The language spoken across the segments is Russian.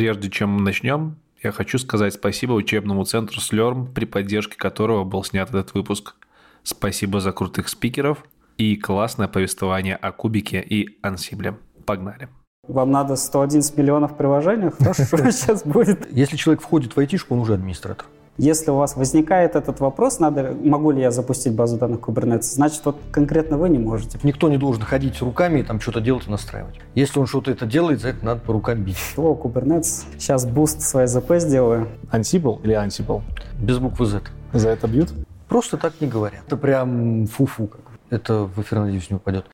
Прежде чем начнем, я хочу сказать спасибо учебному центру Слерм, при поддержке которого был снят этот выпуск. Спасибо за крутых спикеров и классное повествование о кубике и Ansible. Погнали. Вам надо 111 миллионов приложений? Хорошо, сейчас будет. Если человек входит в айтишку, он уже администратор. Если у вас возникает этот вопрос, надо, могу ли я запустить базу данных Kubernetes, значит, вот конкретно вы не можете. Никто не должен ходить руками и там что-то делать и настраивать. Если он что-то это делает, за это надо по рукам бить. О, Kubernetes. Сейчас boost своей ЗП сделаю. Ansible или Ansible? Без буквы Z. За это бьют? Просто так не говорят. Это прям фу-фу. Как. Это в эфир, надеюсь, не упадет.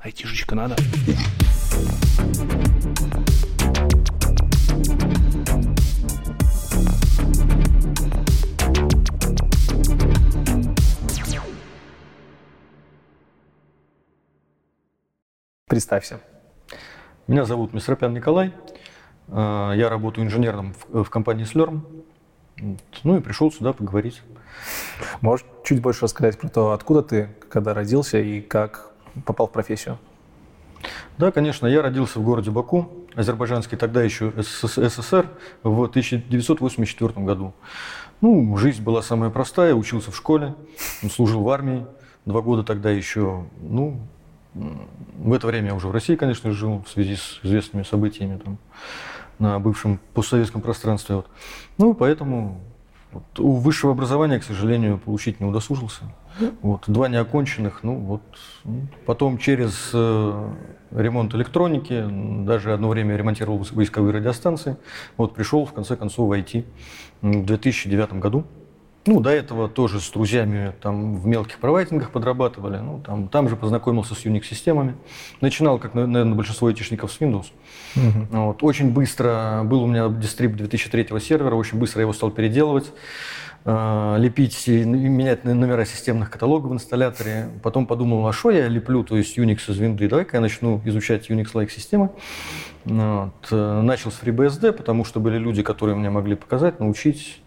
Айтишечка надо. Представься. Меня зовут Мисропян Николай. А, я работаю инженером в компании Slurm. Ну и пришел сюда поговорить. Можешь чуть больше рассказать про то, откуда ты, когда родился и как попал в профессию? Да, конечно. Я родился в городе Баку, азербайджанский тогда еще СССР, в 1984 году. Ну, жизнь была самая простая, учился в школе, служил в армии. Два года тогда еще, ну, в это время я уже в России, конечно, жил в связи с известными событиями там, на бывшем постсоветском пространстве. Вот. Ну, поэтому вот, у высшего образования, к сожалению, получить не удосужился. Вот, два неоконченных, ну вот. Потом через э, ремонт электроники, даже одно время ремонтировал войсковые радиостанции, вот пришел в конце концов в IT в 2009 году. Ну, до этого тоже с друзьями там в мелких провайдингах подрабатывали. Ну, там, там же познакомился с Unix-системами. Начинал, как, наверное, большинство айтишников, с Windows. Угу. Вот. Очень быстро был у меня дистриб 2003 сервера, очень быстро я его стал переделывать э, лепить и менять номера системных каталогов в инсталляторе. Потом подумал, а что я леплю, то есть Unix из Windows, давай-ка я начну изучать Unix-like системы. Вот. Э, начал с FreeBSD, потому что были люди, которые мне могли показать, научить.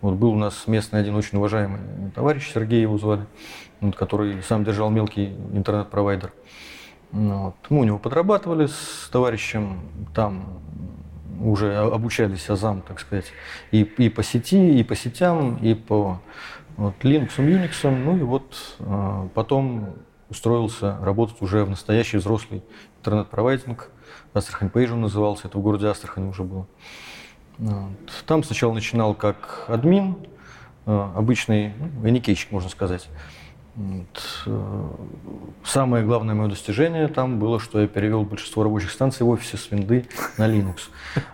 Вот был у нас местный один очень уважаемый товарищ, Сергей его звали, который сам держал мелкий интернет-провайдер. Вот. Мы у него подрабатывали с товарищем, там уже обучались азам, так сказать, и, и по сети, и по сетям, и по вот, Linux, Unix. Ну и вот э, потом устроился работать уже в настоящий взрослый интернет-провайдинг. Астрахань Пейджа назывался, это в городе Астрахань уже было. Вот. Там сначала начинал как админ, э, обычный ну, эникейщик, можно сказать. Э, самое главное мое достижение там было, что я перевел большинство рабочих станций в офисе с винды на Linux.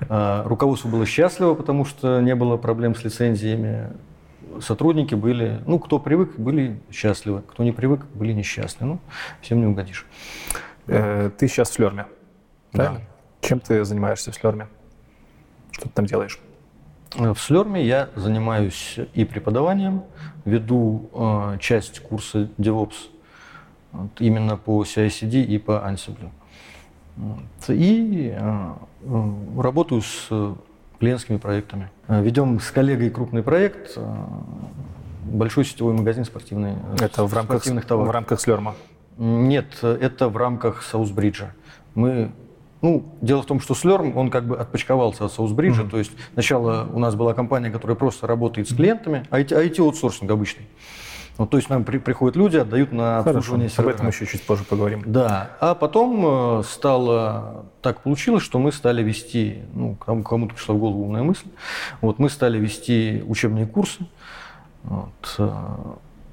Э, руководство было счастливо, потому что не было проблем с лицензиями. Сотрудники были, ну, кто привык, были счастливы, кто не привык, были несчастны. Ну, всем не угодишь. Ты сейчас в Флерме, правильно? Да. Чем ты занимаешься в Флерме? Что ты там делаешь? В Слерме я занимаюсь и преподаванием, веду э, часть курса DevOps вот, именно по CI/CD и по Ansible. Вот, и э, работаю с клиентскими проектами. Ведем с коллегой крупный проект, э, большой сетевой магазин спортивный, это в рамках, спортивных товаров. В рамках Слерма? Нет, это в рамках Саусбриджа. Мы ну, дело в том, что Slurm, он как бы отпочковался от Соусбриджа. Mm-hmm. То есть сначала у нас была компания, которая просто работает с клиентами, IT-аутсорсинг обычный. Вот, то есть нам при, приходят люди, отдают на обслуживание Хорошо, сервера. Об этом еще чуть позже поговорим. Да. А потом э, стало так получилось, что мы стали вести, ну, кому-то пришла в голову умная мысль, вот мы стали вести учебные курсы. Вот, э,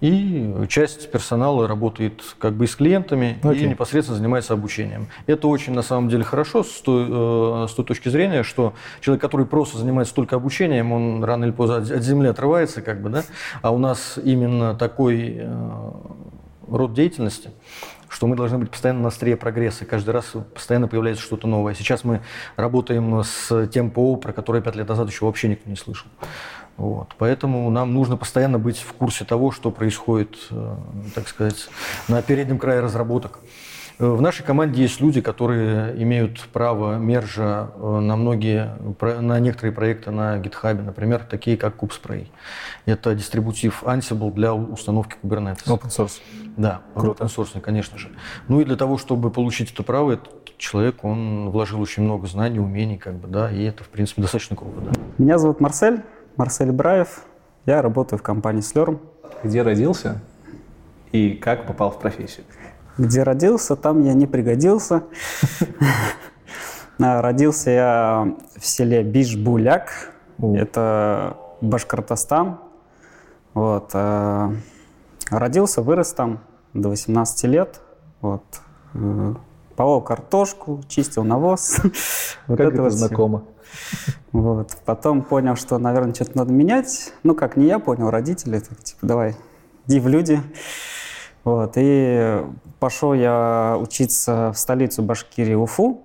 и часть персонала работает как бы с клиентами okay. и непосредственно занимается обучением. Это очень на самом деле хорошо с той, э, с той точки зрения, что человек, который просто занимается только обучением, он рано или поздно от земли отрывается, как бы, да? а у нас именно такой э, род деятельности, что мы должны быть постоянно на острие прогресса. Каждый раз постоянно появляется что-то новое. Сейчас мы работаем с тем ПО, про которое пять лет назад еще вообще никто не слышал. Вот. Поэтому нам нужно постоянно быть в курсе того, что происходит, э, так сказать, на переднем крае разработок. В нашей команде есть люди, которые имеют право мержа э, на многие, на некоторые проекты на GitHub, например, такие как KubeSpray. Это дистрибутив Ansible для установки Kubernetes. Open source. Да, Круто. open source, конечно же. Ну и для того, чтобы получить это право, этот человек, он вложил очень много знаний, умений, как бы, да, и это, в принципе, достаточно круто, да. Меня зовут Марсель, Марсель Браев. Я работаю в компании Slurm. Где родился и как попал в профессию? Где родился, там я не пригодился. А, Родился я в селе Бишбуляк. Это Башкортостан. Вот. а, Родился, вырос там до 18 лет. Вот. Э, Полол картошку, чистил навоз. Как это знакомо? Вот. Потом понял, что, наверное, что-то надо менять. Ну, как не я понял, родители. Так, типа, давай, иди в люди. Вот. И пошел я учиться в столицу Башкирии, Уфу.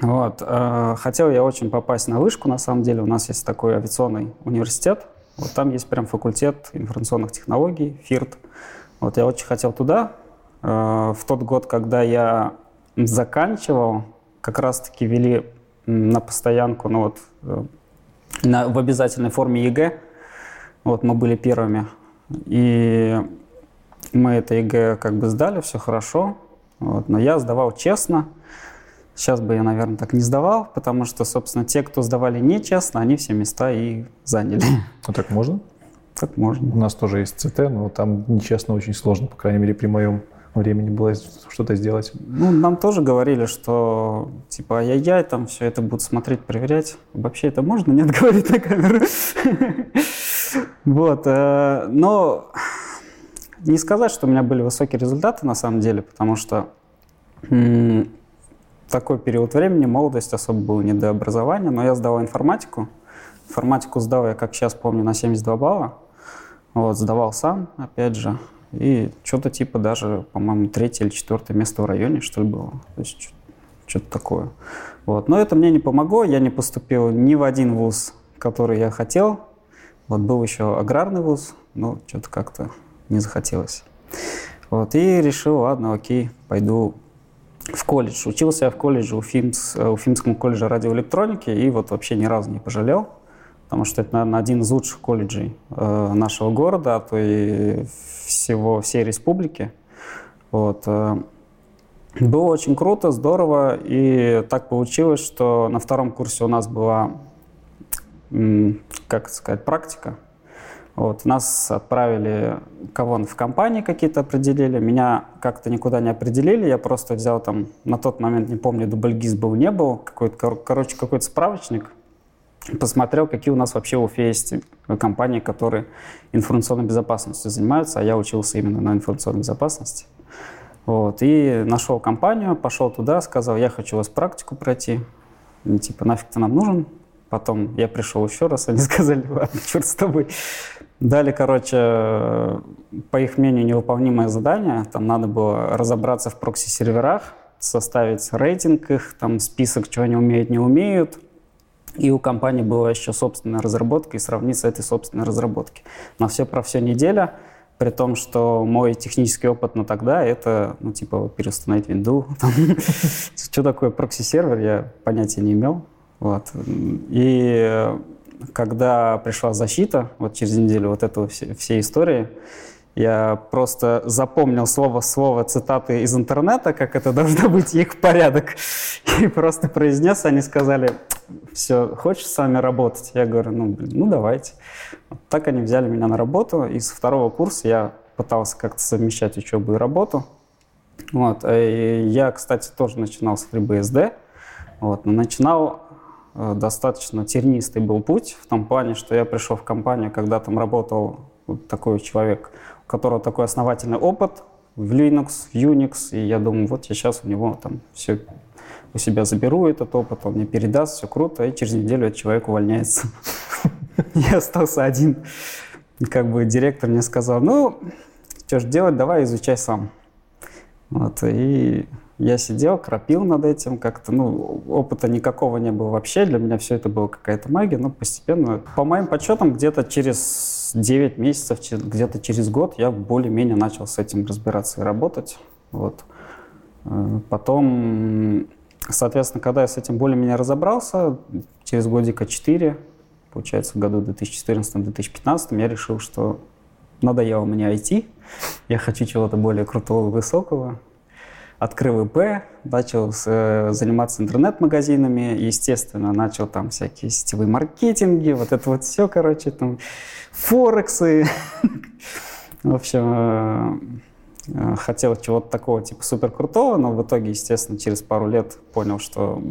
Вот. э, Хотел я очень попасть на вышку, на самом деле. У нас есть такой авиационный университет. Вот там есть прям факультет информационных технологий, ФИРТ. Вот я очень хотел туда. Э, В тот год, когда я заканчивал, как раз-таки вели на постоянку, ну вот, э, на, в обязательной форме ЕГЭ. Вот мы были первыми. И мы это ЕГЭ как бы сдали, все хорошо. Вот, но я сдавал честно. Сейчас бы я, наверное, так не сдавал, потому что, собственно, те, кто сдавали нечестно, они все места и заняли. Ну так можно? Так можно. У нас тоже есть ЦТ, но там нечестно очень сложно, по крайней мере, при моем времени было что-то сделать. Ну, нам тоже говорили, что типа ай-яй-яй, там все это будут смотреть, проверять. Вообще это можно, нет, говорить на камеру? Вот, э, но не сказать, что у меня были высокие результаты на самом деле, потому что такой период времени, молодость особо было не до образования, но я сдавал информатику. Информатику сдал я, как сейчас помню, на 72 балла. Вот, сдавал сам, опять же. И что-то типа даже, по-моему, третье или четвертое место в районе, что ли, было. То есть что-то такое. Вот. Но это мне не помогло. Я не поступил ни в один вуз, который я хотел. Вот был еще аграрный вуз, но что-то как-то не захотелось. Вот. И решил, ладно, окей, пойду в колледж. Учился я в колледже, Уфимс, э, Уфимском колледже радиоэлектроники, и вот вообще ни разу не пожалел, потому что это, наверное, один из лучших колледжей э, нашего города, а то и всего, всей республики. Вот. э, Было очень круто, здорово, и так получилось, что на втором курсе у нас была, как сказать, практика. Вот, нас отправили кого в компании какие-то определили. Меня как-то никуда не определили. Я просто взял там, на тот момент, не помню, дубльгиз был, не был, какой-то, кор- короче, какой-то справочник. Посмотрел, какие у нас вообще в Уфе есть компании, которые информационной безопасностью занимаются, а я учился именно на информационной безопасности. Вот, и нашел компанию, пошел туда, сказал, я хочу у вас практику пройти. Ну, типа, нафиг ты нам нужен? Потом я пришел еще раз, они сказали, ладно, черт с тобой. Дали, короче, э, по их мнению, невыполнимое задание. Там надо было разобраться в прокси-серверах, составить рейтинг их, там список, чего они умеют, не умеют. И у компании была еще собственная разработка, и сравнить с этой собственной разработки. На все про все неделя, при том, что мой технический опыт на тогда это, ну, типа, переустановить винду. Что такое прокси-сервер, я понятия не имел. Вот. И э, когда пришла защита, вот через неделю вот этого все, всей истории, я просто запомнил слово в слово цитаты из интернета, как это должно быть их порядок. И просто произнес, они сказали, все, хочешь с вами работать? Я говорю, ну, блин, ну давайте. Вот так они взяли меня на работу, и с второго курса я пытался как-то совмещать учебу и работу. Вот. И я, кстати, тоже начинал с FreeBSD. Вот. Но начинал э, достаточно тернистый был путь в том плане, что я пришел в компанию, когда там работал вот такой человек, у которого такой основательный опыт в Linux, в Unix, и я думаю, вот я сейчас у него там все у себя заберу этот опыт, он мне передаст, все круто, и через неделю этот человек увольняется. Я остался один. Как бы директор мне сказал, ну, что ж делать, давай изучай сам. Вот, и я сидел, кропил над этим, как-то, ну, опыта никакого не было вообще, для меня все это была какая-то магия, но постепенно, по моим подсчетам, где-то через 9 месяцев, где-то через год я более-менее начал с этим разбираться и работать, вот. Э, потом, соответственно, когда я с этим более-менее разобрался, через годика 4, получается, в году 2014-2015, я решил, что надоело мне IT, я хочу чего-то более крутого, высокого. Открыл ИП, начал э, заниматься интернет-магазинами, естественно, начал там всякие сетевые маркетинги, вот это вот все, короче, там, форексы. В общем, э, э, хотел чего-то такого типа супер крутого, но в итоге, естественно, через пару лет понял, что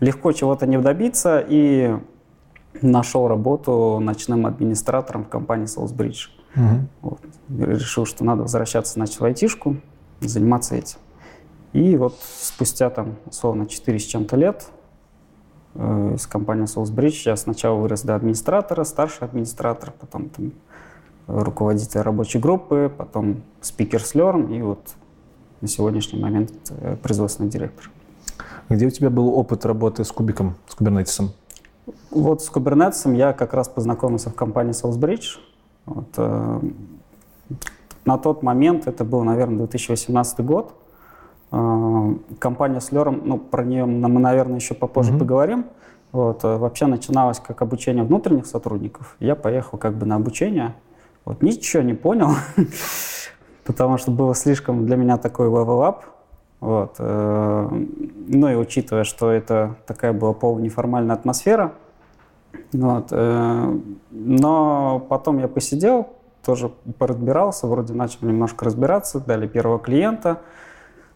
легко чего-то не добиться, и нашел работу ночным администратором в компании Soulsbridge. Угу. Вот. Решил, что надо возвращаться, начал айтишку, заниматься этим. И вот спустя там, условно, 4 с чем-то лет э, из компании Soulsbridge я сначала вырос до администратора, старший администратор, потом там, руководитель рабочей группы, потом спикер Learn и вот на сегодняшний момент э, производственный директор. Где у тебя был опыт работы с кубиком, с кубернетисом? Вот с кубернетисом я как раз познакомился в компании Soulsbridge. Вот, э, на тот момент, это был, наверное, 2018 год, компания с Лером, ну, про нее мы, наверное, еще попозже mm-hmm. поговорим, вот, э, вообще начиналось как обучение внутренних сотрудников. Я поехал как бы на обучение, вот, ничего не понял, потому что было слишком для меня такой level up, вот. Э, ну и учитывая, что это такая была полунеформальная атмосфера, вот. Э, но потом я посидел, тоже поразбирался, вроде начал немножко разбираться, дали первого клиента,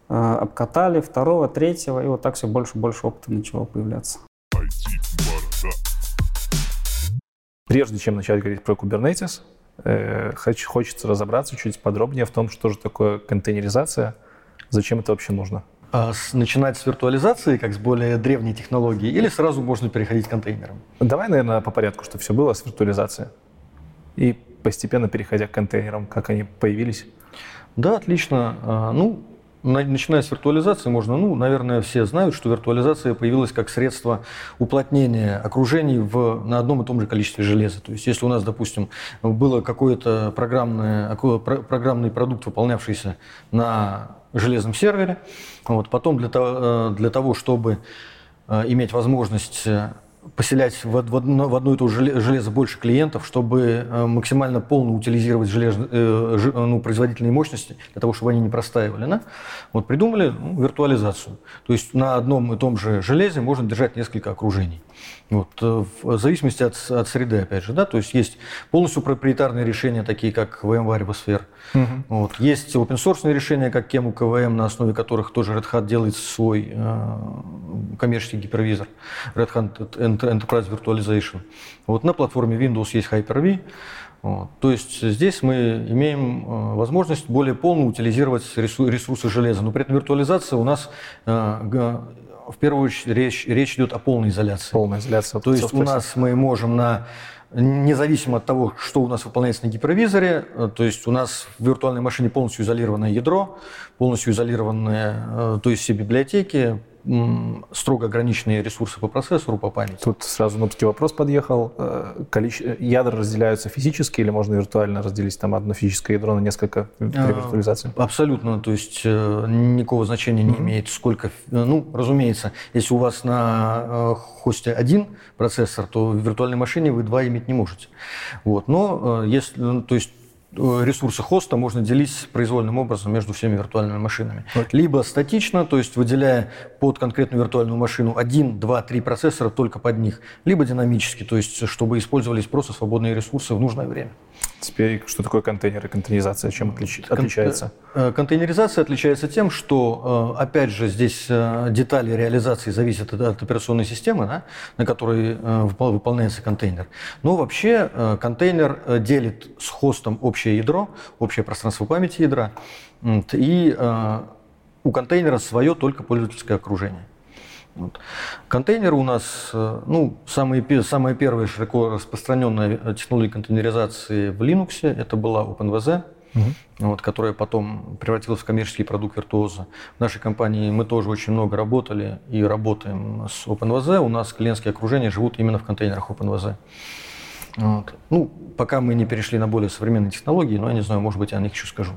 обкатали второго, третьего, и вот так все больше и больше опыта начало появляться. Прежде чем начать говорить про Kubernetes, хочется разобраться чуть подробнее в том, что же такое контейнеризация, зачем это вообще нужно. А начинать с виртуализации, как с более древней технологии, или сразу можно переходить к контейнерам? Давай, наверное, по порядку, что все было с виртуализацией. И постепенно переходя к контейнерам, как они появились. Да, отлично. А, ну, начиная с виртуализации, можно, ну, наверное, все знают, что виртуализация появилась как средство уплотнения окружений в, на одном и том же количестве железа. То есть, если у нас, допустим, было какой-то программный продукт, выполнявшийся на железном сервере. Вот. Потом для того, э, для того, чтобы э, иметь возможность э, поселять в, в, одно, в одно и то же железо больше клиентов, чтобы максимально полно утилизировать желез, ну, производительные мощности, для того, чтобы они не простаивали. Да? Вот придумали ну, виртуализацию. То есть на одном и том же железе можно держать несколько окружений. Вот, э, в зависимости от, от среды, опять же, да, то есть есть полностью проприетарные решения, такие как VMware, VSphere. Угу. Вот, есть open source решения, как Kemu KVM, на основе которых тоже Red Hat делает свой э, коммерческий гипервизор, Red Hat Enterprise Virtualization. Вот на платформе Windows есть Hyper-V. Вот. То есть здесь мы имеем э, возможность более полно утилизировать ресурсы железа. Но при этом виртуализация у нас э, в первую очередь речь, речь идет о полной изоляции. Полная изоляция. То есть у нас мы можем на независимо от того, что у нас выполняется на гипервизоре, э, то есть у нас в виртуальной машине полностью изолированное ядро, полностью изолированные, э, то есть все библиотеки, строго ограниченные ресурсы по процессору, по памяти. Тут сразу нубский вопрос подъехал. Э, количество... Ядра разделяются физически или можно виртуально разделить там одно физическое ядро на несколько при а, виртуализации? Абсолютно. То есть э, никакого значения не имеет, сколько... Ну, разумеется, если у вас на э, хосте один процессор, то в виртуальной машине вы два иметь не можете. Вот. Но если... То есть Э, ресурсы хоста можно делить произвольным образом между всеми виртуальными машинами. Okay. Либо статично, то есть выделяя под конкретную виртуальную машину один, два, три процессора только под них, либо динамически, то есть чтобы использовались просто свободные ресурсы в нужное время. Теперь, что такое контейнер и контейнеризация, чем отлич... отличается? Э, контейнеризация отличается тем, что, э, опять же, здесь детали реализации зависят от операционной системы, да, на которой выполняется контейнер. Но вообще контейнер делит с хостом общее ядро, общее пространство памяти ядра, и э, у контейнера свое только пользовательское окружение. Вот. Контейнеры у нас, э, ну, самые, самая первая широко распространенная технология контейнеризации в Linux, это была OpenVZ, угу. вот, которая потом превратилась в коммерческий продукт Virtuoso. В нашей компании мы тоже очень много работали и работаем с OpenVZ. У нас клиентские окружения живут именно в контейнерах OpenVZ. Вот. Ну, пока мы не перешли на более современные технологии, но я не знаю, может быть, я о них еще скажу.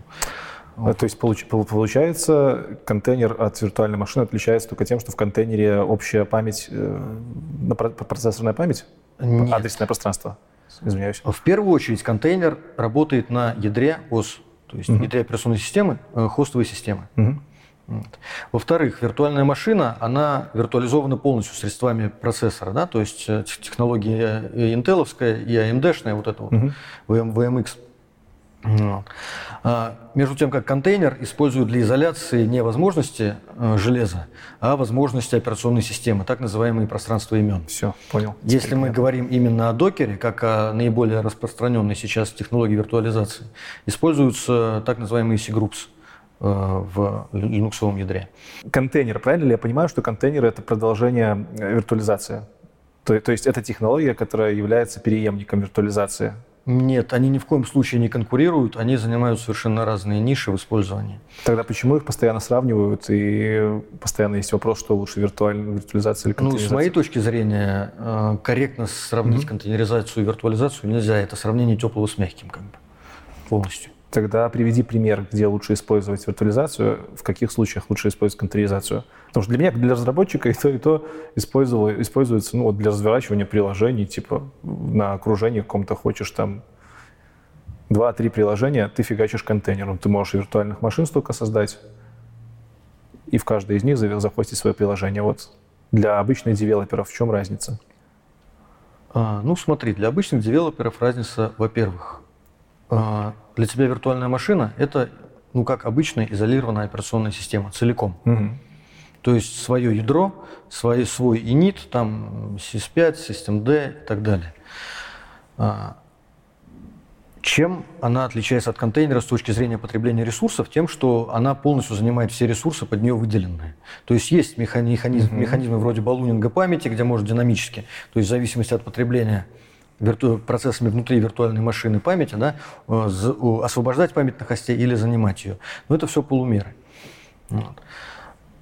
Вот. То есть получается, контейнер от виртуальной машины отличается только тем, что в контейнере общая память, э, процессорная память, Нет. адресное пространство. Извиняюсь. В первую очередь контейнер работает на ядре ОС, то есть угу. ядре операционной системы, э, хостовой системы. Угу. Во-вторых, виртуальная машина, она виртуализована полностью средствами процессора, да, то есть э, технология и интеловская, и AMD-шная, вот это вот, угу. VMX. Вот. А, между тем, как контейнер используют для изоляции не возможности э, железа, а возможности операционной системы, так называемые пространства имен. Все, понял. Если Теперь мы понятно. говорим именно о докере, как о наиболее распространенной сейчас технологии виртуализации, используются так называемые C-groups э, в линуксовом ядре. Контейнер, правильно ли я понимаю, что контейнер это продолжение э, виртуализации? То, то есть это технология, которая является переемником виртуализации? Нет, они ни в коем случае не конкурируют, они занимают совершенно разные ниши в использовании. Тогда почему их постоянно сравнивают и постоянно есть вопрос, что лучше виртуальная виртуализация или контейнеризация? Ну, с моей точки зрения, э, корректно сравнить mm-hmm. контейнеризацию и виртуализацию нельзя. Это сравнение теплого с мягким как бы полностью. Тогда приведи пример, где лучше использовать виртуализацию, в каких случаях лучше использовать контейнеризацию. Потому что для меня, для разработчика, и то, и то используется ну, для разворачивания приложений, типа на окружении каком-то хочешь там два-три приложения, ты фигачишь контейнером. Ты можешь виртуальных машин столько создать, и в каждой из них захостить свое приложение. Вот для обычных девелоперов в чем разница? А, ну, смотри, для обычных девелоперов разница, во-первых, а, для тебя виртуальная машина – это, ну, как обычная изолированная операционная система целиком. Угу. То есть свое ядро, свой, свой init, там sys5, systemd и так далее. А, чем она отличается от контейнера с точки зрения потребления ресурсов? Тем, что она полностью занимает все ресурсы под нее выделенные. То есть есть механизм, mm-hmm. механизмы вроде балунинга памяти, где может динамически, то есть в зависимости от потребления вирту... процессами внутри виртуальной машины памяти, да, э, освобождать память на хосте или занимать ее. Но это все полумеры. Вот.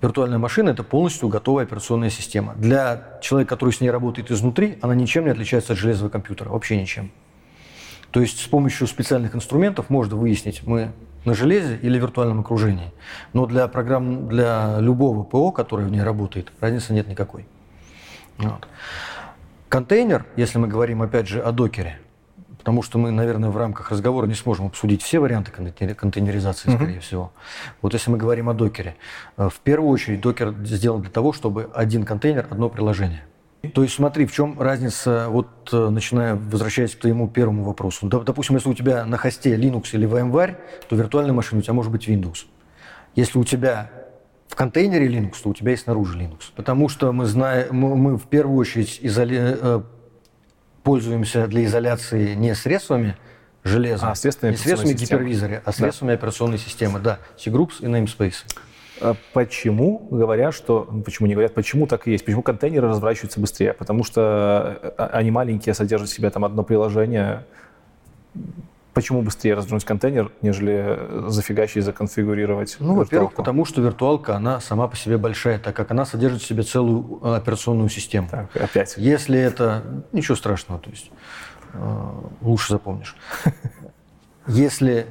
Виртуальная машина – это полностью готовая операционная система. Для человека, который с ней работает изнутри, она ничем не отличается от железного компьютера, вообще ничем. То есть с помощью специальных инструментов можно выяснить, мы на железе или виртуальном окружении. Но для программ, для любого ПО, который в ней работает, разницы нет никакой. Вот. Контейнер, если мы говорим опять же о докере, потому что мы, наверное, в рамках разговора не сможем обсудить все варианты контейнеризации, скорее mm-hmm. всего. Вот если мы говорим о докере, э, в первую очередь докер сделан для того, чтобы один контейнер, одно приложение. То есть смотри, в чем разница, вот э, начиная, возвращаясь к твоему первому вопросу. Допустим, если у тебя на хосте Linux или VMware, то виртуальная машина у тебя может быть Windows. Если у тебя в контейнере Linux, то у тебя есть снаружи Linux. Потому что мы знаем, мы, в первую очередь изоли... Э, пользуемся для изоляции не средствами железа, а средствами не средствами гипервизора, а средствами да. операционной системы, да, C-Groups и namespace. А почему говорят, что... Почему не говорят, почему так и есть? Почему контейнеры разворачиваются быстрее? Потому что э, они маленькие, содержат в себе там одно приложение, Почему быстрее развернуть контейнер, нежели зафигачить, законфигурировать? Ну, во-первых, потому что виртуалка, она сама по себе большая, так как она содержит в себе целую э, операционную систему. Так, опять. Если это... Ничего страшного, то есть э, лучше запомнишь. Если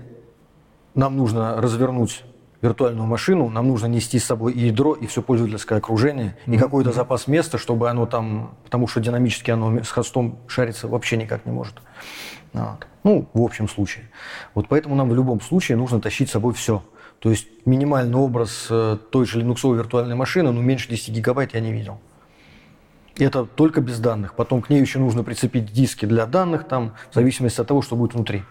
нам нужно развернуть виртуальную машину, нам нужно нести с собой и ядро, и все пользовательское окружение, mm-hmm. и какой-то запас места, чтобы оно там, потому что динамически оно с хостом шариться вообще никак не может. Вот. Ну, в общем случае. Вот поэтому нам в любом случае нужно тащить с собой все. То есть минимальный образ э, той же линуксовой виртуальной машины, ну, меньше 10 гигабайт я не видел. Это только без данных. Потом к ней еще нужно прицепить диски для данных, там, в зависимости от того, что будет внутри.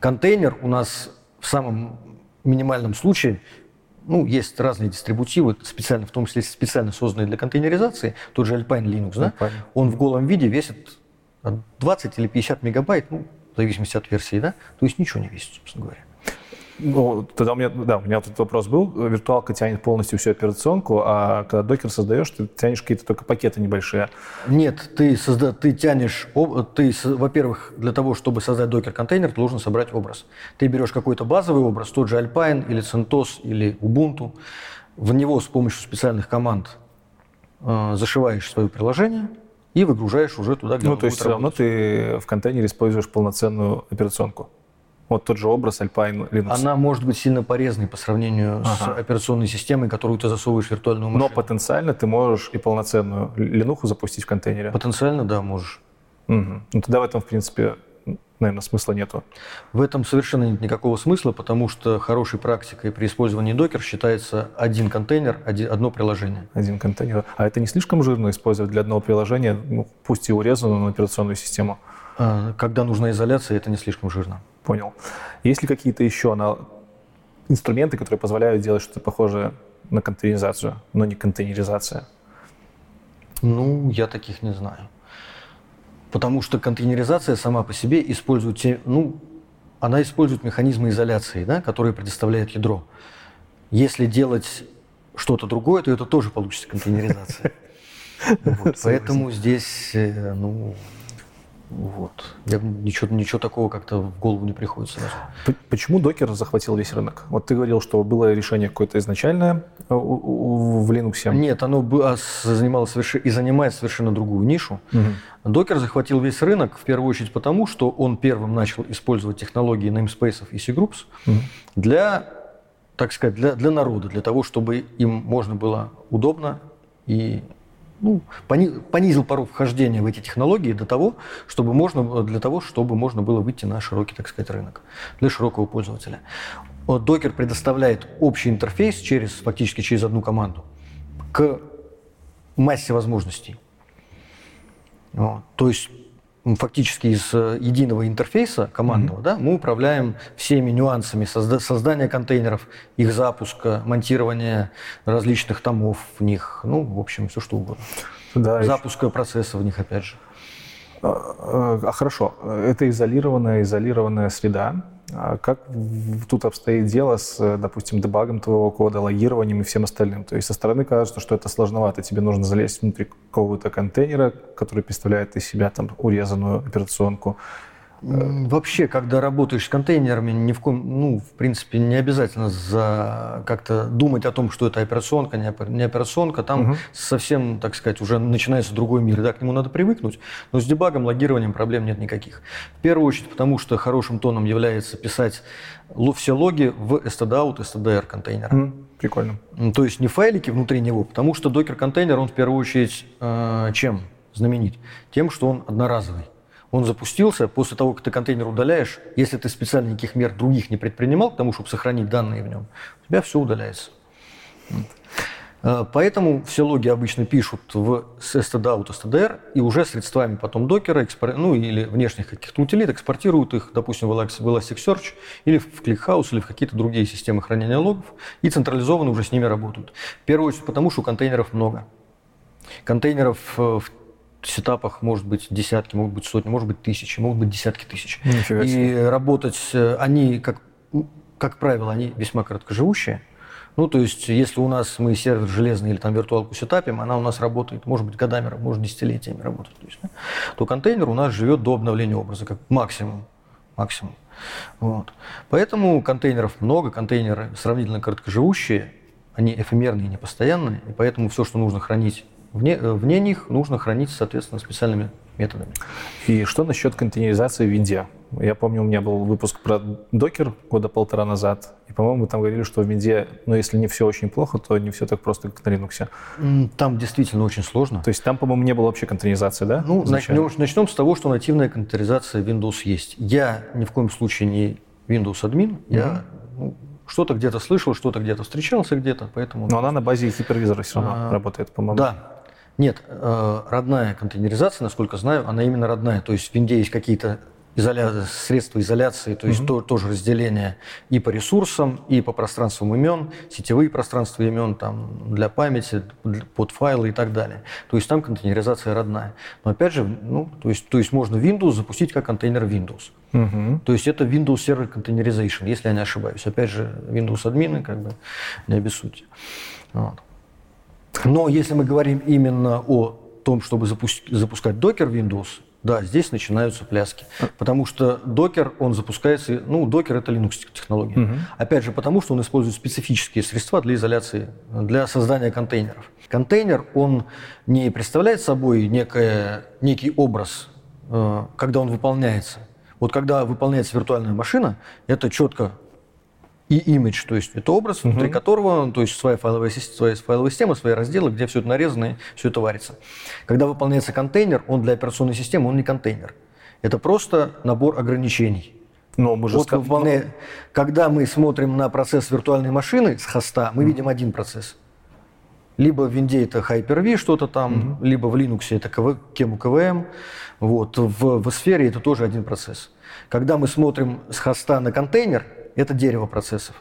Контейнер у нас в самом минимальном случае, ну, есть разные дистрибутивы, специально, в том числе специально созданные для контейнеризации, тот же Alpine Linux, да, он в голом виде весит 20 или 50 мегабайт, ну, в зависимости от версии, да, то есть ничего не весит, собственно говоря. Ну, тогда у меня, да, у меня вот этот вопрос был. Виртуалка тянет полностью всю операционку, а когда докер создаешь, ты тянешь какие-то только пакеты небольшие. Нет, ты, созда... ты тянешь, ты, во-первых, для того, чтобы создать докер-контейнер, ты должен собрать образ. Ты берешь какой-то базовый образ, тот же Alpine или CentOS или Ubuntu, в него с помощью специальных команд э, зашиваешь свое приложение – и выгружаешь уже туда, где Ну, то есть все равно ты в контейнере используешь полноценную операционку. Вот тот же образ Alpine Linux. Она может быть сильно порезной по сравнению с Ага. операционной системой, которую ты засовываешь в виртуальную Но машину. потенциально ты можешь и полноценную линуху запустить в контейнере. Потенциально, да, можешь. Мгм. Ну тогда в этом, в принципе, наверное, смысла нету. В этом совершенно нет никакого смысла, потому что хорошей практикой при использовании докер считается один контейнер, оди- одно приложение. Один контейнер. А это не слишком жирно использовать для одного приложения, ну, пусть и урезанную на операционную систему? А, Когда нужна изоляция, это не слишком жирно. Понял. Есть ли какие-то еще на... инструменты, которые позволяют делать что-то похожее на контейнеризацию, но не контейнеризация? Ну, я таких не знаю. Потому что контейнеризация сама по себе использует те, ну, она использует механизмы изоляции, да, которые предоставляет ядро. Если делать что-то другое, то это тоже получится контейнеризация. Вот, Поэтому здесь, э, ну, вот, я ничего, ничего такого как-то в голову не приходит сразу. Почему докер захватил весь рынок? Вот ты говорил, что было решение какое-то изначальное э, в Linux. Нет, оно а, занимало соверш- и занимает совершенно другую нишу. Докер захватил весь рынок в первую очередь потому, что он первым начал использовать технологии namespace и C-groups Мгм. для, так сказать, для, для народа, для того, чтобы им можно было удобно и ну, пони- понизил порог вхождения в эти технологии до того, чтобы можно, для того, чтобы можно было выйти на широкий, так сказать, рынок для широкого пользователя. Вот Докер предоставляет общий интерфейс через, фактически через одну команду к массе возможностей. Вот. То есть фактически из э, единого интерфейса командного да, мы управляем всеми нюансами созда- создания контейнеров, их запуска, монтирования различных томов в них, ну, в общем, все что угодно. Да, Запуска процесса в них, опять же. А, а, хорошо, это изолированная, изолированная среда. А как тут обстоит дело с, допустим, дебагом твоего кода, логированием и всем остальным? То есть со стороны кажется, что это сложновато. Тебе нужно залезть внутри какого-то контейнера, который представляет из себя там урезанную операционку. Вообще, когда работаешь с контейнерами, ни в коем, ну, в принципе, не обязательно за как-то думать о том, что это операционка, не опер- не операционка. Там Мгм. совсем, так сказать, уже начинается другой мир. Да, к нему надо привыкнуть. Но с дебагом, логированием проблем нет никаких. В первую очередь, потому что хорошим тоном является писать все логи в stdout, stdr контейнера. М, Прикольно. Ну, То есть не файлики внутри него, потому что докер-контейнер, он в первую очередь э, чем знаменит? Тем, что он одноразовый. Он запустился, после того, как ты контейнер удаляешь, если ты специально никаких мер других не предпринимал к тому, чтобы сохранить данные в нем, у тебя все удаляется. Э, Поэтому все логи обычно пишут в stdout, stdr, и уже средствами потом докера, ну или внешних каких-то утилит, экспортируют их, допустим, в Elasticsearch или в ClickHouse, или в какие-то другие системы хранения логов, и централизованно уже с ними работают. В первую очередь потому, что контейнеров много. Контейнеров э, в сетапах может быть десятки, могут быть сотни, может быть тысячи, могут быть десятки тысяч. Нифига себе. И работать они, как, как правило, они весьма короткоживущие. Ну, то есть, если у нас мы сервер железный или там виртуалку сетапим, она у нас работает, может быть, годами, может, десятилетиями работает, то, есть, да, то контейнер у нас живет до обновления образа, как максимум. максимум. Вот. Поэтому контейнеров много, контейнеры сравнительно короткоживущие, они эфемерные, непостоянные, и поэтому все, что нужно хранить вне, э, вне них, нужно хранить, соответственно, специальными методами. И что насчет контейнеризации в винде? Я помню, у меня был выпуск про докер года полтора назад, и, по-моему, мы там говорили, что в винде, ну, если не все очень плохо, то не все так просто, как на Linux. Там действительно очень сложно. То есть там, по-моему, не было вообще контейнеризации, да? Ну, начнем, начнем с того, что нативная контейнеризация Windows есть. Я ни в коем случае не Windows админ. Я ну, что-то где-то слышал, что-то где-то встречался где-то, поэтому... Но она на базе гипервизора все равно А, работает, по-моему. Да. Нет, э, родная контейнеризация, насколько знаю, она именно родная. То есть в Винде есть какие-то изоля... средства изоляции, то есть то- тоже разделение и по ресурсам, и по пространствам имен, сетевые пространства имен там, для памяти, под файлы и так далее. То есть там контейнеризация родная. Но опять же, ну, то, есть, то есть можно Windows запустить как контейнер Windows. Мгм. То есть это Windows Server Containerization, если я не ошибаюсь. Опять же, Windows админы, как бы, не обессудьте. Вот. Но если мы говорим именно о том, чтобы запуск- запускать докер Windows, да, здесь начинаются пляски. Потому что докер, он запускается, ну, докер это Linux технология. Опять же, потому что он использует специфические средства для изоляции, для создания контейнеров. Контейнер, он не представляет собой некое, некий образ, э, когда он выполняется. Вот когда выполняется виртуальная машина, это четко и имидж, то есть это образ, uh-huh. внутри которого, то есть своя файловая, своя файловая система, свои разделы, где все это нарезано, и все это варится. Когда выполняется контейнер, он для операционной системы, он не контейнер. Это просто набор ограничений. Но мы же вот сказ- выполняя... Когда мы смотрим на процесс виртуальной машины с хоста, мы видим один процесс. Либо в Винде это Hyper-V что-то там, либо в Linux это КВ, кему КВМ. Вот. В, в сфере это тоже один процесс. Когда мы смотрим с хоста на контейнер, это дерево процессов.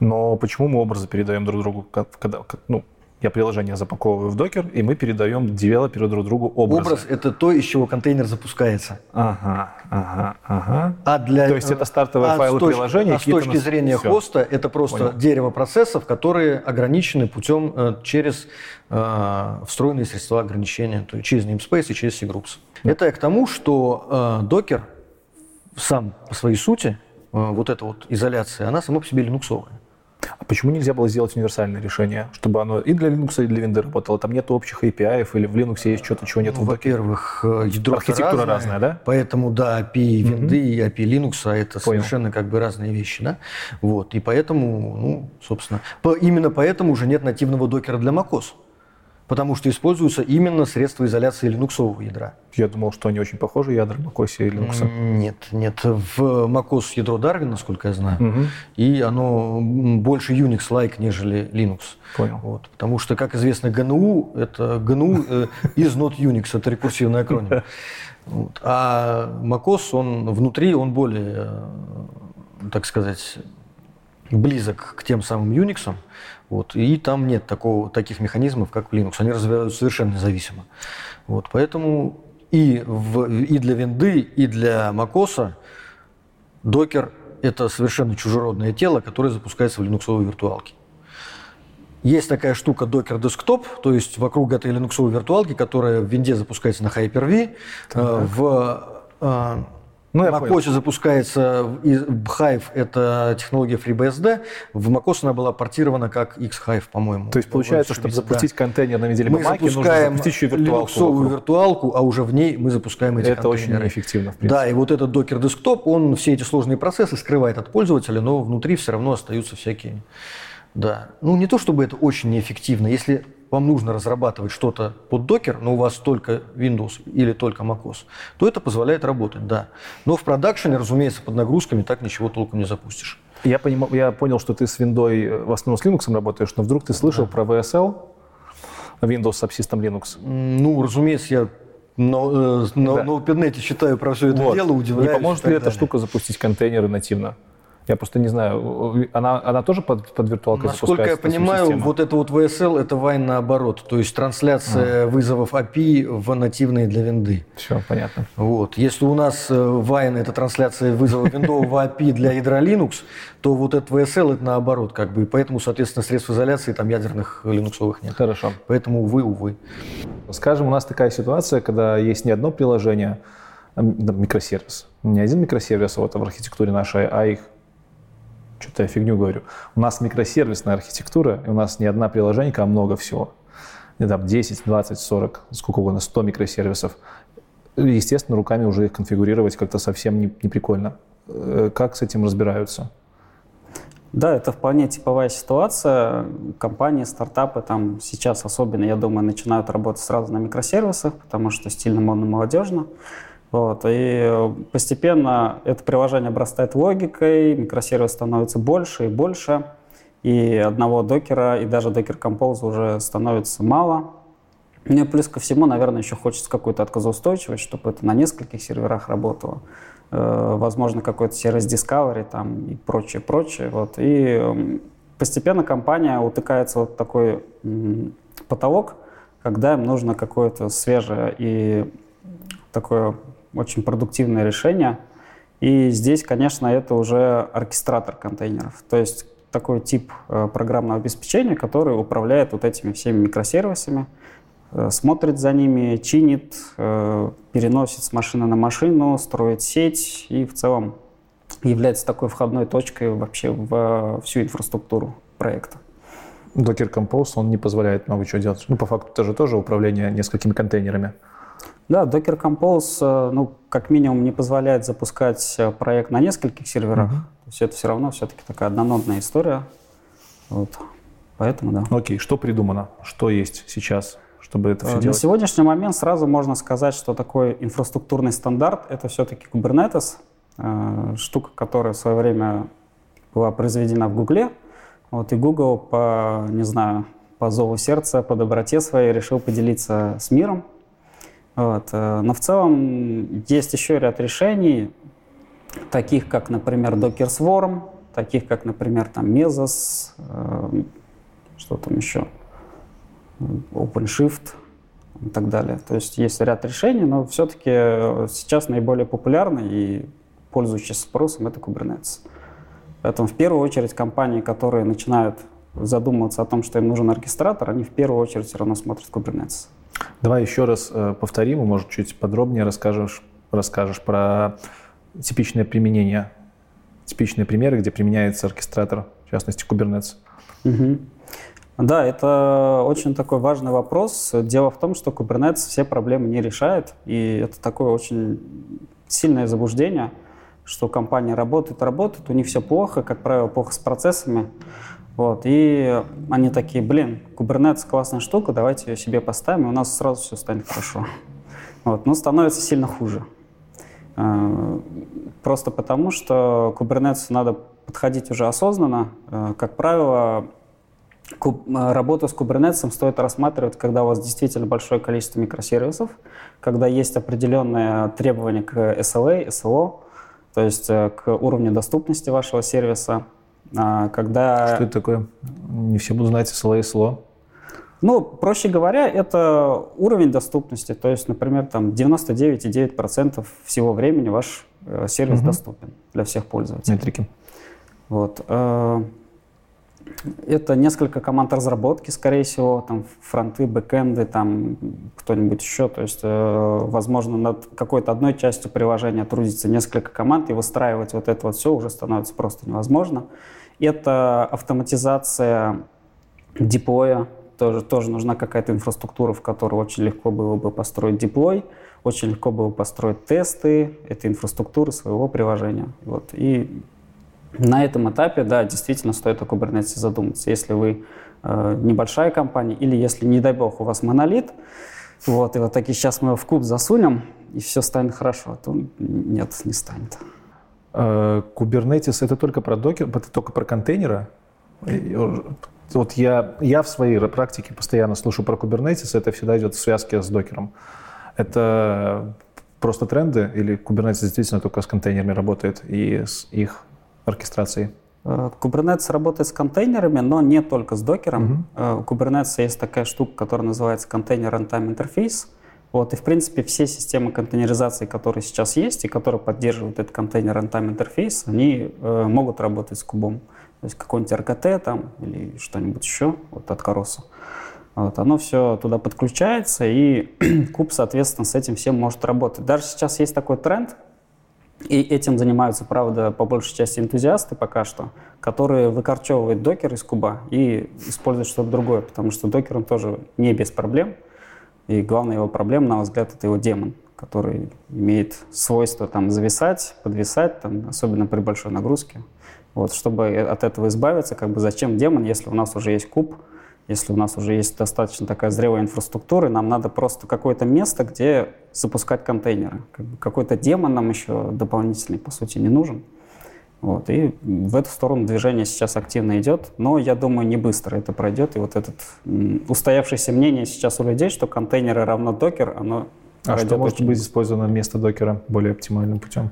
Но почему мы образы передаем друг другу, когда, ну, я приложение запаковываю в докер, и мы передаем девелоперу друг другу образы. Образ – это то, из чего контейнер запускается. Ага, ага, ага. А для, То есть это стартовые а файлы точ- приложения, А с точки нас- зрения Всё. хоста это просто Понял. дерево процессов, которые ограничены путем э, через э, встроенные средства ограничения, то есть через namespace и через cgroups. Это я к тому, что э, докер сам по своей сути, вот эта вот изоляция, она сама по себе линуксовая. А почему нельзя было сделать универсальное решение, чтобы оно и для Linux, и для Windows работало? Там нет общих API, или в Linux есть что-то, чего нет Ну, во-первых, э, ядро Архитектура разная, да? Поэтому, да, API винды и API Linux это Понял. совершенно как бы разные вещи, да? Вот, и поэтому, ну, собственно, именно поэтому уже нет нативного докера для macOS. Потому что используются именно средства изоляции линуксового ядра. Я думал, что они очень похожи, ядра macOS и Linux. Нет, нет. В macOS ядро Darwin, насколько я знаю, Мгм. и оно больше Unix-like, нежели Linux. Понял. Вот, потому что, как известно, GNU это GNU э, is not Unix, это рекурсивный акроним. Вот. А macOS, он внутри, он более, э, так сказать, близок к тем самым Unix. Вот, и там нет такого, таких механизмов, как в Linux. Они развиваются совершенно независимо. Вот, поэтому и, в, и для винды, и для macOS докер – это совершенно чужеродное тело, которое запускается в линуксовой виртуалке. Есть такая штука Docker Desktop, то есть вокруг этой линуксовой виртуалки, которая в винде запускается на Hyper-V, э, в э, Ну, я macOS запускается в- из- Hive, это технология FreeBSD, в macOS она была портирована как X-Hive, по-моему. То есть получается, чтобы Ошибиться, да. запустить контейнер на неделе мы бумаги, нужно запускаем запустить еще виртуалку. виртуалку, а уже в ней мы запускаем эти Это очень контейнеры. неэффективно, в принципе. Да, и вот этот Docker Desktop, он все эти сложные процессы скрывает от пользователя, но внутри все равно остаются всякие. Да. Ну, не то чтобы это очень неэффективно. Если вам нужно разрабатывать что-то под Docker, но у вас только Windows или только macOS, то это позволяет работать, да. Но в продакшене, разумеется, под нагрузками так ничего толком не запустишь. Я, понимаю, я понял, что ты с виндой э, в основном с Linux работаешь, но вдруг ты слышал про VSL, Windows Subsystem Linux? Ну, разумеется, я на, э, на, Да. на Open.net читаю про все это Вот. дело, удивляюсь. Не поможет ли эта далее. штука запустить контейнеры нативно? Я просто не знаю, она, она тоже под, под виртуалкой Насколько я понимаю, система? вот это вот VSL это Wine наоборот, то есть трансляция вызовов API в нативные для винды. Все, понятно. Вот. Если у нас э, Wine это трансляция вызова виндового API для ядра Linux, то вот этот VSL это наоборот, как бы, и поэтому, соответственно, средств изоляции там ядерных линуксовых нет. Хорошо. Поэтому, увы, увы. Скажем, у нас такая ситуация, когда есть не одно приложение, а микросервис. Не один микросервис вот в архитектуре нашей, а их что-то я фигню говорю. У нас микросервисная архитектура, и у нас не одна приложенька, а много всего. И там 10, 20, 40, сколько угодно, 100 микросервисов. Естественно, руками уже их конфигурировать как-то совсем не, не. Э, Как с этим разбираются? Да, это вполне типовая ситуация. Компании, стартапы там сейчас особенно, я думаю, начинают работать сразу на микросервисах, потому что стильно, модно, молодежно. Вот. И э, постепенно это приложение обрастает логикой, микросервис становится больше и больше, и одного докера, и даже докер Compose уже становится мало. Ну и плюс ко всему, наверное, еще хочется какую-то отказоустойчивость, чтобы это на нескольких серверах работало. Э, возможно, какой-то сервис Discovery там и прочее, прочее. Вот. И эм, постепенно компания утыкается вот такой потолок, когда им нужно какое-то свежее и такое очень продуктивное решение. И здесь, конечно, это уже оркестратор контейнеров. То есть такой тип э, программного обеспечения, который управляет вот этими всеми микросервисами, э, смотрит за ними, чинит, э, переносит с машины на машину, строит сеть и в целом является такой входной точкой вообще в всю инфраструктуру проекта. Docker Compose, он не позволяет много чего делать. Ну, по факту, это же тоже управление несколькими контейнерами. Да, Docker Compose, э, ну, как минимум, не позволяет запускать э, проект на нескольких серверах. Uh-huh. То есть это все равно все-таки такая однонодная история. Вот. Поэтому да. Окей, что придумано? Что есть сейчас, чтобы это все На делать? сегодняшний момент сразу можно сказать, что такой инфраструктурный стандарт — это все-таки Kubernetes, штука, которая в свое время была произведена в Гугле. Вот, и Google по, не знаю, по зову сердца, по доброте своей решил поделиться с миром. Вот. э, Но в целом есть еще ряд решений, таких как, например, Docker Swarm, таких как, например, там Mesos, э, что там еще, OpenShift и так далее. То есть есть ряд решений, но все-таки сейчас наиболее популярный и пользующийся спросом это Kubernetes. Поэтому в первую очередь компании, которые начинают задумываться о том, что им нужен оркестратор, они в первую очередь все равно смотрят Kubernetes. Давай еще раз э, повторим, и, может, чуть подробнее расскажешь, расскажешь про типичное применение, типичные примеры, где применяется оркестратор, в частности, Kubernetes. Угу. Да, это очень такой важный вопрос. Дело в том, что Kubernetes все проблемы не решает, и это такое очень сильное заблуждение, что компания работает, работает, у них все плохо, как правило, плохо с процессами. Вот, и они такие, блин, Kubernetes классная штука, давайте ее себе поставим, и у нас сразу все станет хорошо. Вот, но становится сильно хуже. Э, просто потому, что Kubernetes надо подходить уже осознанно. Э, как правило, э, работу с Kubernetes стоит рассматривать, когда у вас действительно большое количество микросервисов, когда есть определенные требования к SLA, SLO, то есть к уровню доступности вашего сервиса, когда... Что это такое? Не все будут знать SLA и SLO. Ну, проще говоря, это уровень доступности. То есть, например, там 99,9% всего времени ваш э, сервис угу. доступен для всех пользователей. Метрики. Вот. Это несколько команд разработки, скорее всего, там фронты, бэкэнды, там кто-нибудь еще. То есть, э, возможно, над какой-то одной частью приложения трудится несколько команд, и выстраивать вот это вот все уже становится просто невозможно. Это автоматизация деплоя, тоже, тоже нужна какая-то инфраструктура, в которой очень легко было бы построить деплой, очень легко было бы построить тесты этой инфраструктуры своего приложения. Вот. И на этом этапе, да, действительно стоит о Kubernetes задуматься. Если вы э, небольшая компания или если, не дай бог, у вас монолит, вот, и вот такие сейчас мы его в куб засунем, и все станет хорошо, то нет, не станет. Э, Kubernetes это только про докер, это только про контейнеры? Вот я, я в своей практике постоянно слушаю про Kubernetes, это всегда идет в связке с докером. Это просто тренды или Kubernetes действительно только с контейнерами работает и с их оркестрацией? Э, Kubernetes работает с контейнерами, но не только с докером. Uh-huh. У Kubernetes есть такая штука, которая называется контейнер runtime interface. Вот, и, в принципе, все системы контейнеризации, которые сейчас есть и которые поддерживают этот контейнер runtime интерфейс, они э, могут работать с кубом. То есть какой-нибудь RKT там или что-нибудь еще вот от Короса. Вот, оно все туда подключается, и куб, соответственно, с этим всем может работать. Даже сейчас есть такой тренд, и этим занимаются, правда, по большей части энтузиасты пока что, которые выкорчевывают докер из куба и используют что-то другое, потому что докер он тоже не без проблем. И главная его проблема, на мой взгляд, это его демон, который имеет свойство там зависать, подвисать, там, особенно при большой нагрузке. Вот, чтобы от этого избавиться, как бы зачем демон, если у нас уже есть куб, если у нас уже есть достаточно такая зрелая инфраструктура, нам надо просто какое-то место, где запускать контейнеры. Какой-то демон нам еще дополнительный, по сути, не нужен. Вот, и в эту сторону движение сейчас активно идет, но я думаю, не быстро это пройдет. И вот это устоявшееся мнение сейчас у людей, что контейнеры равно докер, оно А что может быть использовано вместо докера более оптимальным путем?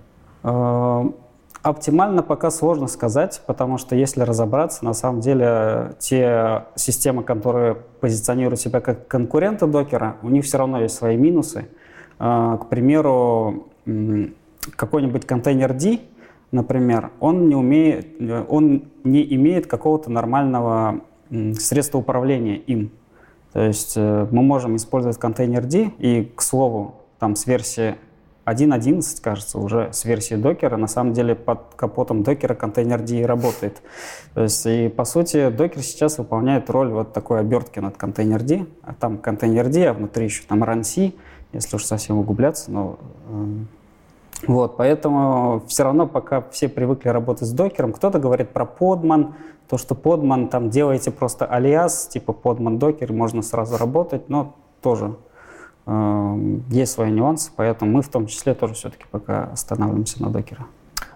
Оптимально пока сложно сказать, потому что если разобраться, на самом деле те системы, которые позиционируют себя как конкуренты докера, у них все равно есть свои минусы. А, к примеру, какой-нибудь контейнер D — например, он не, умеет, он не имеет какого-то нормального средства управления им. То есть э, мы можем использовать контейнер D, и, к слову, там с версии 1.11, кажется, уже с версии докера, на самом деле под капотом докера контейнер D работает. То есть, и по сути, докер сейчас выполняет роль вот такой обертки над контейнер D, а там контейнер D, а внутри еще там run C, если уж совсем углубляться, но эм, вот, поэтому все равно пока все привыкли работать с докером, кто-то говорит про подман, то, что подман, там делаете просто алиас, типа подман докер, можно сразу работать, но тоже есть свои нюансы, поэтому мы в том числе тоже все-таки пока останавливаемся на докере.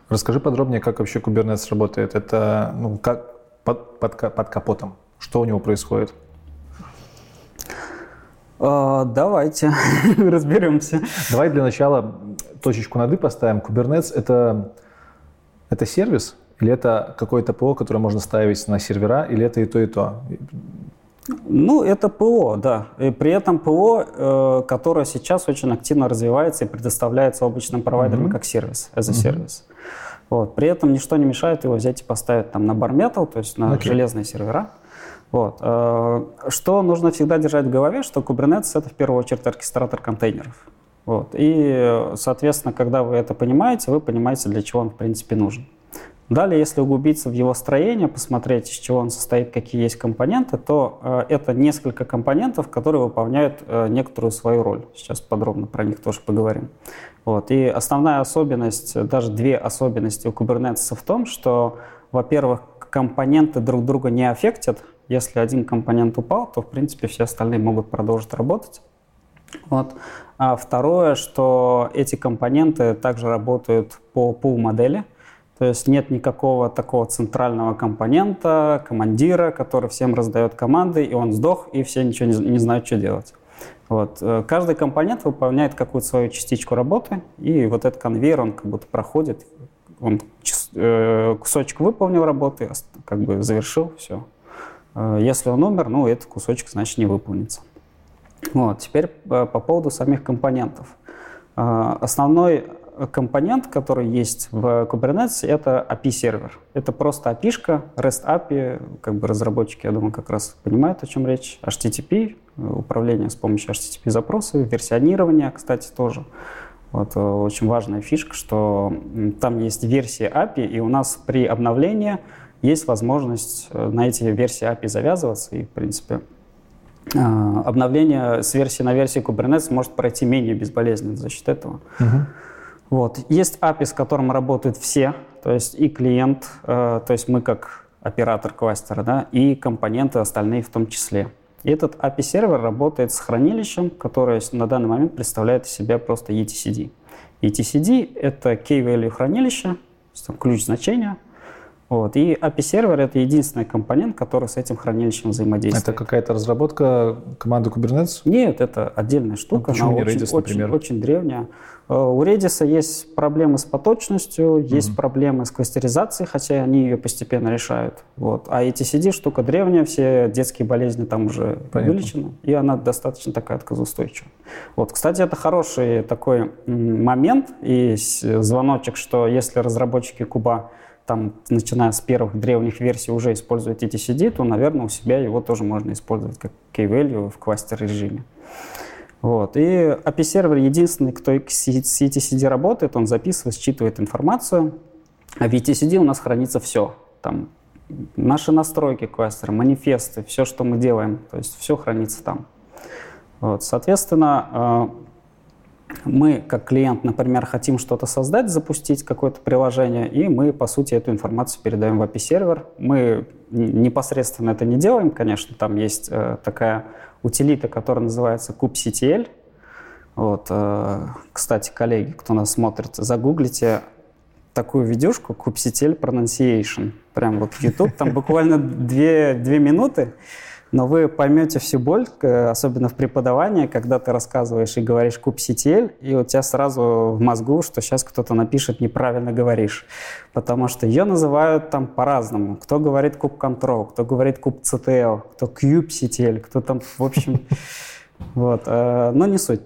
Расскажи подробнее, как вообще Kubernetes работает. Это ну, как под, под, под капотом? Что у него происходит? Э, давайте разберемся. Давай для начала точечку над «и» поставим. Kubernetes — это, это сервис или это какое-то ПО, которое можно ставить на сервера, или это и то, и то? Ну, это ПО, да. И при этом ПО, э, которое сейчас очень активно развивается и предоставляется облачным провайдерам mm-hmm. как сервис, as a mm-hmm. service. Вот. При этом ничто не мешает его взять и поставить там на bare metal, то есть на okay. железные сервера. Вот. Э, что нужно всегда держать в голове, что Kubernetes — это в первую очередь оркестратор контейнеров. Вот. И, соответственно, когда вы это понимаете, вы понимаете, для чего он, в принципе, нужен. Далее, если углубиться в его строение, посмотреть, из чего он состоит, какие есть компоненты, то э, это несколько компонентов, которые выполняют э, некоторую свою роль. Сейчас подробно про них тоже поговорим. Вот. И основная особенность, даже две особенности у Kubernetes в том, что, во-первых, компоненты друг друга не аффектят. Если один компонент упал, то, в принципе, все остальные могут продолжить работать. Вот. А второе, что эти компоненты также работают по пул-модели. То есть нет никакого такого центрального компонента, командира, который всем раздает команды, и он сдох, и все ничего не, не знают, что делать. Вот. Э, каждый компонент выполняет какую-то свою частичку работы, и вот этот конвейер, он как будто проходит, он э, кусочек выполнил работы, как бы завершил, все. Э, если он умер, ну, этот кусочек, значит, не выполнится. Вот. Теперь по поводу самих компонентов. Основной компонент, который есть в Kubernetes, это API-сервер. Это просто API-шка, REST API, как бы разработчики, я думаю, как раз понимают, о чем речь. HTTP, управление с помощью HTTP-запросов, версионирование, кстати, тоже. Вот э, очень важная фишка, что там есть версии API, и у нас при обновлении есть возможность э, на эти версии API завязываться, и, в принципе, э, обновление с версии на версию Kubernetes может пройти менее безболезненно за счет этого. Uh-huh. Вот. Есть API, с которым работают все, то есть и клиент, э, то есть мы как оператор кластера, да, и компоненты остальные в том числе. И этот API-сервер работает с хранилищем, которое на данный момент представляет из себя просто etcd. etcd — это key-value хранилище, ключ значения — вот. И API-сервер — это единственный компонент, который с этим хранилищем взаимодействует. Это какая-то разработка команды Kubernetes? Нет, это отдельная штука. Ну, почему не Redis, очень, например? Очень, очень древняя. Э, у Redis есть проблемы с поточностью, есть mm-hmm. проблемы с кластеризацией, хотя они ее постепенно решают. Вот. А etcd штука древняя, все детские болезни там уже Понятно. вылечены, и она достаточно такая отказоустойчивая. Вот. Кстати, это хороший такой момент и звоночек, что если разработчики Куба там, начиная с первых древних версий, уже использует etcd, то, наверное, у себя его тоже можно использовать как key-value в кластер-режиме. Вот. И API-сервер единственный, кто с etcd работает, он записывает, считывает информацию, а в etcd у нас хранится все. Там наши настройки кластера, манифесты, все, что мы делаем, то есть все хранится там. Вот. Соответственно, э, мы, как клиент, например, хотим что-то создать, запустить какое-то приложение, и мы, по сути, эту информацию передаем в API-сервер. Мы непосредственно это не делаем, конечно, там есть э, такая утилита, которая называется kubectl. Вот, э, кстати, коллеги, кто нас смотрит, загуглите такую видюшку kubectl pronunciation. Прям вот YouTube, там буквально две, две минуты, но вы поймете всю боль, особенно в преподавании, когда ты рассказываешь и говоришь куб CTL, и у тебя сразу в мозгу, что сейчас кто-то напишет неправильно говоришь. Потому что ее называют там по-разному. Кто говорит куб control, кто говорит куб CTL, кто cube CTL, кто там, в общем... Вот. Э, но не суть.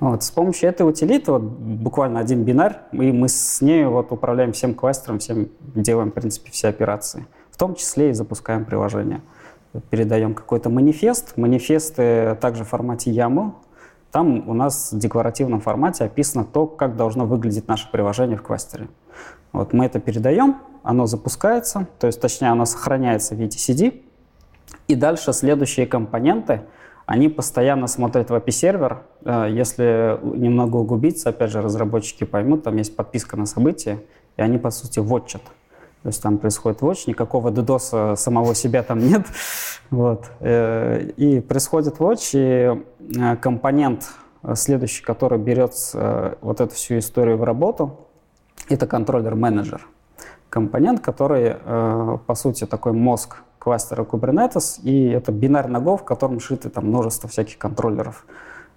Вот, с помощью этой утилиты, вот, буквально один бинар, и мы с ней вот, управляем всем кластером, всем делаем, в принципе, все операции. В том числе и запускаем приложение передаем какой-то манифест. Манифесты также в формате YAML. Там у нас в декларативном формате описано то, как должно выглядеть наше приложение в кластере. Вот мы это передаем, оно запускается, то есть точнее оно сохраняется в etcd, и дальше следующие компоненты, они постоянно смотрят в API-сервер. Э, если немного углубиться, опять же, разработчики поймут, там есть подписка на события, и они, по сути, вотчат. То есть там происходит watch, никакого DDoS самого себя там нет. Вот. Э, и происходит watch, и э, компонент следующий, который берет вот эту всю историю в работу, это контроллер-менеджер. Компонент, который, по сути, такой мозг кластера Kubernetes, и это бинар ногов, в котором шиты там множество всяких контроллеров.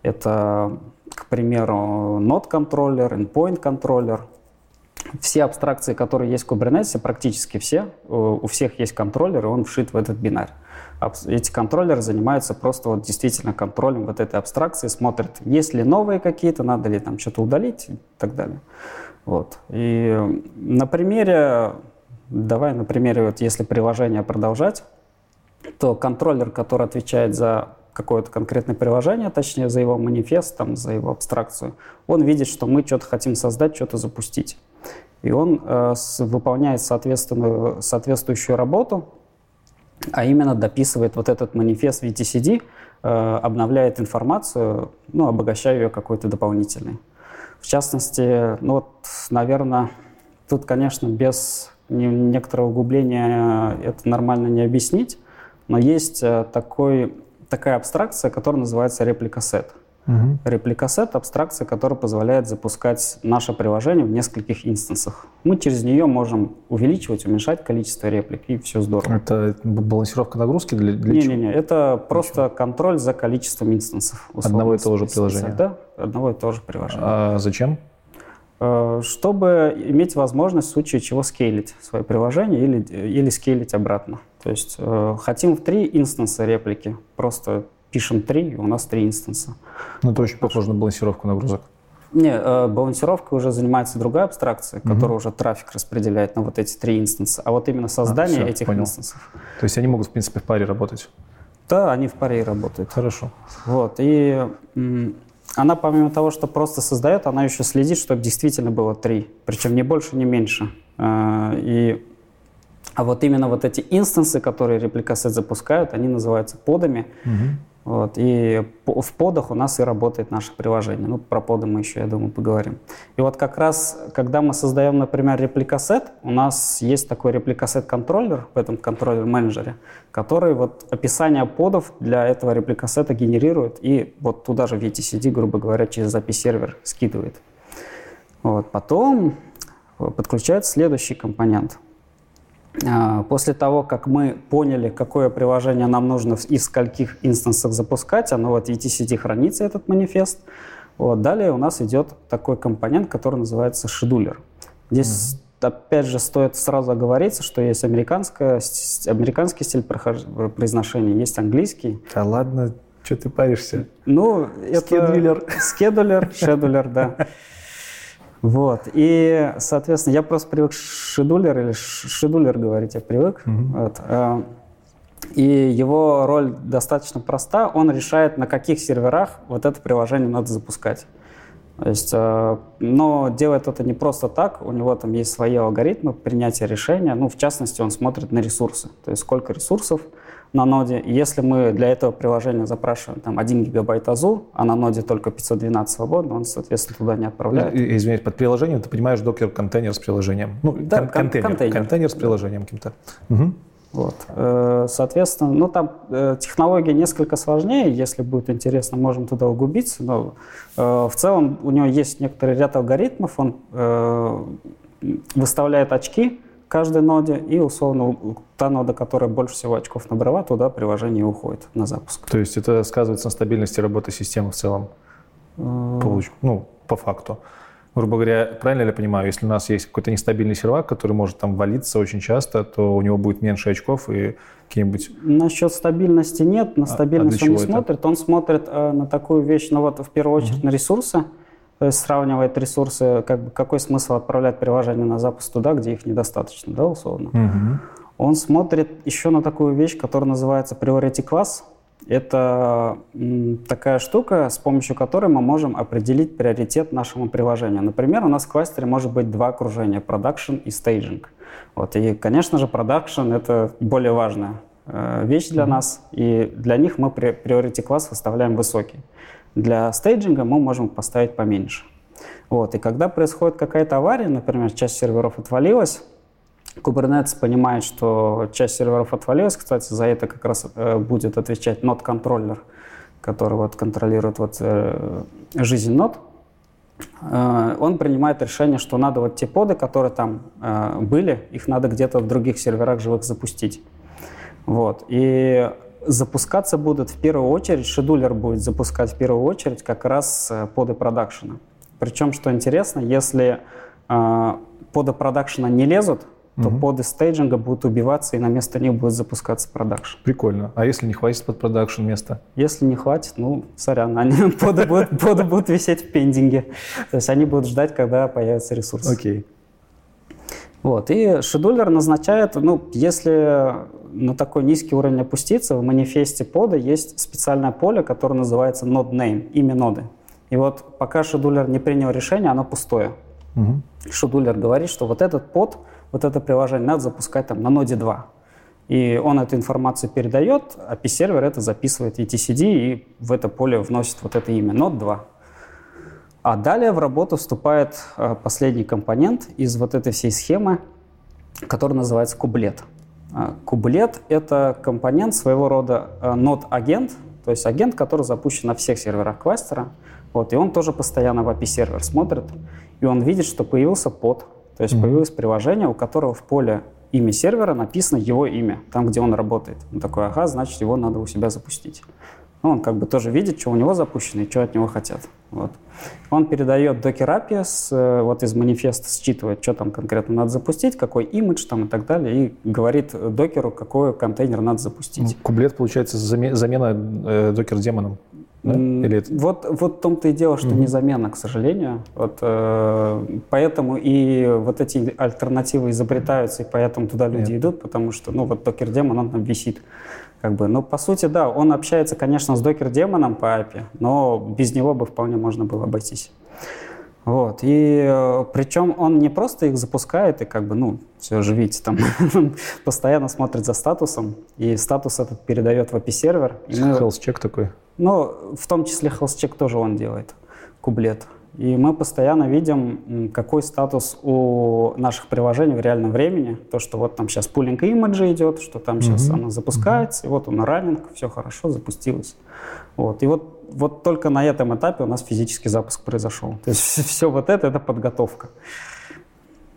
Это, к примеру, node контроллер, endpoint контроллер. Все абстракции, которые есть в Kubernetes, практически все, у всех есть контроллер, и он вшит в этот бинар. Эти контроллеры занимаются просто вот действительно контролем вот этой абстракции, смотрят, есть ли новые какие-то, надо ли там что-то удалить и так далее. Вот. И на примере Давай на примере, вот если приложение продолжать, то контроллер, который отвечает за какое-то конкретное приложение, точнее за его манифест, там, за его абстракцию, он видит, что мы что-то хотим создать, что-то запустить. И он э, выполняет соответственную, соответствующую работу, а именно дописывает вот этот манифест VTCD, э, обновляет информацию, ну, обогащая ее какой-то дополнительной. В частности, ну вот, наверное, тут, конечно, без некоторого углубления это нормально не объяснить, но есть э, такой, такая абстракция, которая называется репликасет. Угу. Репликасет — абстракция, которая позволяет запускать наше приложение в нескольких инстансах. Мы через нее можем увеличивать, уменьшать количество реплик, и все здорово. Это балансировка нагрузки для, для не, чего? Не-не-не, это для просто контроль за количеством инстансов. Одного и того же приложения? Да, одного и того же приложения. А зачем? Э, чтобы иметь возможность в случае чего скейлить свое приложение или, или скейлить обратно. То есть э, хотим в три инстанса реплики, просто пишем три, и у нас три инстанса. Ну, это очень похоже на балансировку нагрузок. Не, э, балансировкой уже занимается другая абстракция, угу. которая уже трафик распределяет на вот эти три инстанса. А вот именно создание а, все, этих понял. инстансов. То есть они могут, в принципе, в паре работать? Да, они в паре работают. Хорошо. Вот, и она помимо того, что просто создает, она еще следит, чтобы действительно было три, причем не больше, не меньше. А, и, а вот именно вот эти инстансы, которые репликасет запускают, они называются подами. Угу. Вот, и в подах у нас и работает наше приложение. Ну, про поды мы еще, я думаю, поговорим. И вот как раз, когда мы создаем, например, репликасет, у нас есть такой репликасет-контроллер в этом контроллер-менеджере, который вот описание подов для этого репликасета генерирует и вот туда же в etcd, грубо говоря, через API-сервер скидывает. Вот, потом подключается следующий компонент – после того, как мы поняли, какое приложение нам нужно из скольких инстансов запускать, оно вот в etcd хранится, этот манифест. Вот. Далее у нас идет такой компонент, который называется шедулер. Здесь mm-hmm. опять же стоит сразу оговориться, что есть американская, американский стиль произношения, есть английский. Да ладно, что ты паришься? Ну, это... Скедулер. Скедулер, шедулер, да. Вот. И, соответственно, я просто привык шедулер или шедулер говорить, я привык. Mm-hmm. Вот. А, и его роль достаточно проста. Он решает, на каких серверах вот это приложение надо запускать. То есть, а, но делает это не просто так, у него там есть свои алгоритмы принятия решения. Ну, в частности, он смотрит на ресурсы. То есть, сколько ресурсов на ноде. Если мы для этого приложения запрашиваем там 1 гигабайт АЗУ, а на ноде только 512 свободно, он, соответственно, туда не отправляет. Ну, извиняюсь, под приложением ты понимаешь докер-контейнер с приложением. Ну, да, кон- контейнер, контейнер. Контейнер с приложением каким-то. Угу. Вот. Э, соответственно, ну там э, технология несколько сложнее, если будет интересно, можем туда углубиться, но э, в целом у него есть некоторый ряд алгоритмов, он выставляет очки, каждой ноде, и условно та нода, которая больше всего очков набрала, туда приложение уходит на запуск. То есть это сказывается на стабильности работы системы в целом? Получ... Ну, по факту. Грубо говоря, правильно ли я понимаю, если у нас есть какой-то нестабильный сервак, который может там валиться очень часто, то у него будет меньше очков и какие-нибудь... Насчет стабильности нет, на стабильность а, а он не это? смотрит. Он смотрит э, на такую вещь, ну вот в первую очередь угу. на ресурсы, то есть сравнивает ресурсы, как бы, какой смысл отправлять приложение на запуск туда, где их недостаточно, да, условно. Угу. Он смотрит еще на такую вещь, которая называется priority class. Это такая штука, с помощью которой мы можем определить приоритет нашему приложению. Например, у нас в кластере может быть два окружения – production и staging. Вот, и, конечно же, production – это более важное э, вещь для нас, и для них мы priority класс выставляем высокий. Для стейджинга мы можем поставить поменьше. Вот. И когда происходит какая-то авария, например, часть серверов отвалилась, Kubernetes понимает, что часть серверов отвалилась. Кстати, за это как раз э, будет отвечать нод-контроллер, который вот контролирует вот, э, жизнь нод. Э, он принимает решение, что надо вот те поды, которые там были, их надо где-то в других серверах живых запустить. Вот. И запускаться будут в первую очередь, шедулер будет запускать в первую очередь как раз э, поды продакшена. Причем, что интересно, если э, поды production'а не лезут, то угу. поды staging'а будут убиваться, и на место них будет запускаться production. Прикольно. А если не хватит под production места? Если не хватит, ну, сорян, они, поды, будут, поды будут висеть в pending'е. То есть они будут ждать, когда появится ресурс. Окей. Вот. И scheduler назначает, ну, если на такой низкий уровень опуститься, в манифесте пода есть специальное поле, которое называется node name, имя ноды. И вот пока шедулер не принял решение, оно пустое. Угу. Шедулер говорит, что вот этот под вот это приложение надо запускать там на ноде 2. И он эту информацию передает, а API-сервер это записывает etcd и в это поле вносит вот это имя, нод 2. А далее в работу вступает э, последний компонент из вот этой всей схемы, который называется кублет. А, кублет — это компонент своего рода э, нод-агент, то есть агент, который запущен на всех серверах кластера. Вот, и он тоже постоянно в API-сервер смотрит, и он видит, что появился под, то есть mm-hmm. появилось приложение, у которого в поле имя сервера написано его имя, там, где он работает. Он такой, ага, значит, его надо у себя запустить. Ну, он как бы тоже видит, что у него запущено и что от него хотят. Вот. Он передает докер API, с, э, вот из манифеста считывает, что там конкретно надо запустить, какой имидж там и так далее, и говорит докеру, какой контейнер надо запустить. Ну, кублет, получается, замена э, докер-демоном. Да? Или это... вот, вот в том-то и дело, что угу. незаменно, к сожалению. Вот, э, поэтому и вот эти альтернативы изобретаются, и поэтому туда люди Нет. идут, потому что ну, вот докер-демон, он там висит. Как бы. Но по сути, да, он общается, конечно, с докер-демоном по API, но без него бы вполне можно было обойтись. Вот. И э, причем он не просто их запускает и как бы, ну, все же видите, там постоянно смотрит за статусом, и статус этот передает в API-сервер. Health check такой? Ну, в том числе health check тоже он делает, кублет. И мы постоянно видим, какой статус у наших приложений в реальном времени. То, что вот там сейчас пулинг имиджа идет, что там сейчас mm-hmm. оно запускается, mm-hmm. и вот он раннинг, все хорошо, запустилось. Вот. И вот, вот только на этом этапе у нас физический запуск произошел. То есть все вот это — это подготовка.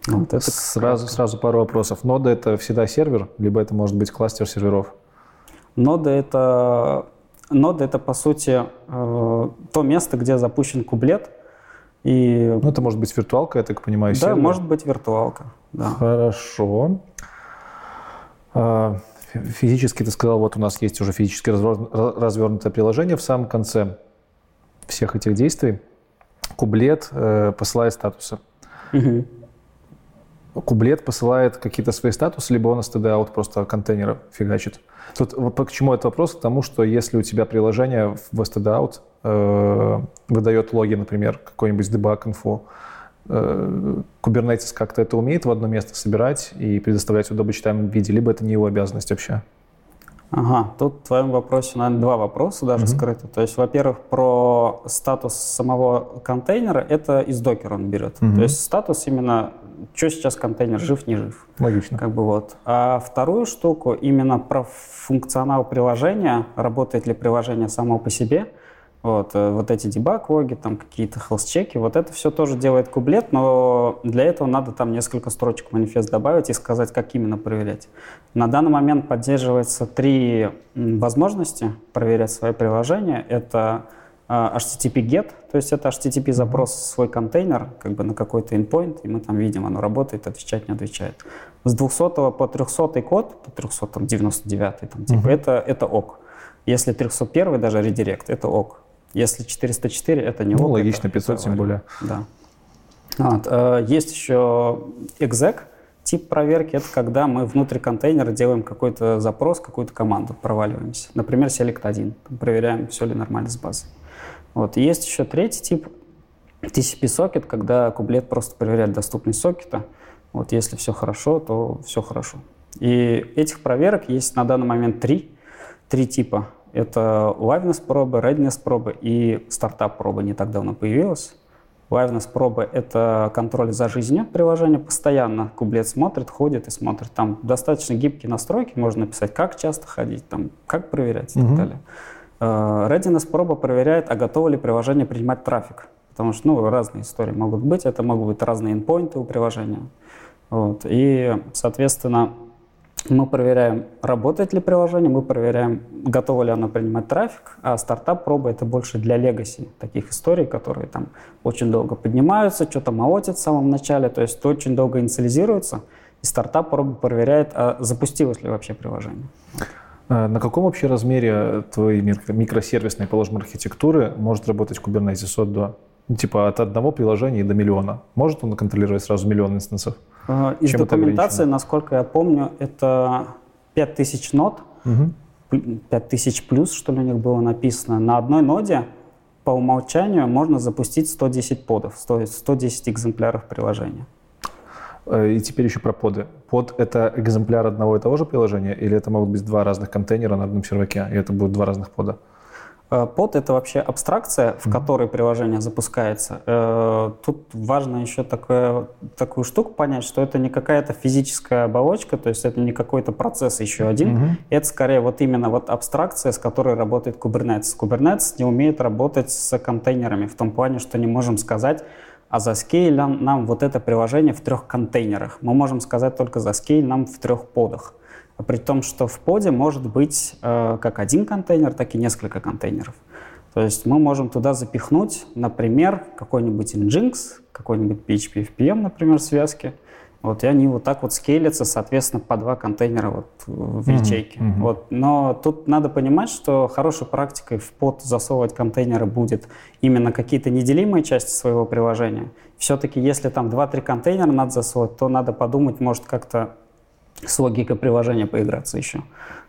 Вот это сразу, сразу пару вопросов. Нода — это всегда сервер, либо это может быть кластер серверов? Нода — это Нода — это, по сути, э, то место, где запущен кублет — и... Ну, это может быть виртуалка, я так понимаю, Да, сервер. может быть виртуалка, да. Хорошо. А, физически ты сказал, вот у нас есть уже физически развернутое приложение в самом конце всех этих действий. Кублет э, посылает статусы. Угу. Кублет посылает какие-то свои статусы, либо он std-out просто контейнера фигачит. Тут к чему этот вопрос? К тому, что если у тебя приложение в std-out э, выдает логи, например, какой-нибудь debug info, э, Kubernetes как-то это умеет в одно место собирать и предоставлять в удобочитаемом виде, либо это не его обязанность вообще? Ага, тут в твоем вопросе, наверное, два вопроса даже mm-hmm. скрыты. То есть, во-первых, про статус самого контейнера, это из докера он берет. Mm-hmm. То есть статус именно что сейчас контейнер, жив, не жив. Логично. Как бы вот. А вторую штуку, именно про функционал приложения, работает ли приложение само по себе, вот, э, вот эти дебаг-логи, там какие-то health-чеки, вот это все тоже делает кублет, но для этого надо там несколько строчек в манифест добавить и сказать, как именно проверять. На данный момент поддерживается три возможности проверять свои приложения. Это HTTP GET, то есть это HTTP запрос в свой контейнер, как бы на какой-то endpoint, и мы там видим, оно работает, отвечает, не отвечает. С 200 по 300 код, по 399, там, типа, uh-huh. это, это ок. Если 301 даже редирект, это ок. Если 404, это не ну, ок. логично, это, 500 это тем более. Да. Вот. Э, есть еще exec, тип проверки, это когда мы внутри контейнера делаем какой-то запрос, какую-то команду, проваливаемся. Например, select 1, проверяем, все ли нормально с базой. Вот. есть еще третий тип TCP-сокет, когда кублет просто проверяет доступность сокета. Вот если все хорошо, то все хорошо. И этих проверок есть на данный момент три, три типа. Это liveness пробы, readiness пробы и стартап пробы не так давно появилась. Liveness пробы — это контроль за жизнью приложения. Постоянно кублет смотрит, ходит и смотрит. Там достаточно гибкие настройки. Можно написать, как часто ходить, там, как проверять и Мгм. так далее. Э, Readiness проба проверяет, а готово ли приложение принимать трафик. Потому что ну, разные истории могут быть. Это могут быть разные endpoinты у приложения. Вот. И, соответственно, мы проверяем, работает ли приложение, мы проверяем, готово ли оно принимать трафик, а стартап проба это больше для legacy таких историй, которые там очень долго поднимаются, что-то молотят в самом начале, то есть очень долго инициализируется, и стартап проба проверяет, а запустилось ли вообще приложение. А На каком вообще размере твоей микро- микросервисной, положим, архитектуры может работать Kubernetes от до? Ну, Типа от одного приложения до миллиона. Может он контролировать сразу миллион инстансов? Из Чем документации, насколько я помню, это 5000 нод, пл- 5000 плюс, что ли, у них было написано. На одной ноде по умолчанию можно запустить 110 подов, 100 110 экземпляров приложения. Э, И теперь еще про поды. Под — это экземпляр одного и того же приложения, или это могут быть два разных контейнера на одном серваке, и это будут два разных пода? Э, Под — это вообще абстракция, в которой приложение запускается. Э, Тут важно еще такое, такую штуку понять, что это не какая-то физическая оболочка, то есть это не какой-то процесс еще один. Мгм. Это скорее вот именно вот абстракция, с которой работает Kubernetes. Kubernetes не умеет работать с контейнерами в том плане, что не можем сказать, а за scale нам, вот это приложение в трех контейнерах. Мы можем сказать только за scale нам в трех подах. При том, что в поде может быть э, как один контейнер, так и несколько контейнеров. То есть мы можем туда запихнуть, например, какой-нибудь Nginx, какой-нибудь PHP FPM, например, связки. Вот, и они вот так вот скейлятся, соответственно, по два контейнера вот в ячейке. мгм. Вот. Но тут надо понимать, что хорошей практикой в под засовывать контейнеры будет именно какие-то неделимые части своего приложения. Все-таки если там 2-3 контейнера надо засовывать, то надо подумать, может как-то с логикой приложения поиграться еще.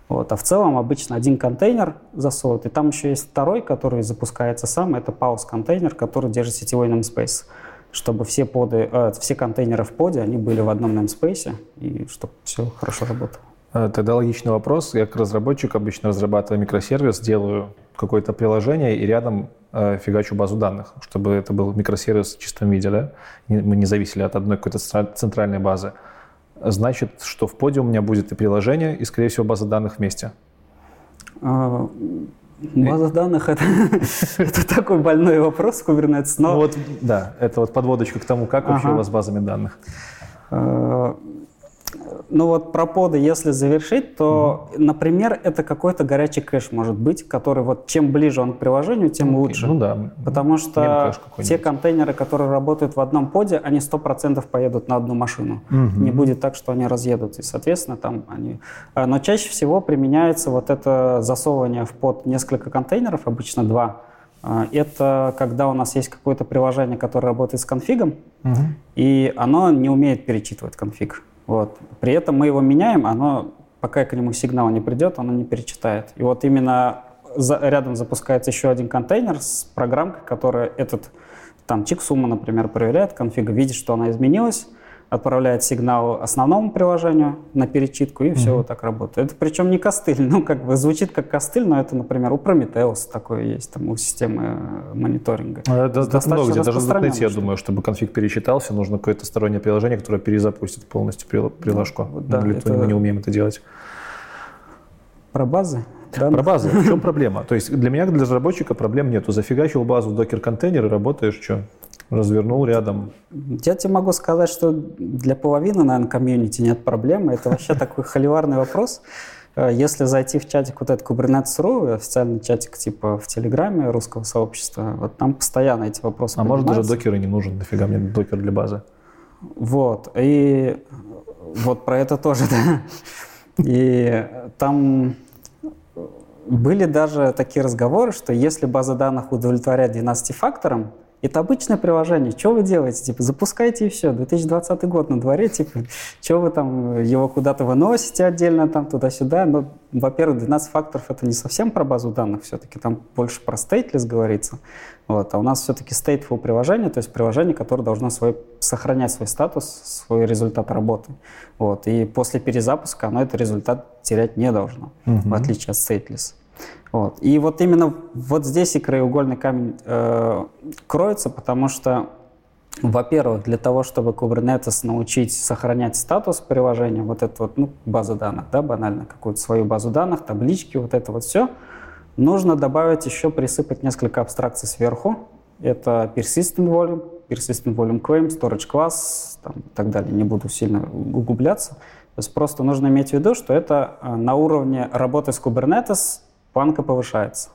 Вот. А в целом обычно один контейнер засовывают, и там еще есть второй, который запускается сам, это pause контейнер, который держит сетевой namespace, чтобы все, поды, э, все контейнеры в поде, они были в одном namespace, и чтобы все хорошо работало. Э, Тогда логичный вопрос. Я как разработчик обычно разрабатываю микросервис, делаю какое-то приложение и рядом э, фигачу базу данных, чтобы это был микросервис в чистом виде, да? Мы не зависели от одной какой-то центра- центральной базы. Значит, что в поде у меня будет и приложение, и, скорее всего, база данных вместе. База данных это, это такой больной вопрос Kubernetes, но Ну вот, да, это вот подводочка к тому, как вообще Ага. у вас с базами данных. Ну вот про поды, если завершить, то, например, это какой-то горячий кэш может быть, который вот чем ближе он к приложению, тем лучше. Ну да. Потому что те контейнеры, которые работают в одном поде, они 100% поедут на одну машину. Не будет так, что они разъедут. И, соответственно, там они... А, Но чаще всего применяется вот это засовывание в под несколько контейнеров, обычно два. А, Это когда у нас есть какое-то приложение, которое работает с конфигом, Мгм. и оно не умеет перечитывать конфиг. Вот. При этом мы его меняем, оно, пока к нему сигнал не придет, оно не перечитает. И вот именно за- рядом запускается еще один контейнер с программкой, которая этот, там, чек сумма, например, проверяет конфиг, видит, что она изменилась, отправляет сигнал основному приложению на перечитку, и все вот так работает. Это причем не костыль, ну, как бы звучит как костыль, но это, например, у Prometheus такое есть, там, у системы э, мониторинга. Это, это Достаточно много где. Даже в .NET, я думаю, чтобы конфиг перечитался, нужно какое-то стороннее приложение, которое перезапустит полностью прил- приложку. да, Или это- мы не умеем это делать. Про базы? Про данных? базы. В чем проблема? То есть для меня, для разработчика, проблем нету. Зафигачил базу в докер-контейнер и работаешь что? Развернул рядом. Я тебе могу сказать, что для половины, наверное, комьюнити нет проблемы. Это вообще такой холиварный вопрос. Э, Если зайти в чатик вот этот Kubernetes.ru, официальный чатик типа в Телеграме русского сообщества, вот там постоянно эти вопросы А может даже докер и не нужен. Нафига мне докер для базы? Вот. И вот про это тоже, да. И там были даже такие разговоры, что если база данных удовлетворяет 12 факторам, Это обычное приложение. Что вы делаете? Типа, запускайте и все. 2020 год на дворе. Типа, что вы там его куда-то выносите отдельно там туда-сюда? Но, во-первых, 12 факторов это не совсем про базу данных все-таки. Там больше про stateless говорится. Вот. А у нас все-таки stateful приложение, то есть приложение, которое должно свой, сохранять свой статус, свой результат работы. Вот. И после перезапуска оно этот результат терять не должно, угу. в отличие от stateless. Вот. И вот именно вот здесь и краеугольный камень э, кроется, потому что, во-первых, для того, чтобы Kubernetes научить сохранять статус приложения, вот это вот, ну, база данных, да, банально, какую-то свою базу данных, таблички, вот это вот все, нужно добавить еще, присыпать несколько абстракций сверху. Это persistent volume, persistent volume claim, storage class там, и так далее. Не буду сильно углубляться. То есть просто нужно иметь в виду, что это э, на уровне работы с Kubernetes планка повышается.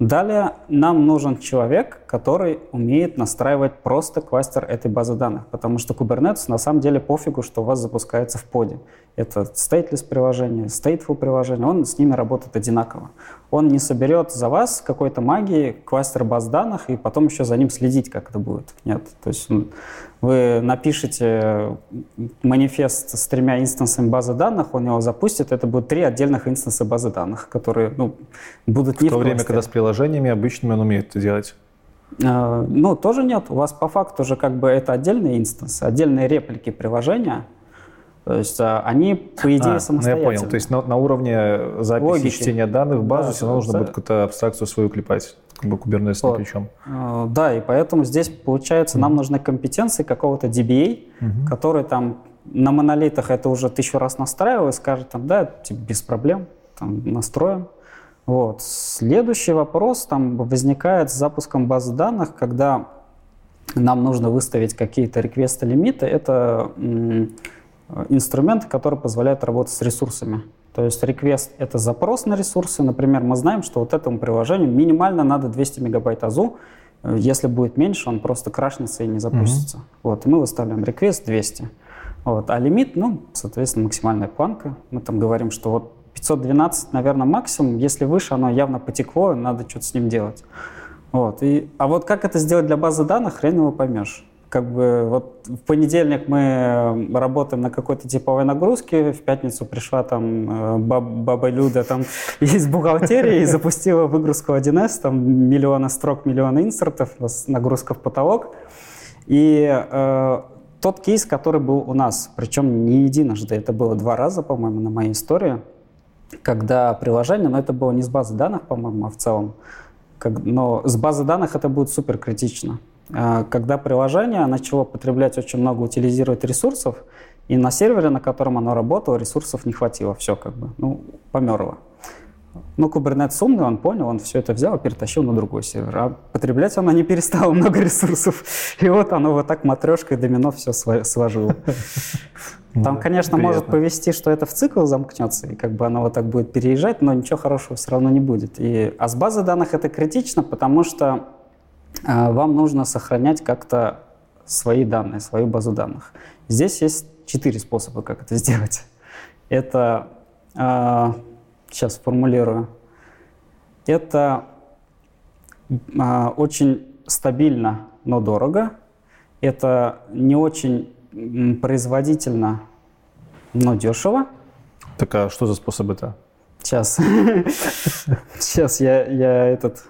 Далее нам нужен человек, который умеет настраивать просто кластер этой базы данных, потому что Kubernetes на самом деле пофигу, что у вас запускается в поде. Это stateless приложение, stateful приложение, он с ними работает одинаково. Он не соберет за вас какой-то магии кластер баз данных и потом еще за ним следить, как это будет. Нет. То есть вы напишете манифест с тремя инстансами базы данных, он его запустит, это будут три отдельных инстанса базы данных, которые ну, будут не в то в время, когда с приложениями обычными он умеет это делать. А, ну, тоже нет. У вас по факту же как бы это отдельные инстансы, отдельные реплики приложения, то есть а, они, по идее, а, самостоятельны. Ну я понял. То есть на, на уровне записи Логики. чтения данных в базу Да, все равно нужно будет какую-то абстракцию свою клепать, как бы Kubernetes Вот. чем. А, Да, и поэтому здесь, получается, нам нужны компетенции какого-то DBA, который там на монолитах это уже тысячу раз настраивал и скажет там, да, типа, без проблем, там, настроим. Вот. Следующий вопрос там возникает с запуском базы данных, когда нам нужно выставить какие-то реквесты-лимиты. Это м, инструменты, которые позволяют работать с ресурсами. То есть request — это запрос на ресурсы. Например, мы знаем, что вот этому приложению минимально надо 200 мегабайт АЗУ. Э, Если будет меньше, он просто крашнется и не запустится. Вот, и мы выставляем request 200. Вот, а лимит, ну, соответственно, максимальная планка. Мы там говорим, что вот 512, наверное, максимум. Если выше, оно явно потекло, надо что-то с ним делать. Вот, и, а вот как это сделать для базы данных, хрен его поймешь. Как бы вот в понедельник мы э, работаем на какой-то типовой нагрузке, в пятницу пришла там э, баб- баба Люда там из бухгалтерии и запустила выгрузку 1С, там миллионы строк, миллионы инсертов, нагрузка в потолок. И э, тот кейс, который был у нас, причем не единожды, это было два раза, по-моему, на моей истории, когда приложение, но это было не с базы данных, по-моему, а в целом, как- но с базы данных это будет супер критично. А, Когда приложение начало потреблять очень много, утилизировать ресурсов, и на сервере, на котором оно работало, ресурсов не хватило, все как бы, ну, померло. Ну, Kubernetes умный, он понял, он все это взял и перетащил на другой сервер. А потреблять оно не перестало много ресурсов. И вот оно вот так матрешкой домино все сложило. Там, конечно, может повести, что это в цикл замкнется, и как бы оно вот так будет переезжать, но ничего хорошего все равно не будет. И, а с базы данных это критично, потому что вам нужно сохранять как-то свои данные, свою базу данных. Здесь есть четыре способа, как это сделать. Это, а, сейчас формулирую, это а, очень стабильно, но дорого. Это не очень производительно, но дешево. Так а что за способ это? Сейчас. Сейчас я, я этот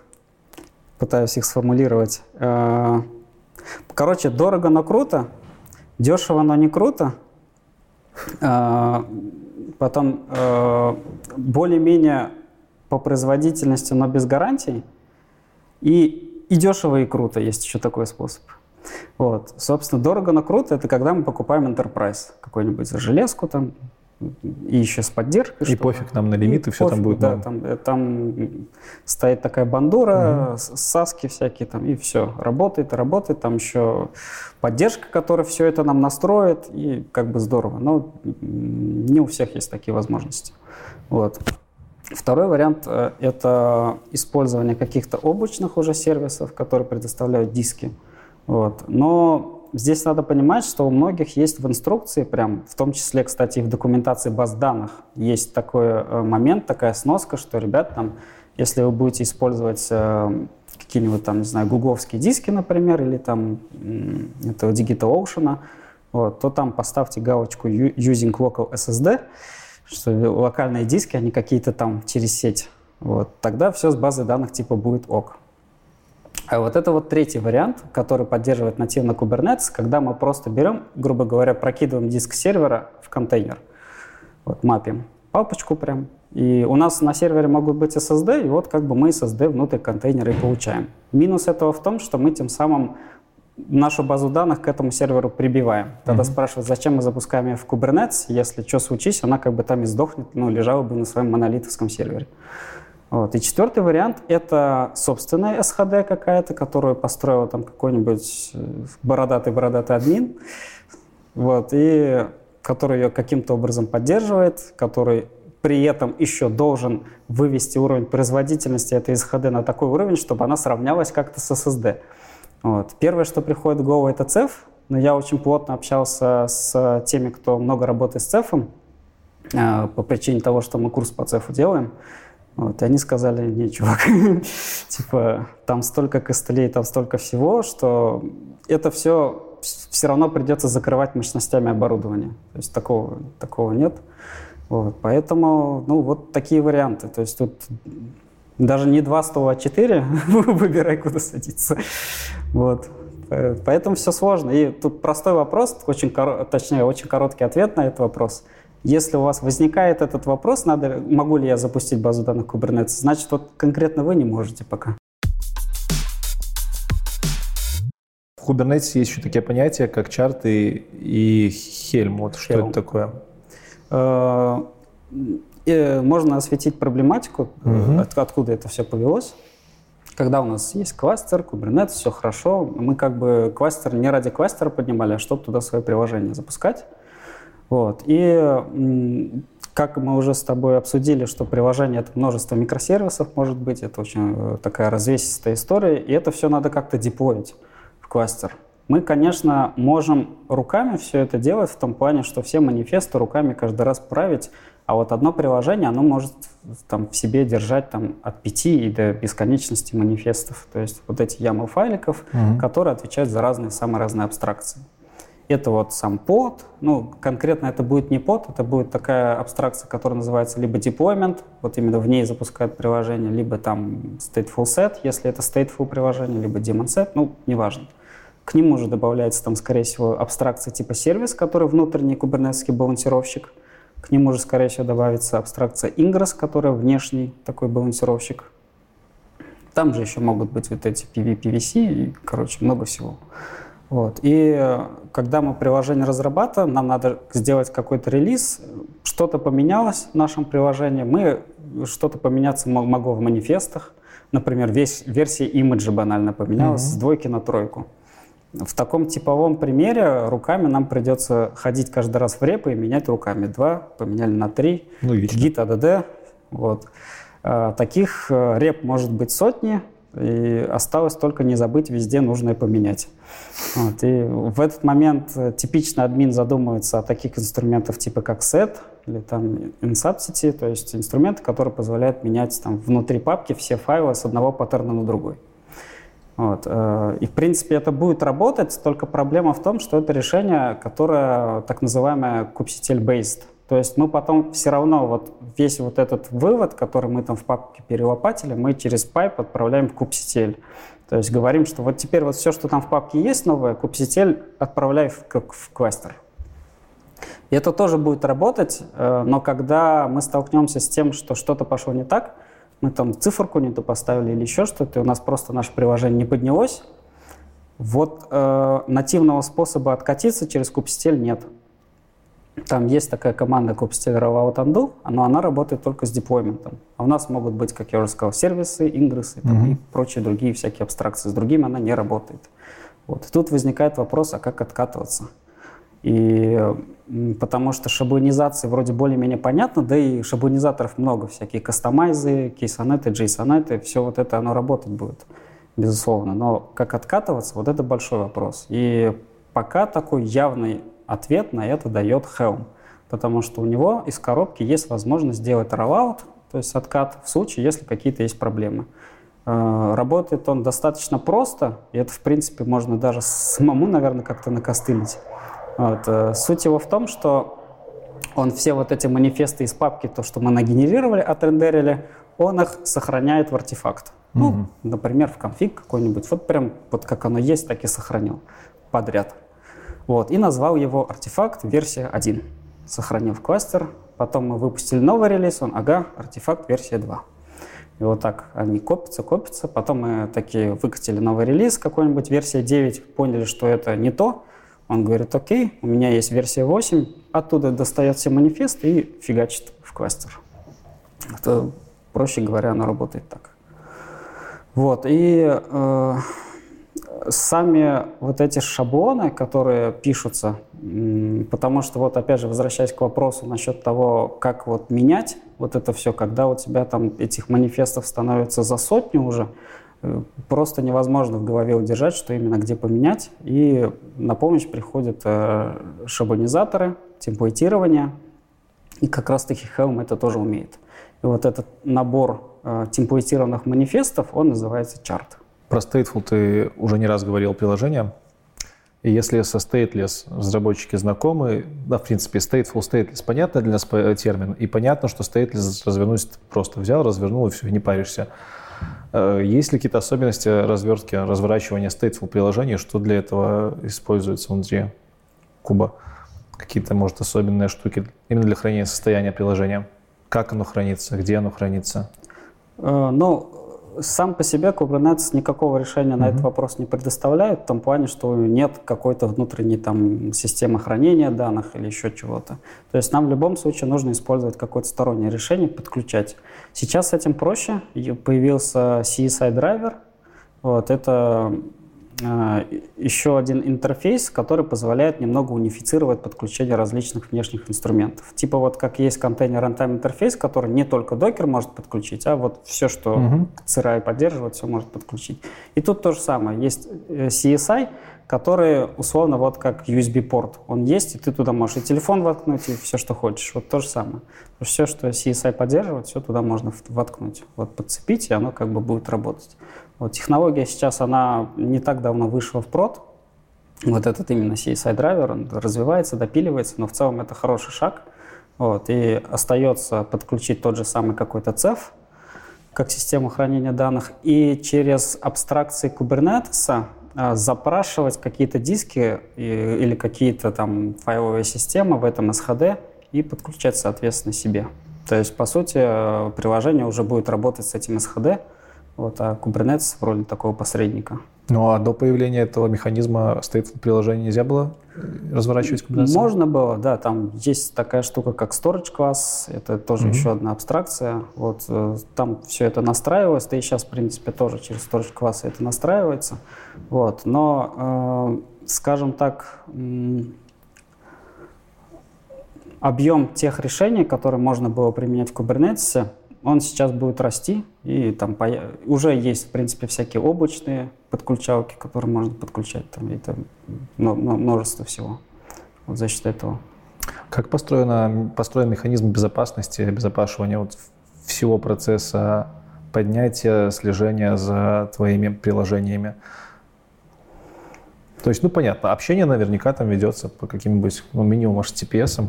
пытаюсь их сформулировать. Э, Короче, дорого, но круто. Дешево, но не круто. Э, Потом э, более-менее по производительности, но без гарантий. И, и дешево, и круто. Есть еще такой способ. Вот. Собственно, дорого, но круто – это когда мы покупаем Enterprise. Какую-нибудь железку там, и еще с поддержкой. И пофиг нам на лимиты, и все там пофиг, будет Да, там, э, там стоит такая бандура, с- саски всякие там, и все. Работает, работает. Там еще поддержка, которая все это нам настроит, и как бы здорово. Но не у всех есть такие возможности. Вот. Второй вариант э, – это использование каких-то облачных уже сервисов, которые предоставляют диски. Вот. Но здесь надо понимать, что у многих есть в инструкции, прям, в том числе, кстати, и в документации баз данных, есть такой э, момент, такая сноска, что, ребят, там, если вы будете использовать э, какие-нибудь там, не знаю, гугловские диски, например, или там этого Digital Ocean, вот, то там поставьте галочку Using Local SSD, что локальные диски, они какие-то там через сеть. Вот, тогда все с базой данных типа будет ок. А вот это вот третий вариант, который поддерживает нативно Kubernetes, когда мы просто берем, грубо говоря, прокидываем диск сервера в контейнер, вот мапим папочку прям, и у нас на сервере могут быть SSD, и вот как бы мы SSD внутрь контейнера и получаем. Минус этого в том, что мы тем самым нашу базу данных к этому серверу прибиваем. Тогда mm-hmm. спрашивают, зачем мы запускаем ее в Kubernetes, если что случись, она как бы там и сдохнет, ну, лежала бы на своем монолитовском сервере. Вот. И четвертый вариант — это собственная SHD какая-то, которую построил там какой-нибудь бородатый-бородатый э, админ, вот, и который ее каким-то образом поддерживает, который при этом еще должен вывести уровень производительности этой SHD на такой уровень, чтобы она сравнялась как-то с SSD. Вот. Первое, что приходит в голову, это CEF, но я очень плотно общался с теми, кто много работает с CEF, э, по причине того, что мы курс по CEF делаем. Вот, и они сказали, не, чувак, типа, там столько костылей, там столько всего, что это все все равно придется закрывать мощностями оборудования. То есть такого, такого нет. Вот, поэтому, ну, вот такие варианты. То есть тут даже не два стола, а четыре, выбирай, куда садиться. Вот. Поэтому все сложно. И тут простой вопрос, очень, точнее, очень короткий ответ на этот вопрос – если у вас возникает этот вопрос, надо, могу ли я запустить базу данных Kubernetes, значит, вот конкретно вы не можете пока. В Kubernetes есть еще такие понятия, как чарты и Helm. Вот что это такое? Э, э, можно осветить проблематику, угу. от, откуда это все повелось. Когда у нас есть кластер, Kubernetes, все хорошо, мы как бы кластер не ради кластера поднимали, а чтобы туда свое приложение запускать. Вот. И как мы уже с тобой обсудили, что приложение — это множество микросервисов, может быть, это очень э, такая развесистая история, и это все надо как-то деплоить в кластер. Мы, конечно, можем руками все это делать в том плане, что все манифесты руками каждый раз править, а вот одно приложение, оно может там, в себе держать там, от 5 и до бесконечности манифестов. То есть вот эти YAML файликов, mm-hmm. которые отвечают за разные, самые разные абстракции. Это вот сам под, ну, конкретно это будет не под, это будет такая абстракция, которая называется либо deployment, вот именно в ней запускают приложение, либо там stateful set, если это stateful приложение, либо daemon set, ну, неважно. К нему уже добавляется там, скорее всего, абстракция типа сервис, который внутренний кубернетский балансировщик. К нему же, скорее всего, добавится абстракция Ingress, которая внешний такой балансировщик. Там же еще могут быть вот эти PV, PVC и, короче, много всего. Вот. И э, когда мы приложение разрабатываем, нам надо сделать какой-то релиз, что-то поменялось в нашем приложении, мы что-то поменяться могло в манифестах, например, весь версия имиджа банально поменялась mm-hmm. с двойки на тройку. В таком типовом примере руками нам придется ходить каждый раз в репы и менять руками. Два поменяли на три. Ну, Git, ADD. Вот. А, таких э, реп может быть сотни, и осталось только не забыть везде нужное поменять. Вот. И в этот момент э, типично админ задумывается о таких инструментах типа как set или там insubsity, то есть инструменты, которые позволяют менять там внутри папки все файлы с одного паттерна на другой. Вот. Э, и, в принципе, это будет работать, только проблема в том, что это решение, которое так называемое kubectl-based. То есть мы потом все равно вот весь вот этот вывод, который мы там в папке перелопатили, мы через пайп отправляем в kubectl. То есть говорим, что вот теперь вот все, что там в папке есть новое, kubectl отправляй в, в кластер. И это тоже будет работать, э, но когда мы столкнемся с тем, что что-то пошло не так, мы там циферку не то поставили или еще что-то, и у нас просто наше приложение не поднялось, вот э, нативного способа откатиться через kubectl нет. Там есть такая команда kubectl rollout undo, но она работает только с деплойментом. А у нас могут быть, как я уже сказал, сервисы, ингрессы mm-hmm. и прочие другие всякие абстракции. С другими она не работает. Вот. И тут возникает вопрос, а как откатываться? И потому что шаблонизации вроде более-менее понятно, да и шаблонизаторов много, всякие кастомайзы, кейсонеты, джейсонеты, все вот это оно работать будет, безусловно. Но как откатываться, вот это большой вопрос. И пока такой явный Ответ на это дает Helm, потому что у него из коробки есть возможность сделать rollout, то есть откат в случае, если какие-то есть проблемы. Э, работает он достаточно просто, и это, в принципе, можно даже самому, наверное, как-то накостылить. Вот. Э, суть его в том, что он все вот эти манифесты из папки, то, что мы нагенерировали, отрендерили, он их сохраняет в артефакт. Mm-hmm. Ну, например, в конфиг какой-нибудь. Вот прям вот как оно есть, так и сохранил подряд. Вот. И назвал его артефакт версия 1. Сохранил кластер. Потом мы выпустили новый релиз, он, ага, артефакт версия 2. И вот так они копятся, копятся. Потом мы такие выкатили новый релиз, какой-нибудь версия 9, поняли, что это не то. Он говорит, окей, у меня есть версия 8, оттуда достает все манифесты и фигачит в кластер. Это, проще говоря, оно работает так. Вот, и э, сами вот эти шаблоны, которые пишутся, потому что вот опять же, возвращаясь к вопросу насчет того, как вот менять вот это все, когда у тебя там этих манифестов становится за сотню уже, э, просто невозможно в голове удержать, что именно где поменять. И на помощь приходят э, шаблонизаторы, темплейтирование, и как раз-таки Helm это тоже умеет. И вот этот набор э, темплейтированных манифестов, он называется чарт. Про Stateful ты уже не раз говорил приложение. И если со Stateless разработчики знакомы, да, в принципе, Stateful, Stateless понятно для нас термин, и понятно, что Stateless развернуть просто взял, развернул и все, не паришься. Э, есть ли какие-то особенности развертки, разворачивания Stateful приложения, что для этого используется внутри куба? Какие-то, может, особенные штуки именно для хранения состояния приложения? Как оно хранится, где оно хранится? Э, ну, сам по себе Kubernetes никакого решения на этот вопрос не предоставляет, в том плане, что нет какой-то внутренней там системы хранения данных или еще чего-то. То есть нам в любом случае нужно использовать какое-то стороннее решение, подключать. Сейчас с этим проще. Появился CSI драйвер. Вот, это еще один интерфейс, который позволяет немного унифицировать подключение различных внешних инструментов. Типа вот как есть контейнер runtime интерфейс, который не только докер может подключить, а вот все, что угу. CRI поддерживает, все может подключить. И тут то же самое. Есть э, CSI, который условно вот как USB-порт. Он есть, и ты туда можешь и телефон воткнуть, и все, что хочешь. Вот то же самое. Все, что CSI поддерживает, все туда можно воткнуть. Вот подцепить, и оно как бы будет работать. Вот технология сейчас, она не так давно вышла в прод. Вот этот именно CSI драйвер, он развивается, допиливается, но в целом это хороший шаг. Вот, и остается подключить тот же самый какой-то цеф, как систему хранения данных, и через абстракции Kubernetes а, запрашивать какие-то диски или какие-то там файловые системы в этом SHD и подключать, соответственно, себе. То есть, по сути, приложение уже будет работать с этим SHD, вот, а Kubernetes в роли такого посредника. Ну а до появления этого механизма stateful приложения нельзя было разворачивать Kubernetes? Можно было, да. Там есть такая штука, как storage класс. Это тоже mm-hmm. еще одна абстракция. Вот э, там все это настраивалось. Да и сейчас, в принципе, тоже через storage классы это настраивается. Вот. Но, э, скажем так, объем тех решений, которые можно было применять в Kubernetes, он сейчас будет расти, и там уже есть, в принципе, всякие облачные подключалки, которые можно подключать, там, и там множество всего вот за счет этого. Как построено, построен механизм безопасности, обезопасивания вот всего процесса поднятия, слежения за твоими приложениями? То есть, ну, понятно, общение наверняка там ведется по каким-нибудь, ну, минимум HTTPS,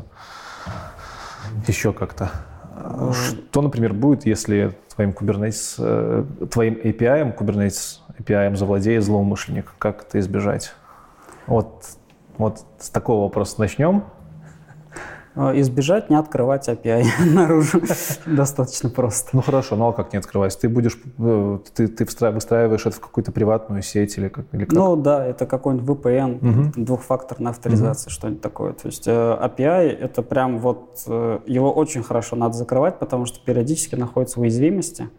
еще как-то. Что, например, будет, если твоим Kubernetes, э, твоим API, Kubernetes API завладеет злоумышленник? Как это избежать? Вот, вот с такого вопроса начнем. А, избежать, не открывать API наружу. Достаточно просто. Ну хорошо, ну а как не открывать? Ты будешь, э, ты, ты выстраиваешь это в какую-то приватную сеть или как? Или как? Ну да, это какой-нибудь VPN, угу. двухфакторная авторизация, угу. что-нибудь такое. То есть э, API это прям вот, э, его очень хорошо надо закрывать, потому что периодически находятся уязвимости.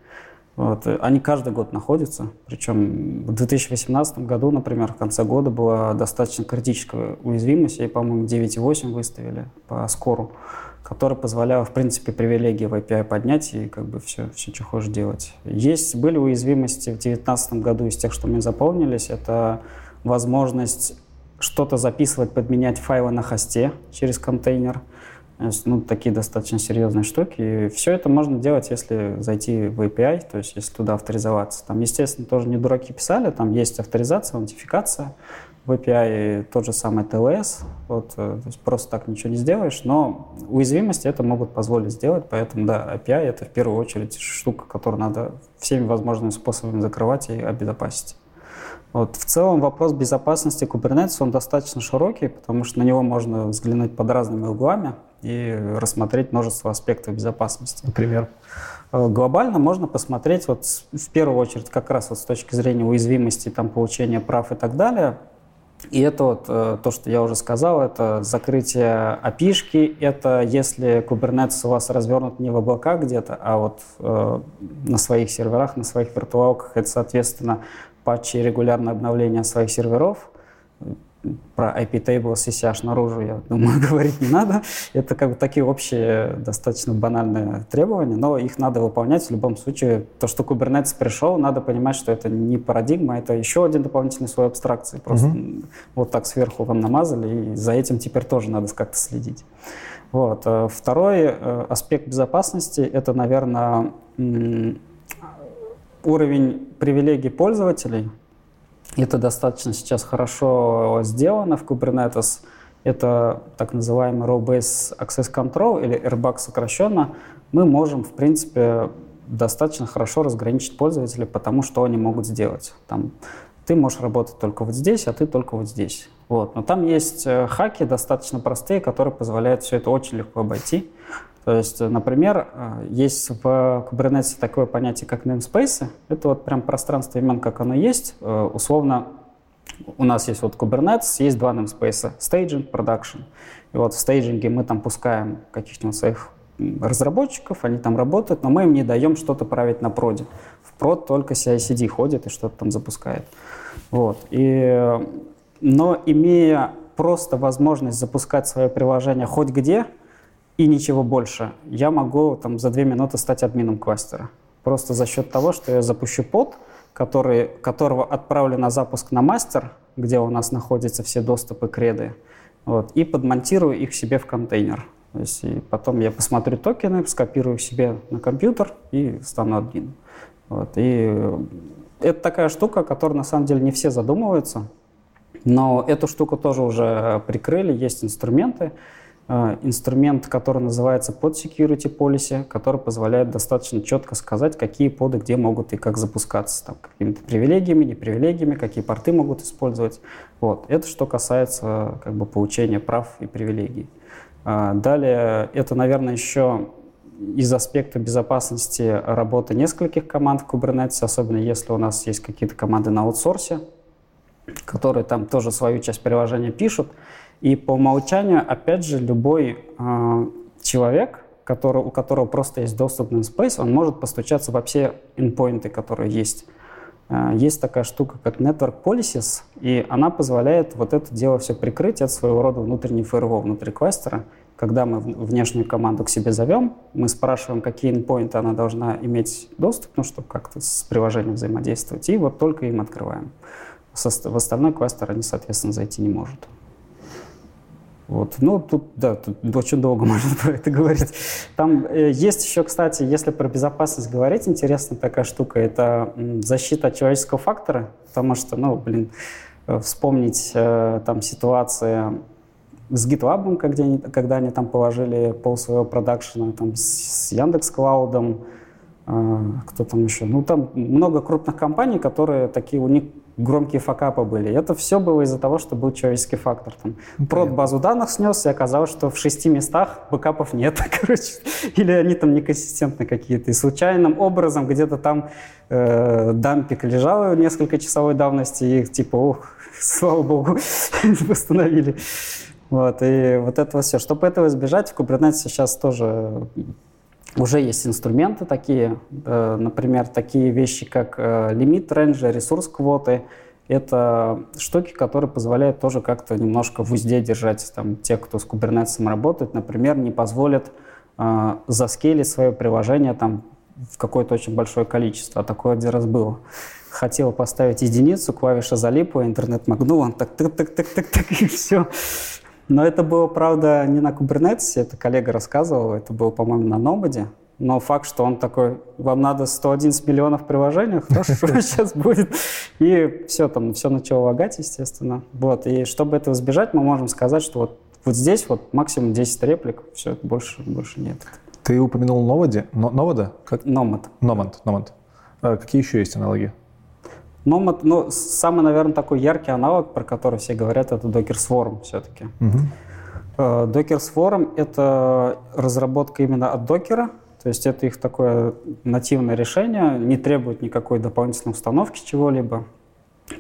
Вот. Они каждый год находятся. Причем в 2018 году, например, в конце года была достаточно критическая уязвимость. Ей, по-моему, 9.8 выставили по скору, которая позволяла, в принципе, привилегии в API поднять и как бы все, все что хочешь делать. Есть, были уязвимости в 2019 году из тех, что мне заполнились. Это возможность что-то записывать, подменять файлы на хосте через контейнер – ну, такие достаточно серьезные штуки. И все это можно делать, если зайти в API, то есть если туда авторизоваться. Там, естественно, тоже не дураки писали, там есть авторизация, аутентификация в API, тот же самый TLS. Вот, э, то есть просто так ничего не сделаешь, но уязвимости это могут позволить сделать, поэтому, да, API — это в первую очередь штука, которую надо всеми возможными способами закрывать и обезопасить. Вот. В целом вопрос безопасности Kubernetes, он достаточно широкий, потому что на него можно взглянуть под разными углами и рассмотреть множество аспектов безопасности. Например? Э, глобально можно посмотреть вот в первую очередь как раз вот с точки зрения уязвимости, там, получения прав и так далее. И это вот э, то, что я уже сказал, это закрытие api это если Kubernetes у вас развернут не в облаках где-то, а вот э, на своих серверах, на своих виртуалках, это, соответственно, патчи и регулярное обновление своих серверов. Про IP table CCH наружу, я думаю, говорить не надо. Это как бы такие общие, достаточно банальные требования, но их надо выполнять в любом случае. То, что Kubernetes пришел, надо понимать, что это не парадигма, это еще один дополнительный слой абстракции. Просто mm-hmm. вот так сверху вам намазали, и за этим теперь тоже надо как-то следить. Вот. Э, второй э, аспект безопасности — это, наверное, уровень привилегий пользователей. Это достаточно сейчас хорошо сделано в Kubernetes. Это так называемый Row-Based Access Control или RBAC сокращенно. Мы можем, в принципе, достаточно хорошо разграничить пользователей по тому, что они могут сделать. Там, ты можешь работать только вот здесь, а ты только вот здесь. Вот. Но там есть э, хаки достаточно простые, которые позволяют все это очень легко обойти. То есть, например, э, есть в Kubernetes такое понятие, как namespace. Это вот прям пространство имен, как оно есть. Э, условно, у нас есть вот Kubernetes, есть два namespace — staging, production. И вот в стейджинге мы там пускаем каких-нибудь своих разработчиков, они там работают, но мы им не даем что-то править на проде. В прод только CI-CD ходит и что-то там запускает. Вот. И, но имея просто возможность запускать свое приложение хоть где — и ничего больше, я могу там, за две минуты стать админом кластера. Просто за счет того, что я запущу под, который, которого отправлю на запуск на мастер, где у нас находятся все доступы креды, вот, и подмонтирую их себе в контейнер. То есть, и потом я посмотрю токены, скопирую их себе на компьютер и стану админом. Вот, и это такая штука, о которой на самом деле не все задумываются, но эту штуку тоже уже прикрыли, есть инструменты. Э, инструмент, который называется Pod Security Policy, который позволяет достаточно четко сказать, какие поды где могут и как запускаться, там, какими-то привилегиями, не привилегиями, какие порты могут использовать. Вот. Это что касается как бы, получения прав и привилегий. Э, далее, это, наверное, еще из аспекта безопасности работы нескольких команд в Kubernetes, особенно если у нас есть какие-то команды на аутсорсе, которые там тоже свою часть приложения пишут, и по умолчанию, опять же, любой э, человек, который, у которого просто есть доступ на Space, он может постучаться во все endpoinты, которые есть. Э, есть такая штука, как Network Policies, и она позволяет вот это дело все прикрыть. Это своего рода внутренний фаервол внутри кластера. Когда мы внешнюю команду к себе зовем, мы спрашиваем, какие endpoinты она должна иметь доступ, ну, чтобы как-то с приложением взаимодействовать, и вот только им открываем. В остальной кластер они, соответственно, зайти не может. Вот. Ну, тут, да, тут очень долго можно про это говорить. Там э, есть еще, кстати, если про безопасность говорить, интересная такая штука, это защита от человеческого фактора, потому что, ну, блин, э, вспомнить э, там ситуации с GitLab, когда они, когда они там положили пол своего продакшена, там с Яндекс Клаудом, э, кто там еще, ну, там много крупных компаний, которые такие, у них громкие факапы были. Это все было из-за того, что был человеческий фактор. Там, ну, прод базу данных снес, и оказалось, что в шести местах бэкапов нет, короче. Или они там неконсистентны какие-то. И случайным образом где-то там э, дампик лежал несколько часовой давности, и типа, ох, слава богу, восстановили. Вот, и вот это все. Чтобы этого избежать, в Kubernetes сейчас тоже уже есть инструменты такие, э, например, такие вещи, как э, лимит рейнджа, ресурс квоты. Это штуки, которые позволяют тоже как-то немножко в узде держать там, тех, кто с Kubernetes работает. Например, не позволят э, заскейлить свое приложение там, в какое-то очень большое количество. А такое один раз было. Хотел поставить единицу, клавиша залипла, интернет магнул, он так так так так так так и все. Но это было, правда, не на Kubernetes, это коллега рассказывал, это было, по-моему, на Nomad. Но факт, что он такой, вам надо 111 миллионов приложений, хорошо, сейчас будет. И все там, все начало лагать, естественно. Вот, и чтобы этого избежать, мы можем сказать, что вот, вот здесь вот максимум 10 реплик, все, больше, больше нет. Ты упомянул Новоде, Новода? Как? Nomad. Nomad, Nomad. А какие еще есть аналоги? Nomad, ну, самый, наверное, такой яркий аналог, про который все говорят, это Docker Swarm все-таки. Угу. Docker Swarm — это разработка именно от докера, то есть это их такое нативное решение, не требует никакой дополнительной установки чего-либо.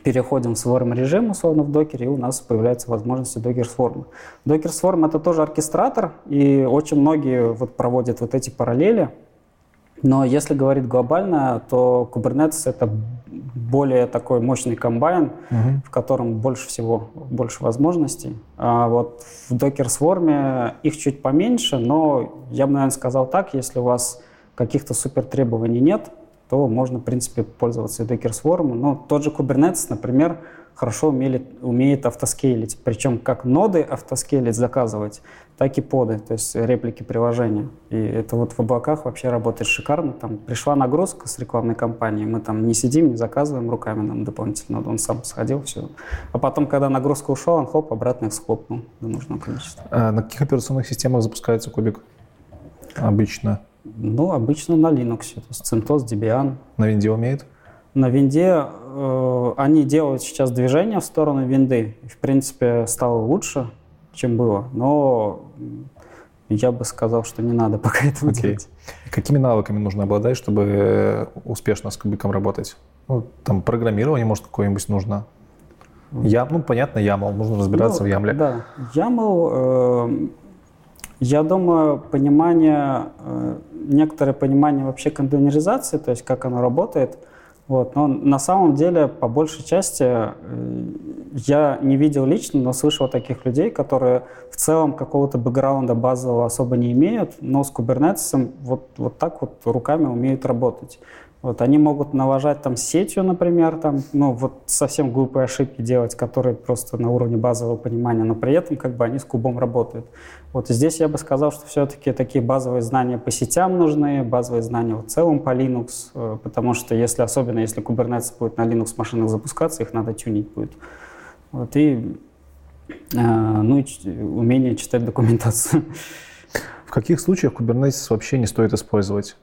Переходим в Swarm режим, условно, в докере, и у нас появляется возможность Docker Swarm. Docker Swarm — это тоже оркестратор, и очень многие вот проводят вот эти параллели — но если говорить глобально, то Kubernetes — это более такой мощный комбайн, угу. в котором больше всего, больше возможностей. А вот в Docker Swarm их чуть поменьше, но я бы, наверное, сказал так, если у вас каких-то супер требований нет, то можно, в принципе, пользоваться и Docker Swarm. Но тот же Kubernetes, например, хорошо умели, умеет автоскейлить. Причем как ноды автоскейлить, заказывать, так и поды, то есть реплики приложения. И это вот в облаках вообще работает шикарно. Там пришла нагрузка с рекламной кампании, мы там не сидим, не заказываем руками нам дополнительно, он сам сходил, все. А потом, когда нагрузка ушла, он хоп, обратно их схлопнул до нужного количества. А на каких операционных системах запускается кубик обычно? Ну, обычно на Linux, то есть CentOS, Debian. На винде умеет? На винде э, они делают сейчас движение в сторону винды. В принципе, стало лучше, чем было. Но я бы сказал, что не надо пока этого okay. делать. Какими навыками нужно обладать, чтобы э, успешно с кубиком работать? Ну, там программирование, может, какое-нибудь нужно? Я, ну, понятно, YAML, нужно разбираться ну, в YAML. Да, YAML, э, я думаю, понимание, э, некоторое понимание вообще контейнеризации, то есть как оно работает – вот. Но на самом деле, по большей части, э, я не видел лично, но слышал таких людей, которые в целом какого-то бэкграунда базового особо не имеют, но с Kubernetes вот, вот так вот руками умеют работать. Вот, они могут налажать там сетью, например, там, ну, вот совсем глупые ошибки делать, которые просто на уровне базового понимания, но при этом как бы они с кубом работают. Вот здесь я бы сказал, что все-таки такие базовые знания по сетям нужны, базовые знания в целом по Linux, э, потому что если, особенно если Kubernetes будет на Linux машинах запускаться, их надо тюнить будет. Вот и э, ну, умение читать документацию. В каких случаях Kubernetes вообще не стоит использовать?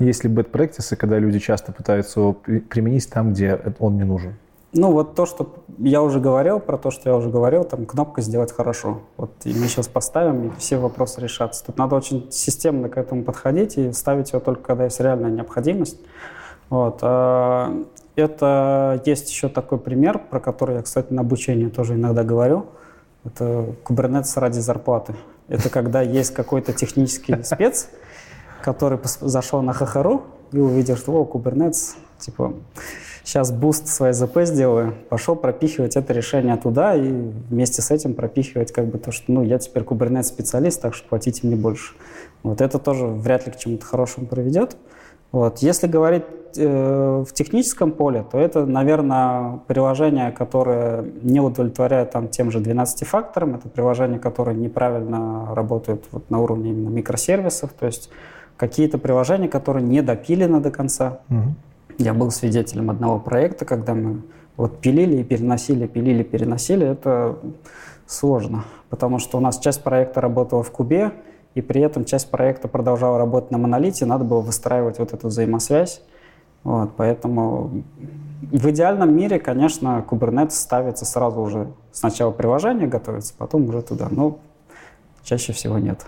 Есть ли bad practices, когда люди часто пытаются его применить там, где он не нужен? Ну, вот то, что я уже говорил, про то, что я уже говорил, там кнопка «Сделать хорошо». Вот и мы сейчас поставим, и все вопросы решатся. Тут надо очень системно к этому подходить и ставить его только, когда есть реальная необходимость. Вот. А, это есть еще такой пример, про который я, кстати, на обучении тоже иногда говорю. Это Kubernetes ради зарплаты. Это когда есть какой-то технический спец, который зашел на HH.ru и увидел, что о, Kubernetes, типа, сейчас boost своей ЗП сделаю, пошел пропихивать это решение туда и вместе с этим пропихивать как бы то, что, ну, я теперь Kubernetes специалист, так что платите мне больше. Вот это тоже вряд ли к чему-то хорошему приведет. Вот. Если говорить э, в техническом поле, то это, наверное, приложение, которое не удовлетворяет там, тем же 12 факторам. Это приложения, которые неправильно работают вот, на уровне именно микросервисов. То есть какие-то приложения, которые не допилены до конца. Угу. Я был свидетелем одного проекта, когда мы вот пилили и переносили, пилили, переносили. Это сложно, потому что у нас часть проекта работала в кубе, и при этом часть проекта продолжала работать на монолите, надо было выстраивать вот эту взаимосвязь. Вот, поэтому в идеальном мире, конечно, Kubernetes ставится сразу уже. Сначала приложение готовится, потом уже туда. Но чаще всего нет.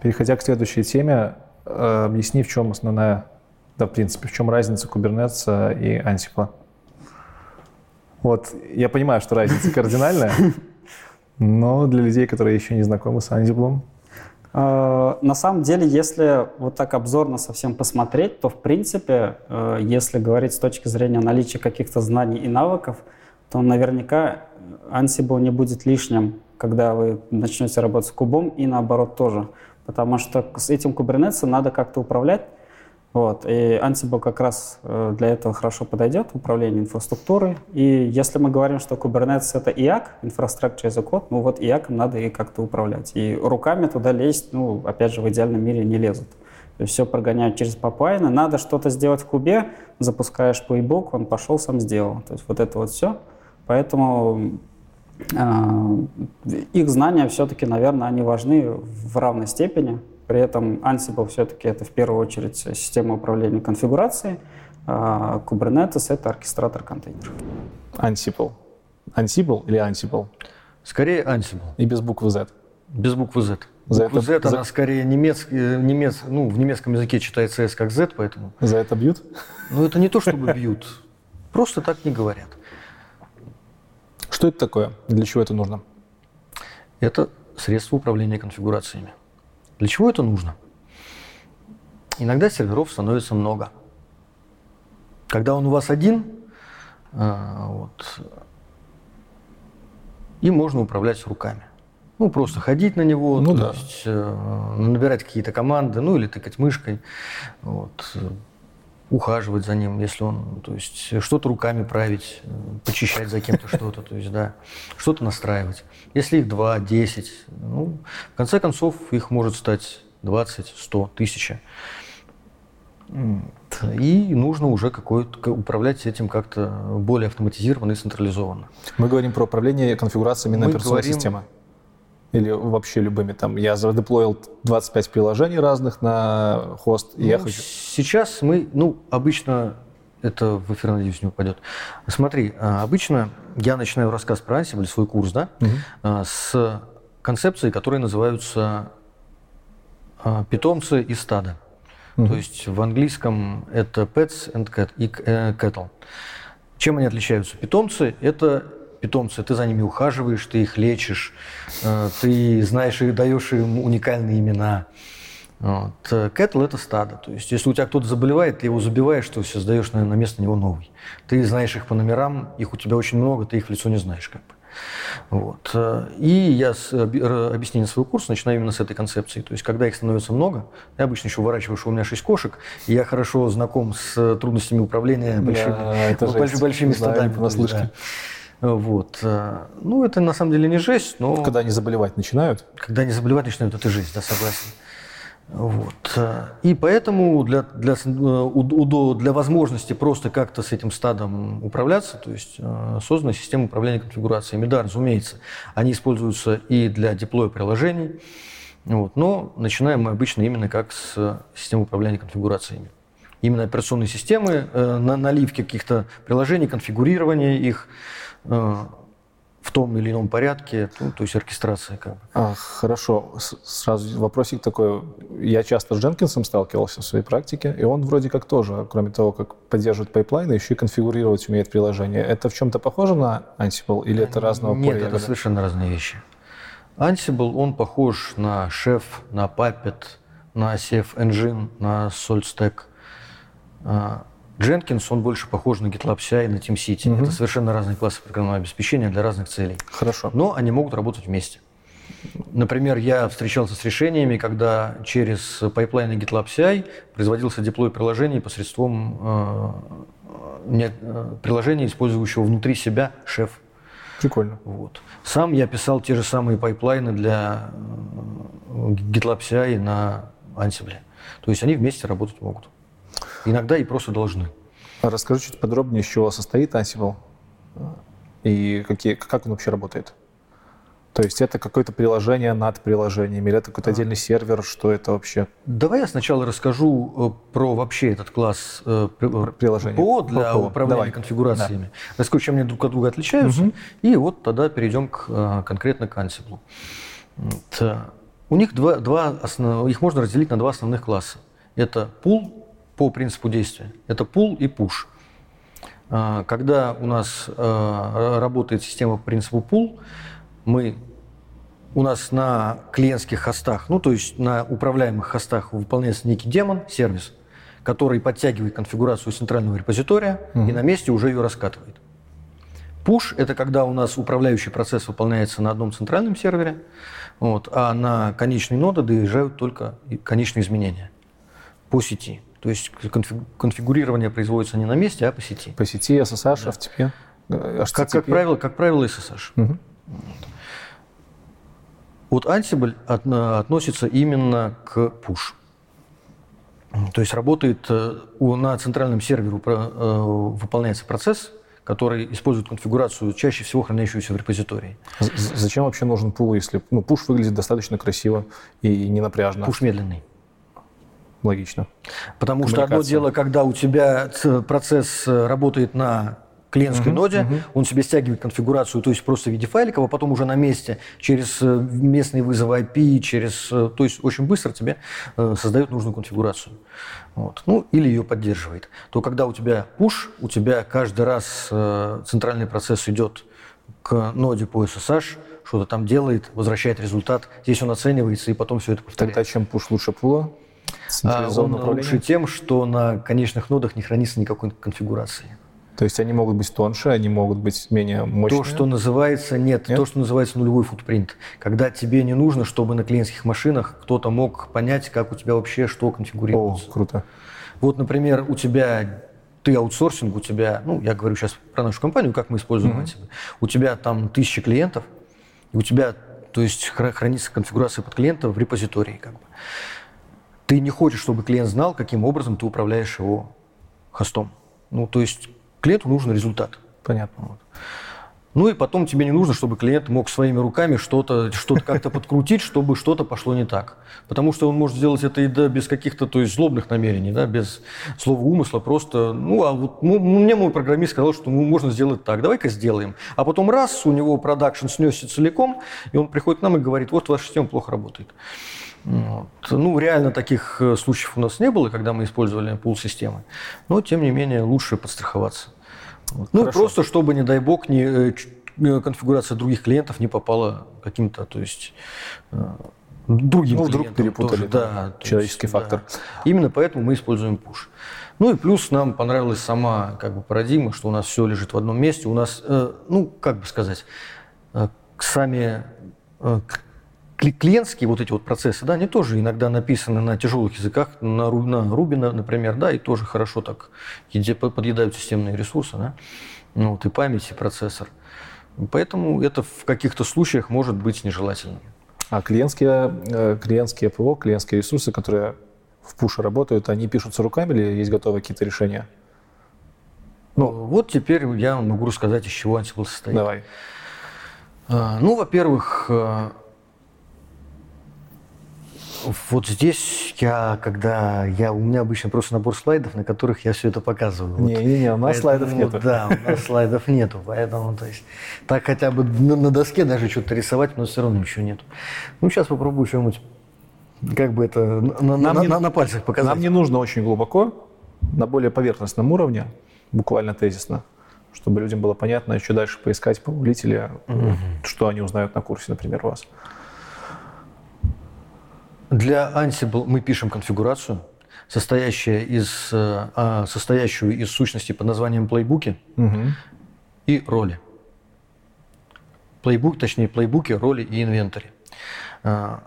Переходя к следующей теме, объясни, в чем основная, да, в принципе, в чем разница Kubernetes и Ansible. Вот, я понимаю, что разница кардинальная, но для людей, которые еще не знакомы с Ansible, э, на самом деле, если вот так обзорно совсем посмотреть, то в принципе, э, если говорить с точки зрения наличия каких-то знаний и навыков, то наверняка Ansible не будет лишним, когда вы начнете работать с кубом, и наоборот тоже потому что с этим Kubernetes надо как-то управлять. Вот. И Ansible как раз э, для этого хорошо подойдет, управление инфраструктурой. И если мы говорим, что Kubernetes — это IaC, Infrastructure as a ну вот IaC надо и как-то управлять. И руками туда лезть, ну, опять же, в идеальном мире не лезут. То есть все прогоняют через pipeline'ы. Надо что-то сделать в кубе, запускаешь плейбук, он пошел, сам сделал. То есть вот это вот все. Поэтому их знания все-таки, наверное, они важны в равной степени. При этом Ansible все-таки это в первую очередь система управления конфигурацией, а Kubernetes — это оркестратор контейнеров. Ansible. Ansible или Ansible? Скорее Ansible. И без буквы Z? Без буквы Z. За Буква это- Z, она за- скорее немецкий, немец, ну, в немецком языке читается S как Z, поэтому... За это бьют? Ну, это не то, чтобы бьют. Просто так не говорят. Что это такое? Для чего это нужно? Это средство управления конфигурациями. Для чего это нужно? Иногда серверов становится много. Когда он у вас один, а, вот, им можно управлять руками. Ну, просто ходить на него, Ну то да. есть, э, набирать какие-то команды, ну, или тыкать мышкой, вот, э, ухаживать за ним, если он, то есть, что-то руками править, почищать за кем-то что-то, то есть, да, что-то настраивать. Если их два, десять, ну, в конце концов, их может стать 20, 100, тысяча. И нужно уже какой-то, к- управлять этим как-то более автоматизированно и централизованно. Мы говорим про управление конфигурациями на операционной говорим- системе. Или вообще любыми. Там я задеплоил 25 приложений разных на хост, и я Ну, хочу... Сейчас мы, ну, обычно это в эфир, надеюсь, не упадет. Смотри, а, обычно я начинаю рассказ про Ansible, свой курс, да, а, с концепции, которые называются а, питомцы и стада. То есть в английском это pets and cat, и э, cattle. Чем они отличаются? Питомцы – это питомцы, ты за ними ухаживаешь, ты их лечишь, э, ты знаешь и даешь им уникальные имена. Вот. Э, Cattle – это стадо. То есть, если у тебя кто-то заболевает, ты его забиваешь, ты создаешь на, на место него новый. Ты знаешь их по номерам, их у тебя очень много, ты их в лицо не знаешь. Как бы. Вот. Э, И я с объяснение своего курса начинаю именно с этой концепции. То есть, когда их становится много, я обычно еще уворачиваю, что у меня шесть кошек, и я хорошо знаком с трудностями управления большими, это больш- жесть. большими Знаю, стадами. да. Вот. Э, Ну, это на самом деле не жесть, но Когда они заболевать начинают, когда они заболевать начинают, это жизнь, да, согласен. Вот. э, И поэтому для, для, э, для возможности просто как-то с этим стадом управляться, то есть создана система управления конфигурациями. Да, разумеется, они используются и для деплоя приложений, вот, но начинаем мы обычно именно как с системы управления конфигурациями. Именно операционные системы, на наливки каких-то приложений, конфигурирование их в том или ином порядке, ну, то есть оркестрация как бы. А, хорошо, С- сразу вопросик такой. Я часто с Jenkins'ом сталкивался в своей практике, и он вроде как тоже, кроме того, как поддерживает pipeline'ы, еще и конфигурировать умеет приложение. Это в чем-то похоже на Ansible или это разного Нет, поля это ягоды? совершенно разные вещи. Ansible, он похож на Chef, на Puppet, на CFEngine, на SaltStack. Jenkins, он больше похож на GitLab CI и на TeamCity. Это совершенно разные классы программного обеспечения для разных целей. Хорошо. Но они могут работать вместе. Например, я встречался с решениями, когда через pipeline'ы GitLab CI производился deploy приложений посредством э, не- э, приложения, использующего внутри себя Chef. Прикольно. Вот. Сам я писал те же самые pipeline'ы для э, GitLab CI на Ansible. То есть они вместе работать могут. Иногда и просто должны. Расскажи чуть подробнее, из чего состоит Ansible и какие, как он вообще работает. То есть это какое-то приложение над приложением, или это какой-то отдельный сервер, что это вообще? Давай я сначала расскажу э, про вообще этот класс э, при- э, приложений. ПО для ПО. управления Давай. конфигурациями. Расскажу, чем они друг от друга отличаются. И вот тогда перейдем к, э, конкретно к Ansible. Вот, э, У них два, два основ- их можно разделить на два основных класса. Это пул по принципу действия. Это пул и push. А, Когда у нас э, работает система по принципу пул, мы у нас на клиентских хостах, ну то есть на управляемых хостах выполняется некий демон, сервис, который подтягивает конфигурацию центрального репозитория и на месте уже ее раскатывает. Push – это когда у нас управляющий процесс выполняется на одном центральном сервере, вот, а на конечные ноды доезжают только конечные изменения по сети. То есть конфиг- конфигурирование производится не на месте, а по сети. По сети SSH, FTP, э, Как, как HTTP. правило, как правило, SSH. Мгм. Вот Ansible отно- относится именно к push. То есть работает э, на центральном сервере э, выполняется процесс, который использует конфигурацию, чаще всего хранящуюся в репозитории. З- з- Зачем вообще нужен пул, если ну, пуш выглядит достаточно красиво и не напряжно? Пуш медленный. Логично. Потому что одно дело, когда у тебя процесс э, работает на клиентской ноде, он себе стягивает конфигурацию, то есть просто в виде файликов, а потом уже на месте через э, местные вызовы IP, через, э, то есть очень быстро тебе создает нужную конфигурацию. Вот. Ну, или ее поддерживает. То когда у тебя push, у тебя каждый раз центральный процесс идет к ноде по SSH, что-то там делает, возвращает результат, здесь он оценивается, и потом все это повторяется. Тогда чем пуш лучше пула? Он лучше тем, что на конечных нодах не хранится никакой конфигурации. То есть они могут быть тоньше, они могут быть менее мощные? То, что называется, нет, Нет? то, что называется нулевой футпринт. Когда тебе не нужно, чтобы на клиентских машинах кто-то мог понять, как у тебя вообще что О, конфигурируется. круто. Вот, например, у тебя ты аутсорсинг, у тебя, ну, я говорю сейчас про нашу компанию, как мы используем Ansible. У тебя там тысячи клиентов, и у тебя, то есть, хра- хранится конфигурация под клиента в репозитории, как бы. Ты не хочешь, чтобы клиент знал, каким образом ты управляешь его хостом. Ну, то есть, клиенту нужен результат. Понятно. Ну и потом тебе не нужно, чтобы клиент мог своими руками что-то что как-то подкрутить, чтобы что-то пошло не так. Потому что он может сделать это и да, без каких-то то есть, злобных намерений, да, без слова умысла, просто, ну, а вот ну, мне мой программист сказал, что ну, можно сделать так, давай-ка сделаем. А потом раз, у него продакшн снесся целиком, и он приходит к нам и говорит, вот ваша система плохо работает. Вот. Ну, реально таких э, случаев у нас не было, когда мы использовали пул-системы, но, тем не менее, лучше подстраховаться. Вот. Ну, просто чтобы, не дай бог, не, э, э, конфигурация других клиентов не попала каким-то, то есть, другим Ну, вдруг перепутали, тоже, да, человеческий есть, фактор. да. Именно поэтому мы используем push. Ну и плюс нам понравилась сама как бы парадигма, что у нас все лежит в одном месте. У нас, ну, как бы сказать, сами клиентские вот эти вот процессы, да, они тоже иногда написаны на тяжелых языках, на, на Ruby, на- например, да, и тоже хорошо так подъедают системные ресурсы, да, ну, вот и память, и процессор. Поэтому это в каких-то случаях может быть нежелательным. А клиентские, э, клиентские ПО, клиентские ресурсы, которые в пуше работают, они пишутся руками или есть готовые какие-то решения? Ну, вот теперь я могу рассказать, из чего Ansible состоит. Давай. А, Ну, во-первых, э, вот здесь я, когда я, у меня обычно просто набор слайдов, на которых я все это показываю. Вот. Не-не-не, у нас Поэтому, слайдов нету. Да, у нас слайдов нету, поэтому, то есть, так хотя бы на, на доске даже что-то рисовать, но все равно ничего нету. Ну, сейчас попробую что-нибудь, как бы это, на, на- Нам на- не- на- на пальцах показать. Нам не нужно очень глубоко, на более поверхностном уровне, буквально тезисно, чтобы людям было понятно, что дальше поискать, погуглить или что они узнают на курсе, например, у вас. Для Ansible мы пишем конфигурацию, состоящая из, э, а, состоящую из сущности под названием плейбуки и роли. Плейбук, точнее, плейбуки, роли и инвентарь. А,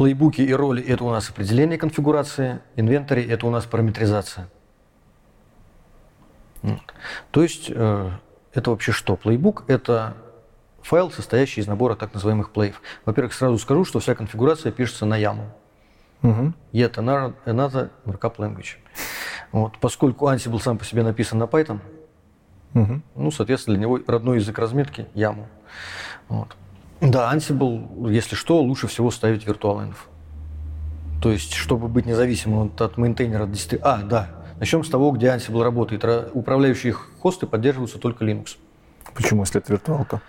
Плейбуки и роли – это у нас определение конфигурации, инвентарь – это у нас параметризация. То есть э, это вообще что? Плейбук – это файл, состоящий из набора так называемых плеев. Во-первых, сразу скажу, что вся конфигурация пишется на YAML. Мгм. Yet another, another markup language. Вот. Поскольку Ansible сам по себе написан на Python, Мгм. ну, соответственно, для него родной язык разметки YAML. Вот. Да, Ansible, если что, лучше всего ставить virtualenv. То есть, чтобы быть независимым от, от мейнтейнера дистри- А, да. Начнем с того, где Ansible работает. Ра- Управляющие хосты поддерживаются только Linux. Почему, если это виртуалка?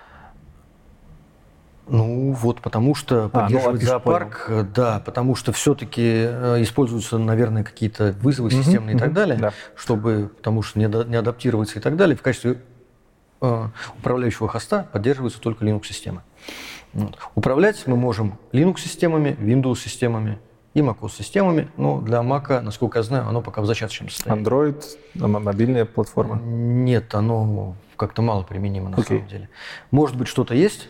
Ну, вот потому что ну, поддерживать опиш- зоопарк, э, да, потому что все-таки используются, наверное, какие-то вызовы системные и так далее, да. чтобы, потому что не, не адаптироваться и так далее. В качестве э, управляющего хоста поддерживаются только Linux-системы. Вот. Управлять мы можем Linux-системами, Windows-системами и macOS-системами, но для Mac, насколько я знаю, оно пока в зачаточном состоянии. Android, мобильная платформа. Нет, оно как-то мало применимо на Окей. самом деле. Может быть, что-то есть,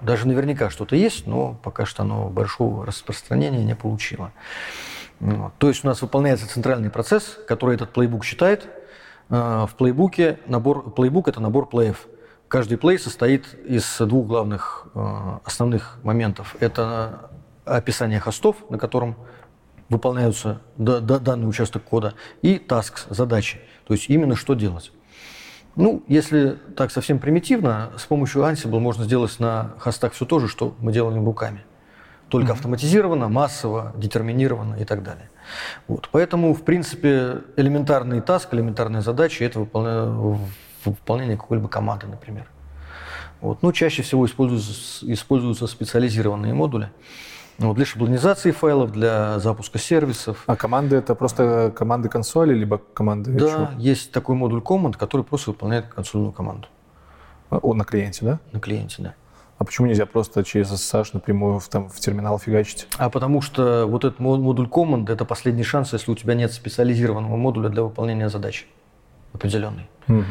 даже наверняка что-то есть, но пока что оно большого распространения не получило. Вот. То есть у нас выполняется центральный процесс, который этот плейбук считает. Э, в плейбуке набор, плейбук – это набор плеев. Каждый плей состоит из двух главных э, основных моментов. Это описание хостов, на котором выполняются данный участок кода, и tasks, задачи. То есть именно что делать. Ну, если так совсем примитивно, с помощью Ansible можно сделать на хостах все то же, что мы делаем руками. Только mm-hmm. автоматизированно, массово, детерминированно и так далее. Вот. Поэтому, в принципе, элементарный таск, элементарная задача – это выполнение, выполнение какой-либо команды, например. Вот. Ну, чаще всего используются, используются специализированные модули. Вот, для шаблонизации файлов, для запуска сервисов. А команды это просто команды консоли, либо команды? Да, чего? есть такой модуль команд, который просто выполняет консольную команду. О, на клиенте, да? На клиенте, да. А почему нельзя просто через SSH напрямую в, там, в терминал фигачить? А потому что вот этот модуль команд – это последний шанс, если у тебя нет специализированного модуля для выполнения задачи определенной. Угу.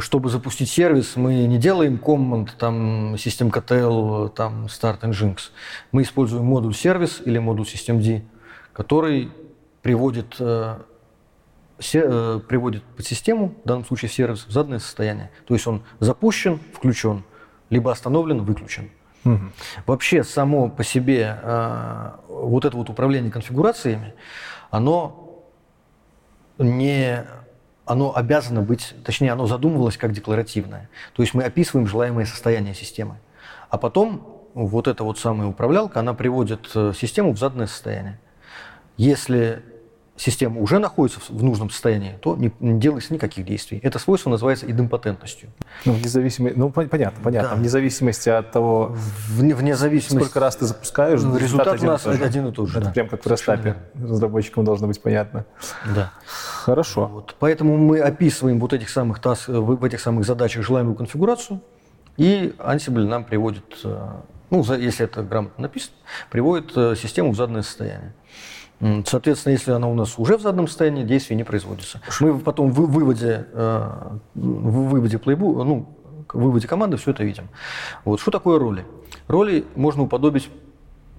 Чтобы запустить сервис, мы не делаем команд, там, systemctl, там, start nginx. Мы используем модуль сервис или модуль systemd, который приводит, э, се, э, приводит под систему, в данном случае сервис, в заданное состояние. То есть он запущен, включен – либо остановлен, выключен. Угу. Вообще само по себе э, вот это вот управление конфигурациями, оно не оно обязано быть, точнее, оно задумывалось как декларативное. То есть мы описываем желаемое состояние системы. А потом вот эта вот самая управлялка, она приводит э, систему в заданное состояние. Если система уже находится в нужном состоянии, то не, не делается никаких действий. Это свойство называется идемпотентностью. Ну, вне зависимости, ну понятно, понятно. Да. Вне зависимости от того, вне, вне зависимости, сколько раз ты запускаешь, ну, результат, результат у нас один, один и тот же. Это да. прям как в Ростапе. Разработчикам должно быть понятно. Да. Хорошо. Вот. Поэтому мы описываем вот этих самых тас, в этих самых задачах желаемую конфигурацию, и Ansible нам приводит, э, ну, если это грамотно написано, приводит э, систему в заданное состояние. Соответственно, если она у нас уже в заданном состоянии, действие не производится. Мы потом в выводе, э, в выводе плейбу, ну, в выводе команды все это видим. Вот. Что такое роли? Роли можно уподобить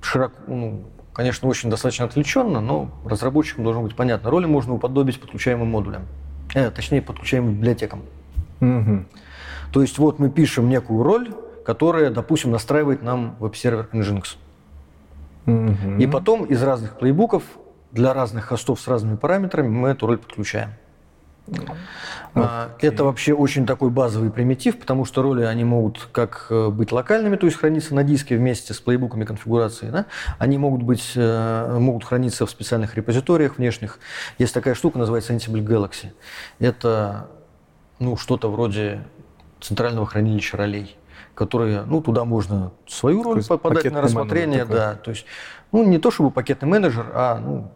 широко, ну, конечно, очень достаточно отвлеченно, но разработчикам должно быть понятно. Роли можно уподобить подключаемым модулям, э, точнее, подключаемым библиотекам. Угу. То есть вот мы пишем некую роль, которая, допустим, настраивает нам веб-сервер Nginx. Угу. И потом из разных плейбуков для разных хостов с разными параметрами мы эту роль подключаем. Okay. Это вообще очень такой базовый примитив, потому что роли они могут как э, быть локальными, то есть храниться на диске вместе с плейбуками конфигурации, да? они могут, быть, э, могут храниться в специальных репозиториях внешних. Есть такая штука, называется Ansible Galaxy. Это ну, что-то вроде центрального хранилища ролей которые, ну, туда можно свою роль Такой подать на рассмотрение, да, то есть, ну, не то чтобы пакетный менеджер, а, ну,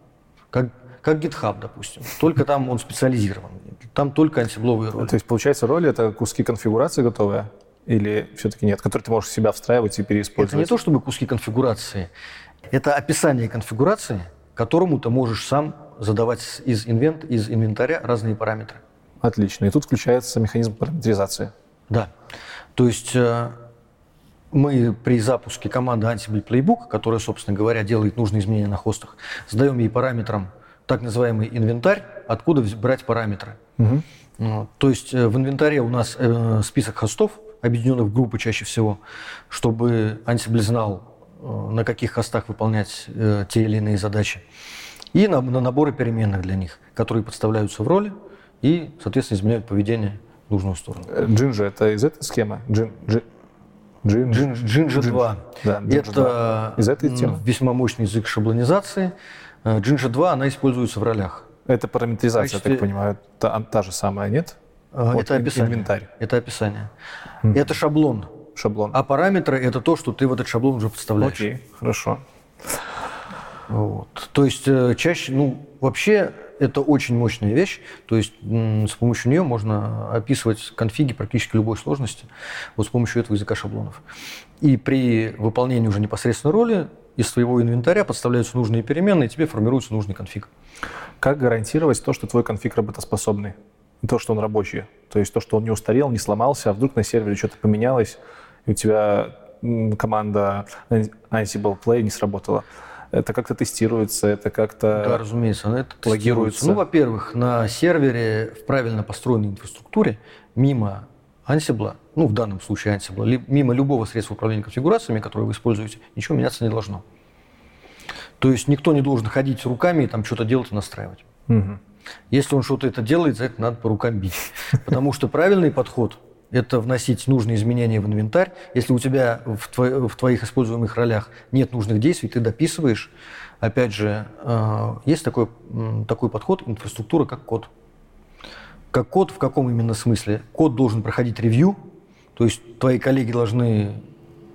как, как GitHub, допустим, только там он специализирован, там только ансибловые роли. То есть, получается, роли это куски конфигурации готовые? Или все-таки нет, которые ты можешь в себя встраивать и переиспользовать? Это не то чтобы куски конфигурации, это описание конфигурации, которому ты можешь сам задавать из, инвент, из инвентаря разные параметры. Отлично. И тут включается механизм параметризации. Да. То есть э, мы при запуске команды Ansible Playbook, которая, собственно говоря, делает нужные изменения на хостах, задаем ей параметрам так называемый инвентарь, откуда брать параметры. Угу. То есть э, в инвентаре у нас э, список хостов, объединенных в группы чаще всего, чтобы Ansible знал, на каких хостах выполнять те или иные задачи. И на, на наборы переменных для них, которые подставляются в роли и, соответственно, изменяют поведение нужную сторону. Джинджа это из этой схемы? Джин, джин, Джин, Джинджа 2. Да, Джинджа это 2. Из этой темы. весьма мощный язык шаблонизации. Джинджа 2, она используется в ролях. Это параметризация, качестве... я так понимаю, та, та же самая, нет? А, это вот описание. Инвентарь. Это описание. Mm. Это шаблон. Шаблон. А параметры – это то, что ты в этот шаблон уже подставляешь. Окей, хорошо. Вот. То есть э, чаще, ну, вообще это очень мощная вещь, то есть с помощью нее можно описывать конфиги практически любой сложности, вот с помощью этого языка шаблонов. И при выполнении уже непосредственно роли из своего инвентаря подставляются нужные переменные, и тебе формируется нужный конфиг. Как гарантировать то, что твой конфиг работоспособный? То, что он рабочий. То есть то, что он не устарел, не сломался, а вдруг на сервере что-то поменялось, и у тебя команда Ansible Play не сработала. Это как-то тестируется, это как-то Да, разумеется, это логируется. логируется. Ну, во-первых, на сервере в правильно построенной инфраструктуре мимо Ansible, ну, в данном случае Ansible, ли- мимо любого средства управления конфигурациями, которое вы используете, ничего меняться не должно. То есть никто не должен ходить руками и там что-то делать и настраивать. Мгм. Если он что-то это делает, за это надо по рукам бить. Потому что правильный подход – это вносить нужные изменения в инвентарь. Если у тебя в, тво- в твоих используемых ролях нет нужных действий, ты дописываешь. Опять же, э, есть такой, такой подход – инфраструктура как код. Как код в каком именно смысле? Код должен проходить ревью, то есть твои коллеги должны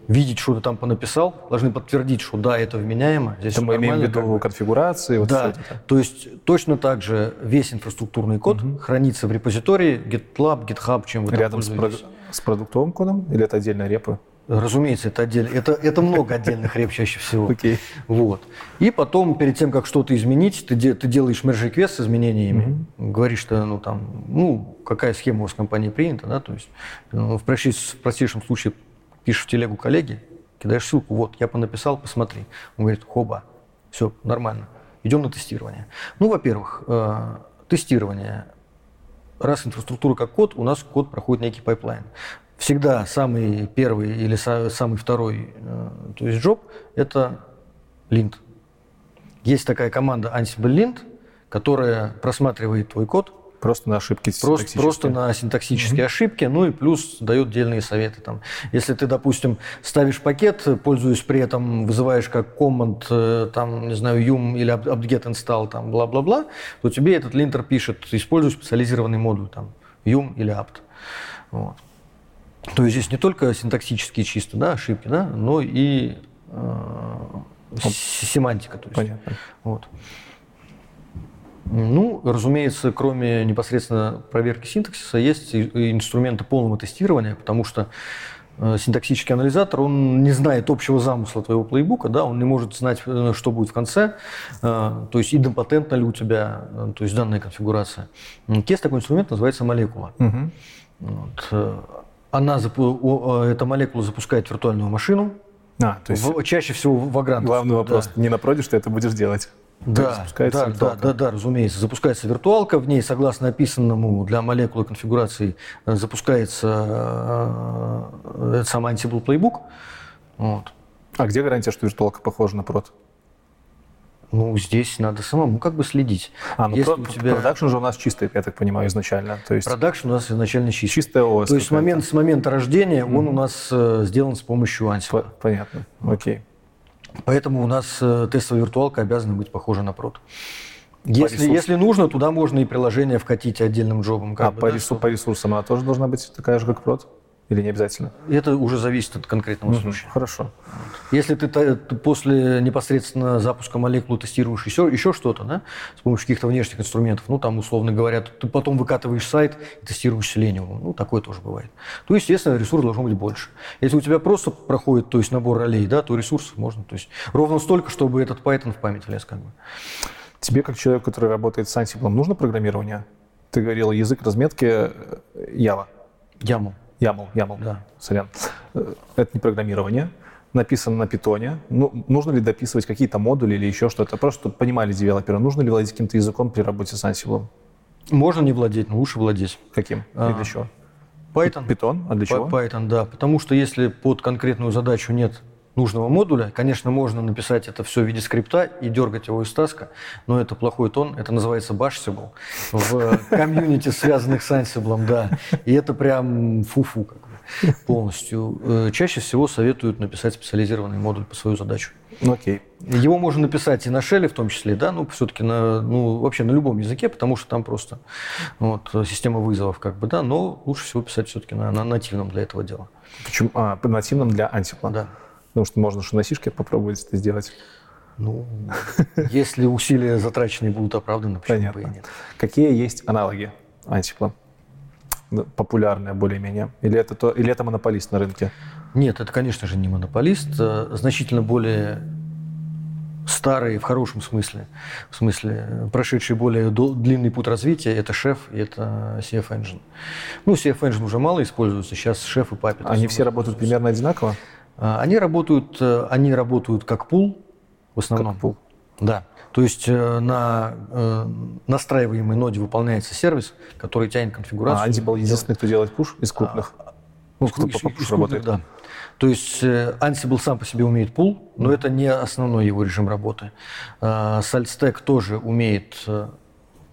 видеть, что ты там понаписал, должны подтвердить, что да, это вменяемо. Здесь Это мы имеем в виду как конфигурации, вот Да, это. то есть точно так же весь инфраструктурный код хранится в репозитории GitLab, GitHub, чем вы там Рядом с, пользуетесь. прод- с продуктовым кодом или это отдельная репа? Разумеется, это отдельно. Это, это много отдельных реп чаще всего. Окей. Вот. И потом, перед тем, как что-то изменить, ты, де- ты делаешь request с изменениями, говоришь, что ну, там, ну, какая схема у вас в компании принята, да, то есть ну, в, простейшем, в простейшем случае пишешь в телегу коллеги, кидаешь ссылку, вот, я понаписал, посмотри. Он говорит, хоба, все, нормально, идем на тестирование. Ну, во-первых, э, тестирование. Раз инфраструктура как код, у нас код проходит некий pipeline. Всегда самый первый или са- самый второй, э, то есть job, это lint. Есть такая команда Ansible lint, которая просматривает твой код, Просто на ошибки Просто, просто на синтаксические ошибки, ну и плюс дает отдельные советы. Там. Если ты, допустим, ставишь пакет, пользуясь при этом, вызываешь как command, э, там, не знаю, yum или apt- apt-get install, там, бла-бла-бла, то тебе этот линтер пишет, используй специализированный модуль, там, yum или apt. Вот. То есть здесь не только синтаксические чисто да, ошибки, да, но и э, семантика. То есть. Понятно. Вот. Ну, разумеется, кроме непосредственно проверки синтаксиса, есть и- инструменты полного тестирования, потому что э, синтаксический анализатор, он не знает общего замысла твоего плейбука, да, он не может знать, э, что будет в конце, э, то есть идемпотентна ли у тебя, то есть данная конфигурация. Есть такой инструмент, называется молекула. Мгм. Вот, Она, эта молекула запускает виртуальную машину, А, то есть в- чаще всего в Vagrant. главный Да. вопрос, не на prod'е, что это будешь делать. Да, запускается да, да, виртуалка. да, да, разумеется. Запускается виртуалка, в ней, согласно описанному для молекулы конфигурации, э, запускается э, самый Ansible playbook. Вот. А где гарантия, что виртуалка похожа на prod? Ну, здесь надо самому как бы следить. А, ну Если про- у тебя production же у нас чистый, я так понимаю, изначально. То есть production у нас изначально чистый. чистая ОС. То есть момент, с момента рождения он у нас э, сделан с помощью Ansible. По- Понятно. Окей. Поэтому у нас э, тестовая виртуалка обязана быть похожа на прод. Если, если нужно, туда можно и приложение вкатить отдельным джобом. А бы, по, да, ресу- чтобы- по ресурсам она тоже должна быть такая же, как прод? Или не обязательно? Это уже зависит от конкретного случая. Хорошо. Если ты, ты после непосредственно запуска молекулы тестируешь еще, еще что-то, да, с помощью каких-то внешних инструментов, ну, там, условно говоря, ты потом выкатываешь сайт и тестируешь Selenium, ну, такое тоже бывает. То, естественно, ресурс должен быть больше. Если у тебя просто проходит, то есть набор ролей, да, то ресурсов можно, то есть ровно столько, чтобы этот Python в память лез, как бы. Тебе, как человек, который работает с Ansible, нужно программирование? Ты говорил, язык разметки э, Java. Яму. YAML, YAML, Да. сорян. Э, Это не программирование. Написано на питоне. Ну, нужно ли дописывать какие-то модули или еще что-то? Просто чтобы понимали девелоперы, нужно ли владеть каким-то языком при работе с Ansible? Можно не владеть, но лучше владеть. Каким? А, и для чего? Python. Питон? А для чего? Python, да. Потому что если под конкретную задачу нет нужного модуля, конечно, можно написать это все в виде скрипта и дергать его из таска, но это плохой тон, это называется bashable в комьюнити, связанных с Ansible, да. И это прям фу-фу как бы, полностью. Э, Чаще всего советуют написать специализированный модуль по свою задачу. Окей. Его можно написать и на шеле в том числе, да, ну, все-таки на, ну, вообще на любом языке, потому что там просто вот, система вызовов, как бы, да, но лучше всего писать все-таки на, на нативном для этого дела. Почему? А, по нативным для Ansible. Да. Потому что можно же на сишке попробовать это сделать. Ну, если усилия затраченные будут оправданы, почему бы и Понятно. нет. Какие есть аналоги Ansible? Ну, Популярные более-менее. Или это, то, или это монополист на рынке? Нет, это, конечно же, не монополист, э, значительно более старый в хорошем смысле, в смысле э, прошедший более длинный путь развития, это Chef и это CF Engine. Ну, CF Engine уже мало используется, сейчас Chef и Puppet. Они все работают примерно одинаково? А, Они работают, э, они работают как пул, в основном. Как пул. Да. То есть э, на э, настраиваемой ноде выполняется сервис, который тянет конфигурацию. А Ansible единственный, кто делает пуш из крупных? Ну, кто по пуш работает. Да. То есть э, Ansible сам по себе умеет пул, но это не основной его режим работы. А, SaltStack тоже умеет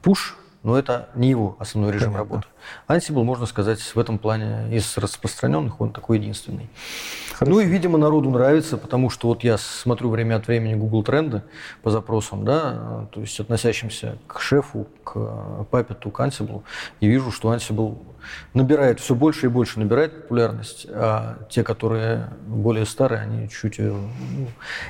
push, но это не его основной режим Понятно. работы. Ansible, можно сказать, в этом плане из распространенных он такой единственный. Хорошо. Ну и, видимо, народу нравится, потому что вот я смотрю время от времени Google тренды по запросам, да, то есть относящимся к шефу, к э, Puppet, к Ansible, и вижу, что Ansible набирает все больше и больше набирает популярность, а те, которые более старые, они чуть... э, ну,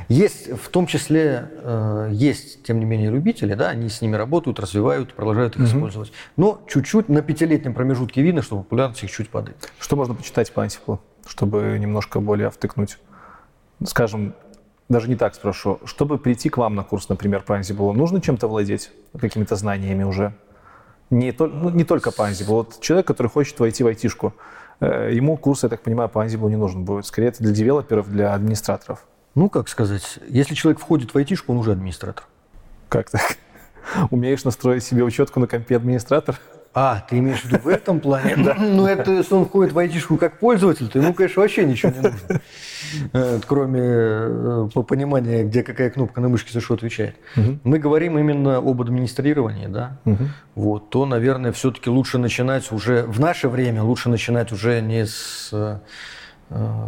есть, в том числе, э, есть, тем не менее, любители, да, они с ними работают, развивают, продолжают их использовать. Но чуть-чуть на пятилетнем промежутке видно, что популярность их чуть падает. Что можно почитать по Ansible, чтобы немножко более втыкнуть? Скажем, даже не так спрошу. Чтобы прийти к вам на курс, например, по Ansible, нужно чем-то владеть? Какими-то знаниями уже? Не, тол- ну, не только по Ansible. Вот человек, который хочет войти в айтишку, э, ему курс, я так понимаю, по Ansible не нужен будет. Скорее, это для девелоперов, для администраторов. Ну, как сказать, если человек входит в айтишку, он уже администратор. Как так? Умеешь настроить себе учетку на компе администратор? А, ты имеешь в виду в этом плане? Ну, это если он входит в айтишку как пользователь, то ему, конечно, вообще ничего не нужно. Э, Кроме э, по- понимания, где какая кнопка на мышке за что отвечает. Мы говорим именно об администрировании, да? Вот, то, наверное, все-таки лучше начинать уже, в наше время лучше начинать уже не с э,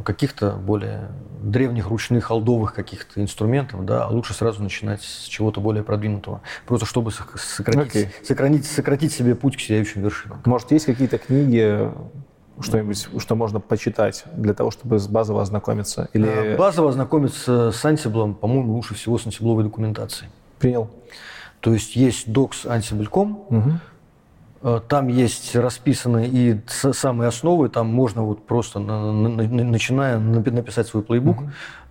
каких-то более древних ручных алдовых каких-то инструментов, да, а лучше сразу начинать с чего-то более продвинутого, просто чтобы сократить, Окей. сократить, сократить себе путь к сияющим вершинам. Может, есть какие-то книги, что-нибудь, что можно почитать для того, чтобы с базово ознакомиться? Или Э, Базово ознакомиться с Ansible, по-моему, лучше всего с ансибловой документацией. принял? То есть есть docs ansible.com, Мгм. Э, Там есть расписаны и самые основы, там можно вот просто, на- на- на- начиная напи- написать свой плейбук.